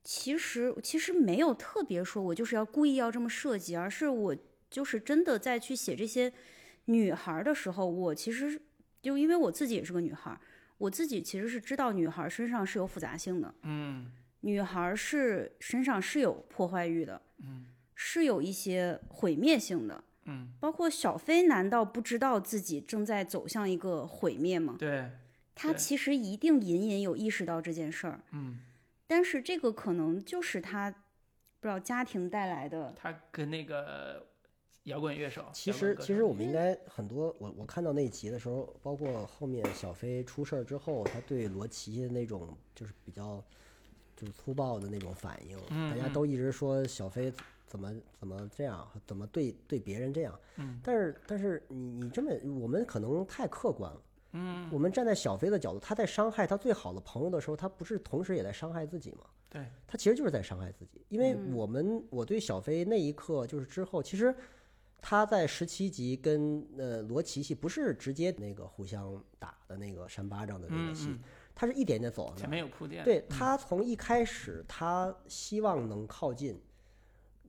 Speaker 1: 其实其实没有特别说我就是要故意要这么设计，而是我就是真的在去写这些女孩儿的时候，我其实就因为我自己也是个女孩儿，我自己其实是知道女孩儿身上是有复杂性的。
Speaker 2: 嗯
Speaker 1: 女孩儿是身上是有破坏欲的，
Speaker 2: 嗯，
Speaker 1: 是有一些毁灭性的，
Speaker 2: 嗯，
Speaker 1: 包括小飞，难道不知道自己正在走向一个毁灭吗？
Speaker 2: 对，
Speaker 1: 他其实一定隐隐有意识到这件事儿，
Speaker 2: 嗯，
Speaker 1: 但是这个可能就是他不知道家庭带来的，
Speaker 2: 他跟那个摇滚乐手，
Speaker 3: 其实其实我们应该很多，我我看到那集的时候，包括后面小飞出事儿之后，他对罗琦的那种就是比较就是粗暴的那种反应，大家都一直说小飞怎么怎么这样，怎么对对别人这样，
Speaker 2: 嗯，
Speaker 3: 但是但是你你这么我们可能太客观了。
Speaker 2: 嗯，
Speaker 3: 我们站在小飞的角度，他在伤害他最好的朋友的时候，他不是同时也在伤害自己吗？
Speaker 2: 对，
Speaker 3: 他其实就是在伤害自己，因为
Speaker 1: 嗯。
Speaker 3: 我们我对小飞那一刻就是之后，其实他在十七集跟呃罗琦戏不是直接那个互相打的那个扇巴掌的那个戏，
Speaker 2: 嗯嗯，
Speaker 3: 他是一点点走的
Speaker 2: 前。面有铺垫，
Speaker 3: 对
Speaker 2: 嗯
Speaker 3: 他从一开始，他希望能靠近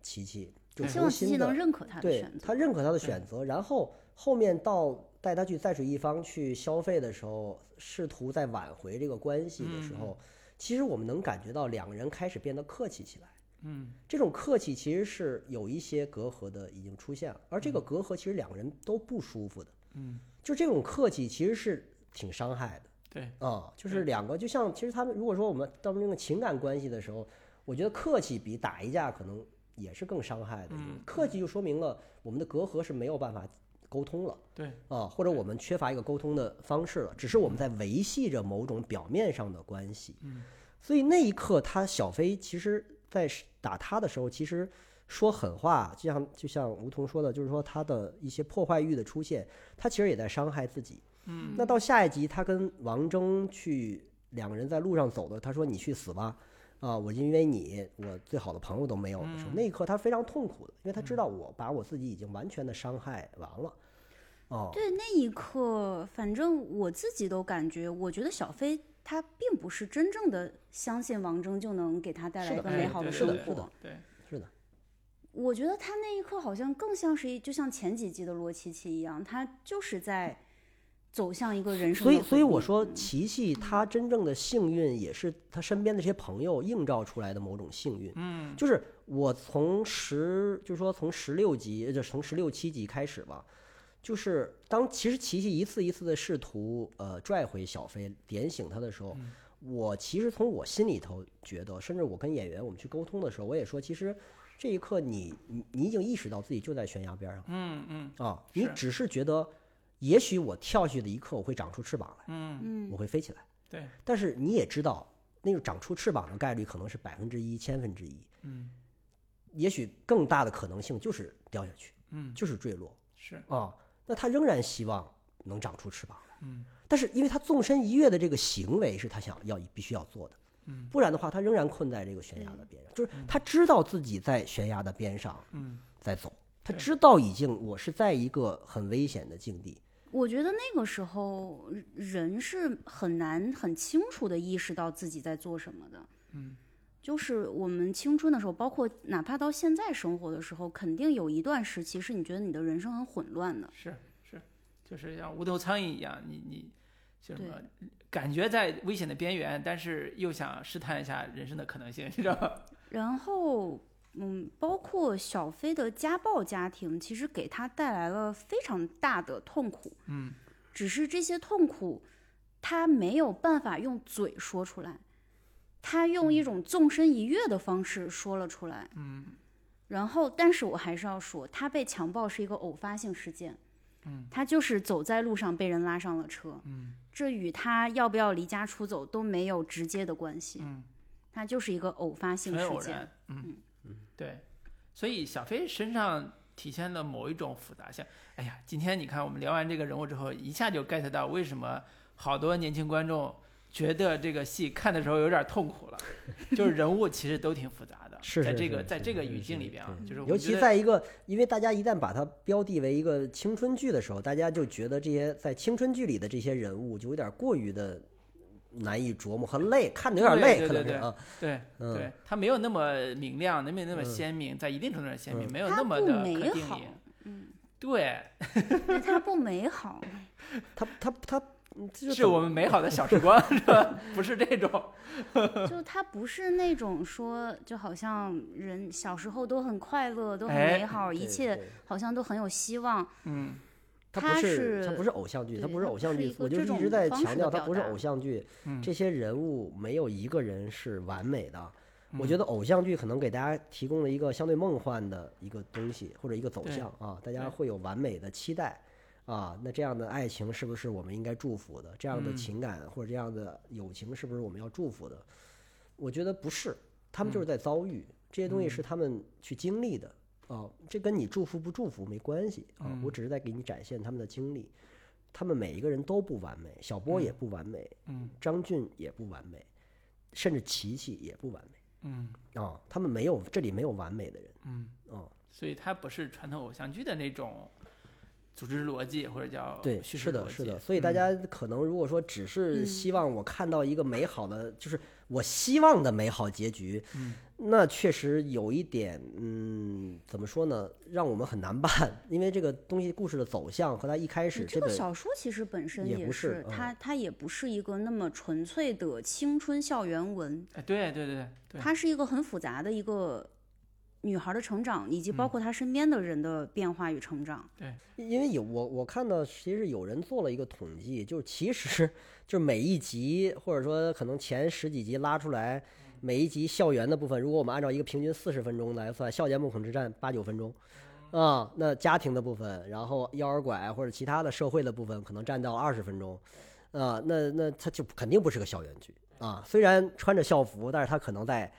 Speaker 3: 琪琪，就
Speaker 1: 希望
Speaker 3: 重新的
Speaker 1: 琪琪能认可他的
Speaker 3: 对
Speaker 1: 选择。
Speaker 3: 他认可他的选择，然后后面到带他去在水一方去消费的时候，试图在挽回这个关系的时候，其实我们能感觉到两个人开始变得客气起来。
Speaker 2: 嗯
Speaker 3: 这种客气其实是有一些隔阂的已经出现了，而这个隔阂其实两个人都不舒服的。
Speaker 2: 嗯，
Speaker 3: 就这种客气其实是挺伤害的。
Speaker 2: 对，
Speaker 3: 啊、就是两个，就像其实他们如果说我们到那个情感关系的时候，我觉得客气比打一架可能也是更伤害的。
Speaker 2: 嗯
Speaker 3: 客气就说明了我们的隔阂是没有办法沟通了
Speaker 2: 对，
Speaker 3: 啊，或者我们缺乏一个沟通的方式了，只是我们在维系着某种表面上的关系。
Speaker 2: 嗯，
Speaker 3: 所以那一刻，他小飞其实在打他的时候，其实说狠话，就像就像吴桐说的，就是说他的一些破坏欲的出现，他其实也在伤害自己。
Speaker 2: 嗯，
Speaker 3: 那到下一集，他跟王峥去两个人在路上走的，他说：“你去死吧！啊，我因为你，我最好的朋友都没有。的时候，
Speaker 2: 嗯
Speaker 3: 那一刻他非常痛苦的，因为他知道我把我自己已经完全的伤害完了。哦，
Speaker 1: 对那一刻，反正我自己都感觉，我觉得小飞他并不是真正的相信王峥就能给他带来一个美好
Speaker 2: 的
Speaker 1: 生活。
Speaker 2: 对，
Speaker 3: 是的，
Speaker 1: 我觉得他那一刻好像更像是一，就像前几季的罗琪琪一样，他就是在走向一个人生
Speaker 3: 所以。所以我说，
Speaker 1: 嗯。
Speaker 3: 琪琪他真正的幸运，也是她身边的这些朋友映照出来的某种幸运。
Speaker 2: 嗯。
Speaker 3: 就是我从十，就是说从十六集，就从十六七集开始吧，就是当其实琪琪一次一次的试图呃拽回小飞，点醒他的时候，
Speaker 2: 嗯。
Speaker 3: 我其实从我心里头觉得，甚至我跟演员我们去沟通的时候，我也说，其实这一刻你你你已经意识到自己就在悬崖边上
Speaker 2: 嗯嗯。
Speaker 3: 啊，你只是觉得，也许我跳下去的一刻我会长出翅膀来，
Speaker 2: 嗯，
Speaker 1: 嗯。
Speaker 3: 我会飞起来。
Speaker 2: 对，
Speaker 3: 但是你也知道，那个长出翅膀的概率可能是百分之一、千分之一，
Speaker 2: 嗯。
Speaker 3: 也许更大的可能性就是掉下去，
Speaker 2: 嗯，
Speaker 3: 就是坠落。
Speaker 2: 是，
Speaker 3: 啊。那他仍然希望能长出翅膀。来，
Speaker 2: 嗯。
Speaker 3: 但是因为他纵身一跃的这个行为是他想要必须要做的，
Speaker 2: 嗯。
Speaker 3: 不然的话他仍然困在这个悬崖的边上，就是他知道自己在悬崖的边上
Speaker 2: 嗯。
Speaker 3: 在走，他知道已经我是在一个很危险的境地，
Speaker 1: 我觉得那个时候人是很难很清楚的意识到自己在做什么的。
Speaker 2: 嗯，
Speaker 1: 就是我们青春的时候，包括哪怕到现在生活的时候，肯定有一段时期是你觉得你的人生很混乱的。
Speaker 2: 是是，就是像无头苍蝇一样，你你就什么感觉在危险的边缘，但是又想试探一下人生的可能性，你知道吧？
Speaker 1: 然后，嗯，包括小飞的家暴家庭，其实给他带来了非常大的痛苦。
Speaker 2: 嗯，
Speaker 1: 只是这些痛苦，他没有办法用嘴说出来，他用一种纵身一跃的方式说了出来。
Speaker 2: 嗯
Speaker 1: 然后，但是我还是要说，他被强暴是一个偶发性事件。
Speaker 2: 嗯，
Speaker 1: 他就是走在路上被人拉上了车。
Speaker 2: 嗯
Speaker 1: 这与他要不要离家出走都没有直接的关系。
Speaker 2: 嗯，
Speaker 1: 他就是一个偶发性事件。
Speaker 2: 然，嗯对，所以小飞身上体现了某一种复杂性。哎呀，今天你看我们聊完这个人物之后，一下就 get 到为什么好多年轻观众觉得这个戏看的时候有点痛苦了，就是人物其实都挺复杂的，在这个在这个语境里边啊，就是
Speaker 3: 尤其在一个，因为大家一旦把它标的为一个青春剧的时候，大家就觉得这些在青春剧里的这些人物就有点过于的难以琢磨和累，看着有点累，
Speaker 2: 对对对对
Speaker 3: 可能是啊，
Speaker 2: 对
Speaker 3: 嗯
Speaker 2: 对，它没有那么明亮，没有那么
Speaker 3: 嗯
Speaker 2: 鲜明，在一定程度上鲜明，
Speaker 3: 嗯
Speaker 2: 没有那么的
Speaker 1: 美好
Speaker 2: 可定义。
Speaker 1: 嗯，
Speaker 2: 对，
Speaker 1: 它不美好。
Speaker 3: 他他他嗯这
Speaker 2: 是我们美好的小时光，是吧？不是这种。
Speaker 1: 就它不是那种说，就好像人小时候都很快乐，都很
Speaker 2: 哎
Speaker 1: 美好，一切好像都很有希望。
Speaker 2: 嗯
Speaker 3: 它
Speaker 1: 它
Speaker 3: 不是它不是偶像剧，它不是偶像剧我就一直在强调它不是偶像剧，
Speaker 2: 嗯，
Speaker 3: 这些人物没有一个人是完美的。我
Speaker 2: 嗯
Speaker 3: 觉得偶像剧可能给大家提供了一个相对梦幻的一个东西或者一个走向啊，大家会有完美的期待啊。那这样的爱情是不是我们应该祝福的？这样的
Speaker 2: 嗯
Speaker 3: 情感或者这样的友情是不是我们要祝福的？我觉得不是，他们就是
Speaker 2: 嗯
Speaker 3: 在遭遇这些东西是他们去经历的啊，这跟你祝福不祝福没关系啊。我
Speaker 2: 嗯
Speaker 3: 只是在给你展现他们的经历，他们每一个人都不完美，小波也不完美，
Speaker 2: 嗯
Speaker 3: 张俊也不完美，甚至琪琪也不完美
Speaker 2: 嗯
Speaker 3: 啊、他们没有这里没有完美的人
Speaker 2: 嗯，
Speaker 3: 啊、
Speaker 2: 所以它不是传统偶像剧的那种组织逻辑，或者叫
Speaker 3: 对，是的，是的。所以大
Speaker 2: 嗯
Speaker 3: 家可能如果说只是
Speaker 1: 嗯
Speaker 3: 希望我看到一个美好的，就是我希望的美好结局，
Speaker 2: 嗯
Speaker 3: 那确实有一点，嗯，怎么说呢，让我们很难办，因为这个东西故事的走向和它一开始
Speaker 1: 这个
Speaker 3: 本
Speaker 1: 小说其实本身
Speaker 3: 也不是
Speaker 1: 它它也不是一个那么纯粹的青春校园文，
Speaker 2: 哎，对对对
Speaker 1: 它是一个很复杂的一个女孩的成长，以及包
Speaker 2: 嗯。
Speaker 1: 括她身边的人的变化与成长。对。
Speaker 3: 因为有我我看到，其实有人做了一个统计，就是其实就是每一集或者说可能前十几集拉出来，每一集校园的部分，如果我们按照一个平均四十分钟来算，校园部分只占八九分钟，啊，那家庭的部分，然后幼儿拐或者其他的社会的部分可能占到二十分钟，啊，那那它就肯定不是个校园剧啊，虽然穿着校服，但是他可能在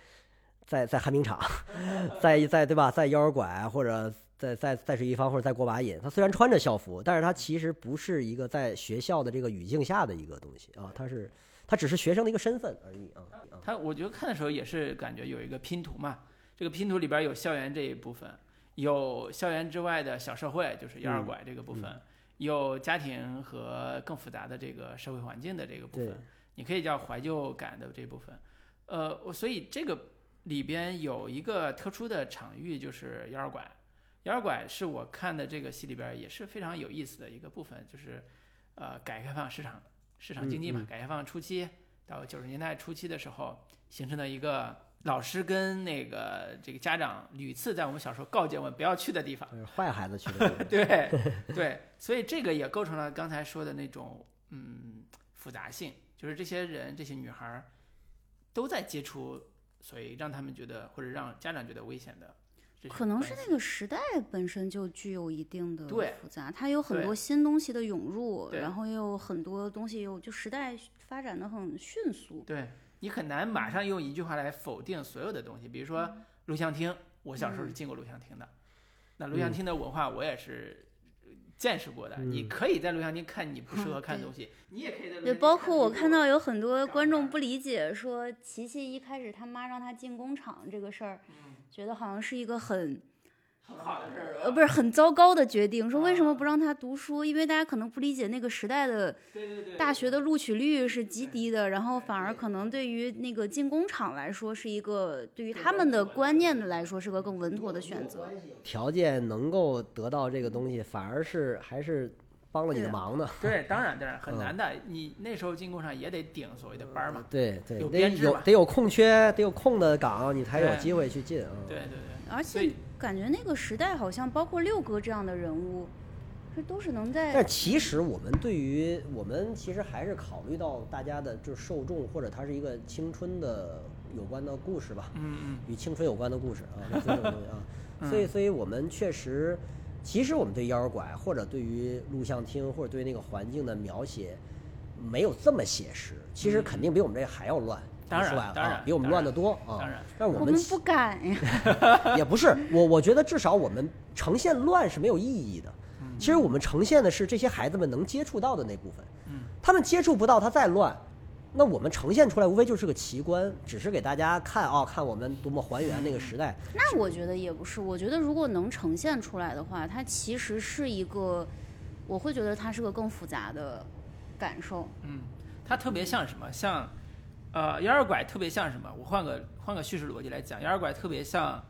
Speaker 3: 在在旱冰场，在在对吧，在幺儿拐或者在在在水一方或者在过把瘾，他虽然穿着校服，但是他其实不是一个在学校的这个语境下的一个东西啊，他是他只是学生的一个身份而已啊啊。
Speaker 2: 他我觉得看的时候也是感觉有一个拼图嘛，这个拼图里边有校园这一部分，有校园之外的小社会，就是幼儿
Speaker 3: 嗯
Speaker 2: 拐这个部分，有家庭和更复杂的这个社会环境的这个部分，你可以叫怀旧感的这部分。呃，我所以这个里边有一个特殊的场域，就是幺二拐。幺二拐是我看的这个戏里边也是非常有意思的一个部分，就是呃改革开放市场市场经济嘛，改革开放初期到九十年代初期的时候形成的一个老师跟那个这个家长屡次在我们小时候告诫我们不要去的地方。
Speaker 3: 就是坏孩子去的地方
Speaker 2: 对对，所以这个也构成了刚才说的那种嗯复杂性，就是这些人这些女孩儿都在接触，所以让他们觉得或者让家长觉得危险的
Speaker 1: 可能是那个时代本身就具有一定的复杂，它有很多新东西的涌入，然后也有很多东西又就时代发展的很迅速。
Speaker 2: 对你很难马上用一句话来否定所有的东西，比如说录像厅，我小时候是进过录像厅的，那录像厅的文化我也是见识过的。你
Speaker 3: 嗯
Speaker 2: 可以在录像厅看你不适合看的东西，你也可以在录像
Speaker 1: 对，包括我看到有很多观众不理解，说琪琪一开始他妈让他进工厂这个事儿，觉得好像是一个很
Speaker 2: 很好的事儿，
Speaker 1: 呃不是很糟糕的决定，说为什么
Speaker 2: 啊
Speaker 1: 不让他读书？因为大家可能不理解那个时代的大学的录取率是极低的，然后反而可能对于那个进工厂来说是一个对于他们的观念的来说是个更稳妥的选择。
Speaker 3: 条件能够得到这个东西，反而是还是帮了你的忙呢。
Speaker 2: 对，当然当然 很
Speaker 3: 嗯
Speaker 2: 难的。你那时候进工厂也得顶所谓的班儿嘛。
Speaker 3: 对对，
Speaker 2: 有
Speaker 3: 得
Speaker 2: 编制嘛
Speaker 3: 有得有空缺，得有空的岗，你才有机会去进啊。
Speaker 2: 对对对，
Speaker 1: 而且感觉那个时代好像包括六哥这样的人物，这都是能在
Speaker 3: 但其实我们对于我们其实还是考虑到大家的就是受众，或者它是一个青春的有关的故事吧，
Speaker 2: 嗯嗯
Speaker 3: 与青春有关的故事啊，类似这种东西啊。所以，所以我们确实，其实我们对妖儿拐或者对于录像厅或者对那个环境的描写，没有这么写实。其实肯定比我们这还要乱。
Speaker 2: 嗯当然当然
Speaker 3: 啊，比我们乱得多啊。
Speaker 2: 当然
Speaker 3: 但是我们
Speaker 1: 我们不敢呀。
Speaker 3: 也不是我，我觉得至少我们呈现乱是没有意义的。其实我们呈现的是这些孩子们能接触到的那部分，
Speaker 2: 嗯
Speaker 3: 他们接触不到，他再乱，那我们呈现出来无非就是个奇观，只是给大家看啊、看我们多么还原那个时代。
Speaker 1: 那我觉得也不是，我觉得如果能呈现出来的话，它其实是一个，我会觉得它是个更复杂的感受。
Speaker 2: 嗯，它特别像什么？像呃，幺二拐特别像什么？我换个换个叙事逻辑来讲，幺二拐特别像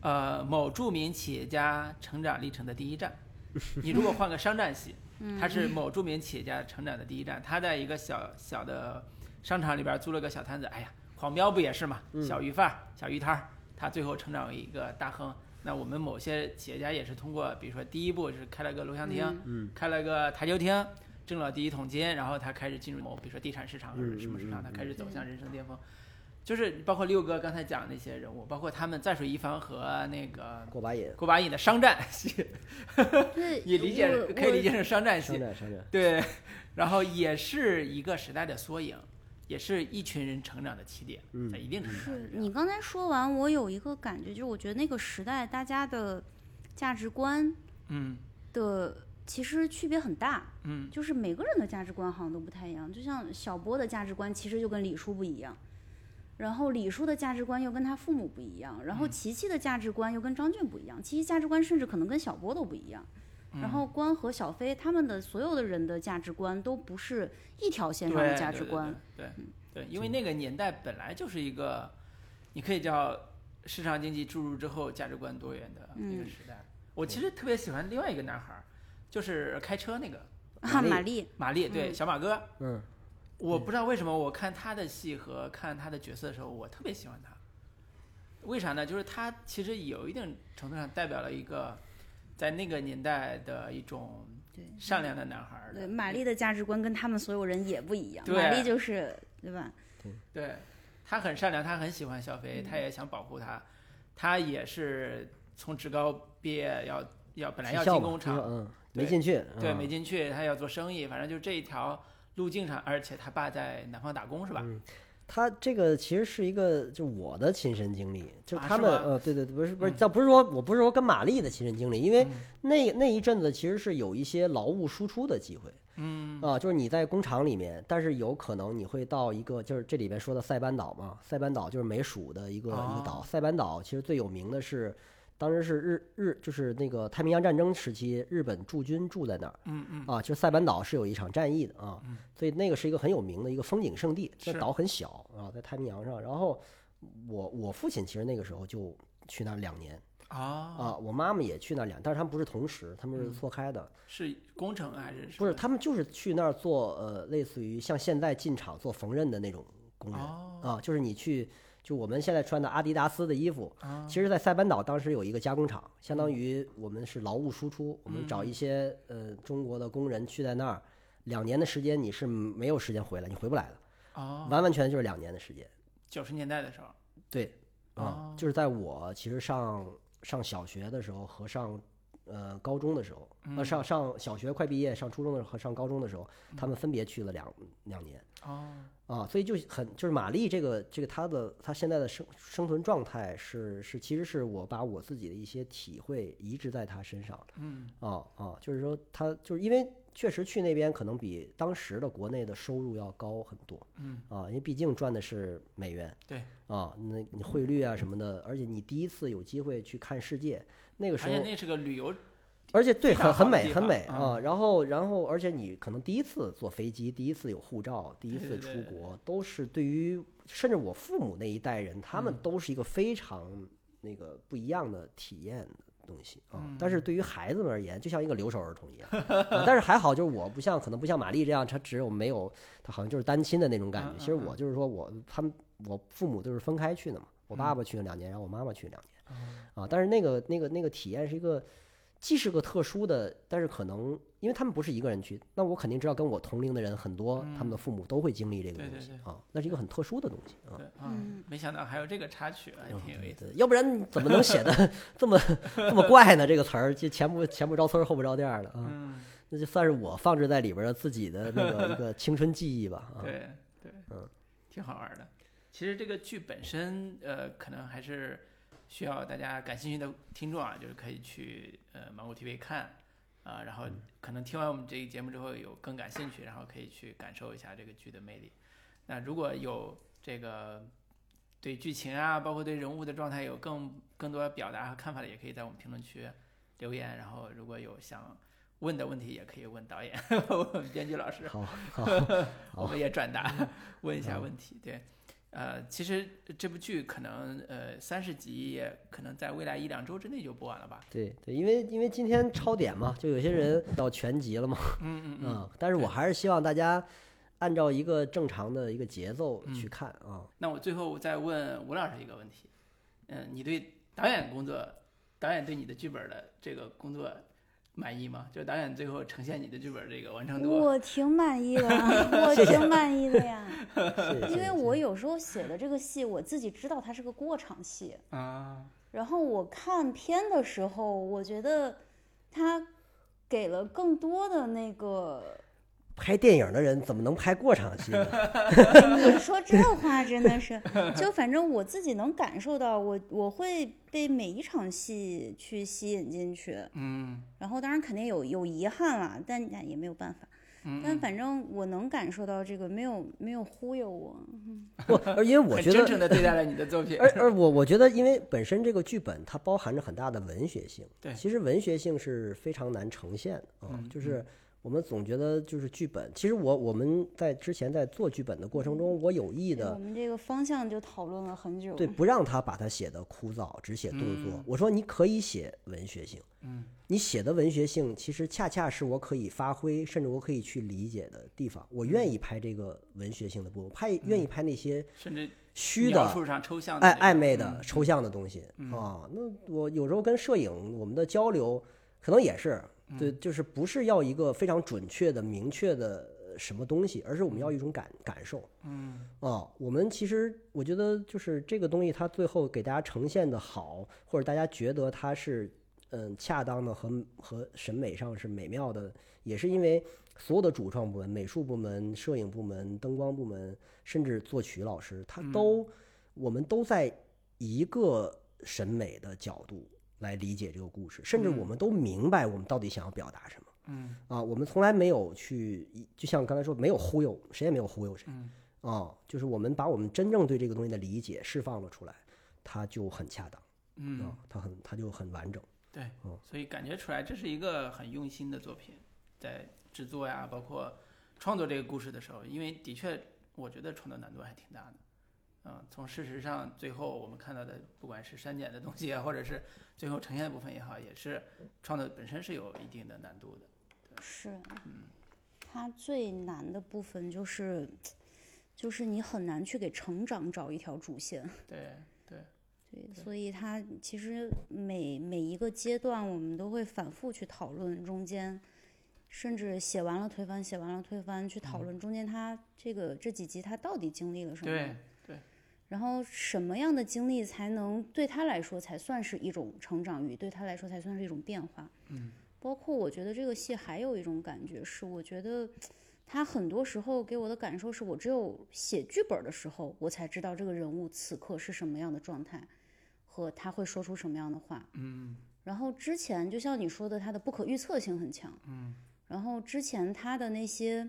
Speaker 2: 呃某著名企业家成长历程的第一站。你如果换个商战戏，它是某著名企业家成长的第一站，他在一个小小的商场里边租了个小摊子，哎呀，狂飙不也是嘛？小鱼贩、小鱼摊儿，他最后成长为一个大亨。那我们某些企业家也是通过，比如说第一步是开了个录像厅，
Speaker 3: 嗯
Speaker 2: 开了个台球厅，挣了第一桶金，然后他开始进入某比如说地产市场或者什么市场，他开始走向人生巅峰。就是包括六哥刚才讲的那些人物，包括他们在水一方和那个
Speaker 3: 过把瘾，
Speaker 2: 过把瘾的商战戏，
Speaker 1: 对，
Speaker 2: 也理解可以理解成商战戏，
Speaker 3: 商战商战。
Speaker 2: 对，然后也是一个时代的缩影，也是一群人成长的起点，
Speaker 3: 嗯
Speaker 2: 在一定程度上
Speaker 1: 是
Speaker 2: 是。
Speaker 1: 你刚才说完，我有一个感觉，就是我觉得那个时代大家的价值观
Speaker 2: 嗯
Speaker 1: 的其实区别很大，
Speaker 2: 嗯
Speaker 1: 就是每个人的价值观好像都不太一样。就像小波的价值观其实就跟李叔不一样，然后李叔的价值观又跟他父母不一样，然后琪琪的价值观又跟张俊不一样，琪琪价值观甚至可能跟小波都不一样。然后关和小飞他们的所有的人的价值观都不是一条线上的价值观，
Speaker 2: 对对对，因为那个年代本来就是一个，你可以叫市场经济注入之后价值观多元的一个
Speaker 1: 嗯
Speaker 2: 时代。我其实特别喜欢另外一个男孩儿，就是开车那个
Speaker 1: 啊，
Speaker 3: 玛丽
Speaker 1: 玛丽，
Speaker 2: 马丽，对
Speaker 1: 嗯
Speaker 2: 小马哥。
Speaker 3: 嗯，
Speaker 2: 我不知道为什么我看他的戏和看他的角色的时候，我特别喜欢他。为啥呢？就是他其实有一定程度上代表了一个在那个年代的一种
Speaker 1: 对
Speaker 2: 善良的男孩
Speaker 1: 对，玛丽的价值观跟他们所有人也不一样。
Speaker 2: 对
Speaker 1: 玛丽就是对吧？
Speaker 2: 对，他很善良，他很喜欢小飞，他也想保护他，他也是从职高毕业要要本来要进工厂，
Speaker 3: 嗯，
Speaker 2: 对
Speaker 3: 没进去，
Speaker 2: 对，
Speaker 3: 嗯
Speaker 2: 没进去，他要做生意，反正就这一条路径上，而且他爸在南方打工是吧？
Speaker 3: 嗯他这个其实是一个就我的亲身经历，就他们呃，对对对，不是不是，
Speaker 2: 嗯。
Speaker 3: 倒不是说我不是说跟玛丽的亲身经历，因为
Speaker 2: 嗯。
Speaker 3: 那那一阵子其实是有一些劳务输出的机会
Speaker 2: 嗯。
Speaker 3: 啊，就是你在工厂里面，但是有可能你会到一个就是这里边说的塞班岛嘛，塞班岛就是美属的一个一个岛，
Speaker 2: 哦
Speaker 3: 塞班岛其实最有名的是。当时是日日就是那个太平洋战争时期，日本驻军住在那儿，
Speaker 2: 嗯嗯
Speaker 3: 啊，就塞班岛是有一场战役的啊
Speaker 2: 嗯，
Speaker 3: 所以那个是一个很有名的一个风景胜地。那岛很小啊，在太平洋上。然后我我父亲其实那个时候就去那儿两年
Speaker 2: 啊
Speaker 3: 啊，我妈妈也去那儿两，但是他们不是同时，他们是
Speaker 2: 嗯
Speaker 3: 错开的。
Speaker 2: 是工程还是什
Speaker 3: 不是，他们就是去那儿做呃，类似于像现在进厂做缝纫的那种工人
Speaker 2: 哦
Speaker 3: 啊，就是你去。就我们现在穿的阿迪达斯的衣服，
Speaker 2: 啊
Speaker 3: 其实，在塞班岛当时有一个加工厂，相当于我们是劳务输出，我们找一些呃中国的工人去在那儿，两年的时间你是没有时间回来，你回不来的，
Speaker 2: 哦，
Speaker 3: 完完全就是两年的时间。
Speaker 2: 九十年代的时候。
Speaker 3: 对，啊
Speaker 2: 哦，
Speaker 3: 就是在我其实上上小学的时候和上呃高中的时候，
Speaker 2: 嗯。
Speaker 3: 呃上上小学快毕业上初中的时候和上高中的时候，他们分别去了两两年。
Speaker 2: 哦，
Speaker 3: 啊，所以就很就是玛丽这个这个她的她现在的生生存状态是是其实是我把我自己的一些体会移植在她身上，
Speaker 2: 嗯。
Speaker 3: 啊啊，就是说她就是因为确实去那边可能比当时的国内的收入要高很多，
Speaker 2: 嗯。
Speaker 3: 啊，因为毕竟赚的是美元，
Speaker 2: 对。
Speaker 3: 啊，那你汇率啊什么的，而且你第一次有机会去看世界，那个时候
Speaker 2: 而且那是个旅游，
Speaker 3: 而且对，很很美，很美
Speaker 2: 嗯
Speaker 3: 啊。然后，然后，而且你可能第一次坐飞机，第一次有护照，第一次出国，都是对于甚至我父母那一代人，他们
Speaker 2: 嗯
Speaker 3: 都是一个非常那个不一样的体验的东西啊。
Speaker 2: 嗯
Speaker 3: 但是对于孩子们而言，就像一个留守儿童一样。啊但是还好，就是我不像可能不像玛丽这样，她只有没有，她好像就是单亲的那种感觉。其实我就是说我他们我父母都是分开去的嘛，我爸
Speaker 2: 嗯
Speaker 3: 爸去了两年，然后我妈妈去了两年。
Speaker 2: 哦
Speaker 3: 啊，但是那个那个那个体验是一个，既是个特殊的，但是可能因为他们不是一个人去，那我肯定知道跟我同龄的人很多，他们的父母都会经历这个
Speaker 2: 对对对
Speaker 3: 东西啊，那是一个很特殊的东西啊。
Speaker 2: 没想到还有这个插曲，还挺有意思。
Speaker 3: 对，要不然怎么能写的 这么这么怪呢？这个词儿就前不前不着村儿后不着店儿的啊，
Speaker 2: 嗯，
Speaker 3: 那就算是我放置在里边的自己的那个一个青春记忆吧啊。
Speaker 2: 对对，
Speaker 3: 嗯，
Speaker 2: 挺好玩的。其实这个剧本身，呃，可能还是需要大家感兴趣的听众啊，就是可以去呃芒果 TV 看啊、然后可能听完我们这个节目之后有更感兴趣，然后可以去感受一下这个剧的魅力。那如果有这个对剧情啊，包括对人物的状态有更更多表达和看法的，也可以在我们评论区留言。然后如果有想问的问题，也可以问导演、问编剧老师。
Speaker 3: 好好
Speaker 2: 我们也转达 问一下问题。对，呃，其实这部剧可能呃三十集也可能在未来一两周之内就播完了吧？
Speaker 3: 对对，因为因为今天超点嘛，就有些人到全集了嘛。
Speaker 2: 嗯嗯嗯。
Speaker 3: 嗯，但是我还是希望大家按照一个正常的一个节奏去
Speaker 2: 嗯
Speaker 3: 看啊。
Speaker 2: 那我最后再问吴老师一个问题，嗯、你对导演工作，导演对你的剧本的这个工作满意吗？就导演最后呈现你的剧本这个完成度，
Speaker 1: 我挺满意的，我挺满意的呀。因为我有时候写的这个戏，我自己知道它是个过场戏，
Speaker 2: 啊，
Speaker 1: 然后我看片的时候，我觉得他给了更多的那个，
Speaker 3: 拍电影的人怎么能拍过场戏呢？
Speaker 1: 你说这话真的是，就反正我自己能感受到，我我会被每一场戏去吸引进去，
Speaker 2: 嗯
Speaker 1: 然后当然肯定有有遗憾啦，但那也没有办法。
Speaker 2: 嗯，
Speaker 1: 但反正我能感受到这个没有没有忽悠我，
Speaker 3: 不，而因为我觉得，
Speaker 2: 真诚的对待了你的作品，
Speaker 3: 而而我我觉得，因为本身这个剧本它包含着很大的文学性，
Speaker 2: 对
Speaker 3: 其实文学性是非常难呈现的啊。
Speaker 2: 嗯
Speaker 3: 就是我们总觉得就是剧本，其实我我们在之前在做剧本的过程中，我有意的
Speaker 1: 我们这个方向就讨论了很久。
Speaker 3: 对，不让他把它写的枯燥，只写动作。
Speaker 2: 嗯
Speaker 3: 我说你可以写文学性，
Speaker 2: 嗯
Speaker 3: 你写的文学性其实恰恰是我可以发挥，甚至我可以去理解的地方。我愿意拍这个文学性的部分，拍愿意拍那些
Speaker 2: 甚至
Speaker 3: 虚的、
Speaker 2: 描述上抽象的
Speaker 3: 暧暧昧的、
Speaker 2: 嗯
Speaker 3: 抽象的东西
Speaker 2: 嗯
Speaker 3: 啊。那我有时候跟摄影我们的交流，可能也是对，就是不是要一个非常准确的、明确的呃什么东西，而是我们要一种感感受。
Speaker 2: 嗯。
Speaker 3: 啊，我们其实我觉得就是这个东西，它最后给大家呈现的好，或者大家觉得它是嗯恰当的和和审美上是美妙的，也是因为所有的主创部门、美术部门、摄影部门、灯光部门，甚至作曲老师，他都、我们都在一个审美的角度来理解这个故事，甚至我
Speaker 2: 嗯
Speaker 3: 们都明白我们到底想要表达什么。
Speaker 2: 嗯
Speaker 3: 啊，我们从来没有去，就像刚才说，没有忽悠，谁也没有忽悠谁。
Speaker 2: 嗯
Speaker 3: 啊，就是我们把我们真正对这个东西的理解释放了出来，它就很恰当
Speaker 2: 嗯
Speaker 3: 啊，，它很它就很完整。
Speaker 2: 对
Speaker 3: 嗯，
Speaker 2: 所以感觉出来这是一个很用心的作品，在制作呀，包括创作这个故事的时候，因为的确我觉得创作难度还挺大的。嗯，从事实上最后我们看到的，不管是删减的东西啊，或者是最后呈现的部分也好，也是创作本身是有一定的难度的。
Speaker 1: 是，
Speaker 2: 嗯
Speaker 1: 它最难的部分就是，就是你很难去给成长找一条主线。
Speaker 2: 对对，
Speaker 1: 对，所以它其实每每一个阶段，我们都会反复去讨论中间，甚至写完了推翻，写完了推翻，去讨论中间它这个这几集它到底经历了什么。
Speaker 2: 对对，
Speaker 1: 然后什么样的经历才能对他来说才算是一种成长与对他来说才算是一种变化？
Speaker 2: 嗯，
Speaker 1: 包括我觉得这个戏还有一种感觉是，我觉得他很多时候给我的感受是我只有写剧本的时候，我才知道这个人物此刻是什么样的状态，和他会说出什么样的话。
Speaker 2: 嗯
Speaker 1: 然后之前就像你说的，他的不可预测性很强。
Speaker 2: 嗯，
Speaker 1: 然后之前他的那些，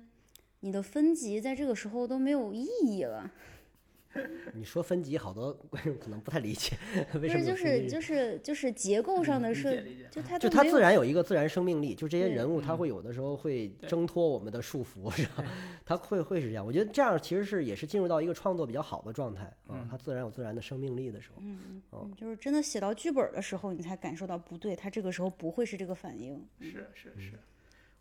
Speaker 1: 你的分级在这个时候都没有意义了。
Speaker 3: 你说分级，好多观众可能不太理解，为什么，
Speaker 1: 就是
Speaker 3: 有分级
Speaker 1: 就是就是结构上的
Speaker 2: 理解
Speaker 1: 是，
Speaker 2: 理解。
Speaker 1: 就它
Speaker 3: 就它
Speaker 1: 都没有
Speaker 3: 自然有一个自然生命力，就这些人物，他
Speaker 2: 嗯
Speaker 3: 会有的时候会挣脱我们的束缚，是吧？他会会是这样。我觉得这样其实是也是进入到一个创作比较好的状态啊
Speaker 2: 嗯，
Speaker 3: 他自然有自然的生命力的时候。
Speaker 1: 嗯
Speaker 3: 哦
Speaker 1: 嗯，就是真的写到剧本的时候，你才感受到不对，他这个时候不会是这个反应。
Speaker 2: 是是是，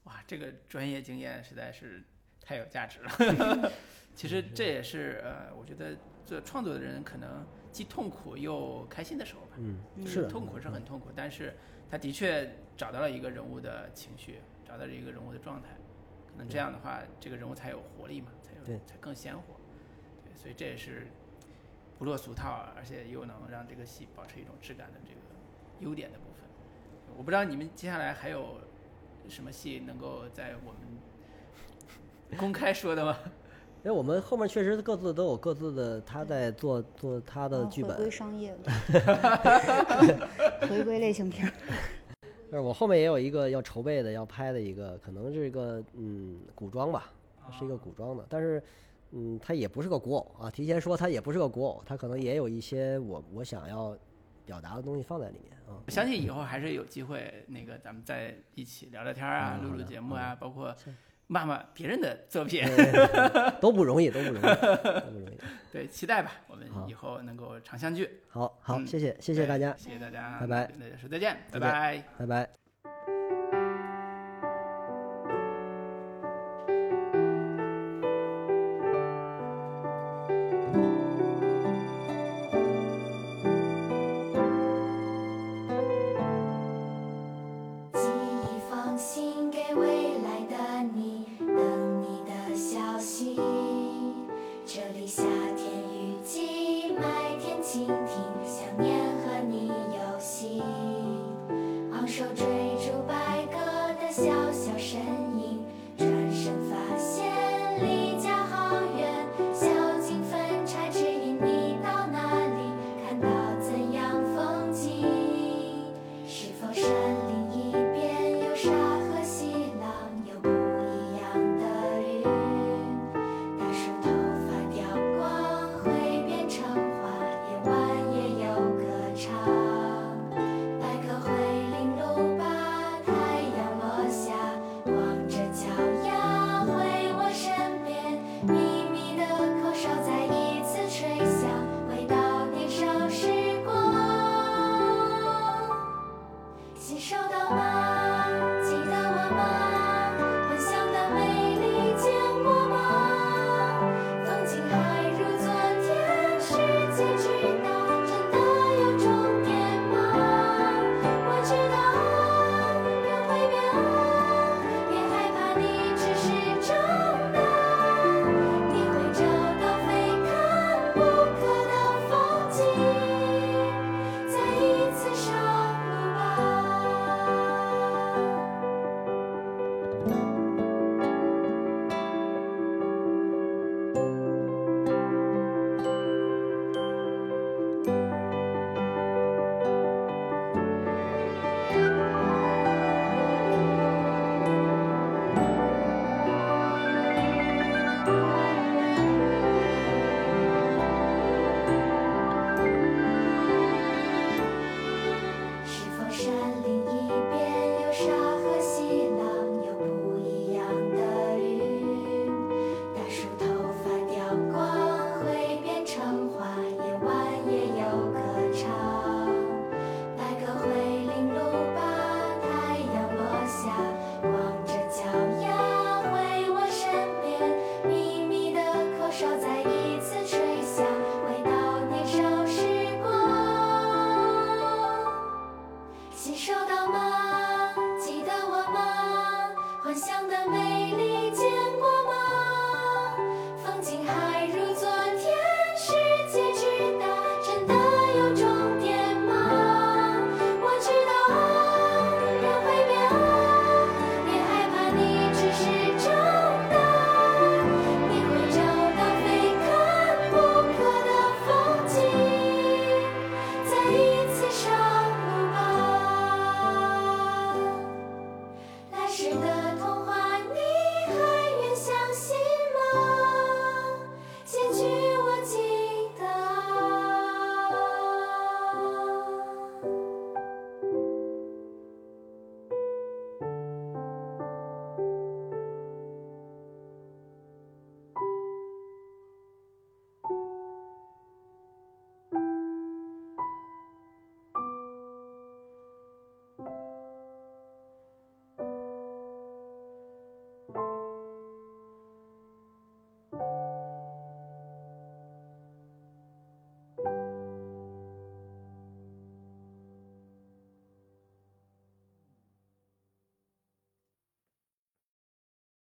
Speaker 2: 哇，这个专业经验实在是太有价值了。其实这也是呃，我觉得做创作的人可能既痛苦又开心的时候吧。
Speaker 3: 嗯，
Speaker 1: 嗯
Speaker 3: 是
Speaker 2: 痛苦是很痛苦，但是他的确找到了一个人物的情绪，找到了一个人物的状态，可能这样的话，这个人物才有活力嘛，才有才更鲜活。对，所以这也是不落俗套，而且又能让这个戏保持一种质感的这个优点的部分。我不知道你们接下来还有什么戏能够在我们 公开说的吗？
Speaker 3: 因为我们后面确实各自都有各自的，他在做做他的剧本。
Speaker 1: 回归，商业了，回归类型片儿。
Speaker 3: 但是我后面也有一个要筹备的、要拍的一个，可能是一个嗯古装吧，是一个古装的，但是嗯它也不是个古偶啊，提前说它也不是个古偶，它可能也有一些我我想要表达的东西放在里面啊。
Speaker 2: 我相信以后还是有机会，那个咱们再一起聊聊天啊，录录节目啊，包括
Speaker 3: 是
Speaker 2: 骂骂别人的作品。
Speaker 3: 都不容易，都不容易，都不容易。
Speaker 2: 对，期待吧，我们以后能够常相聚。
Speaker 3: 好好，
Speaker 2: 嗯
Speaker 3: 谢谢谢谢大家，
Speaker 2: 谢谢大家，
Speaker 3: 拜拜
Speaker 2: 那就说再见，拜拜。
Speaker 3: 拜拜。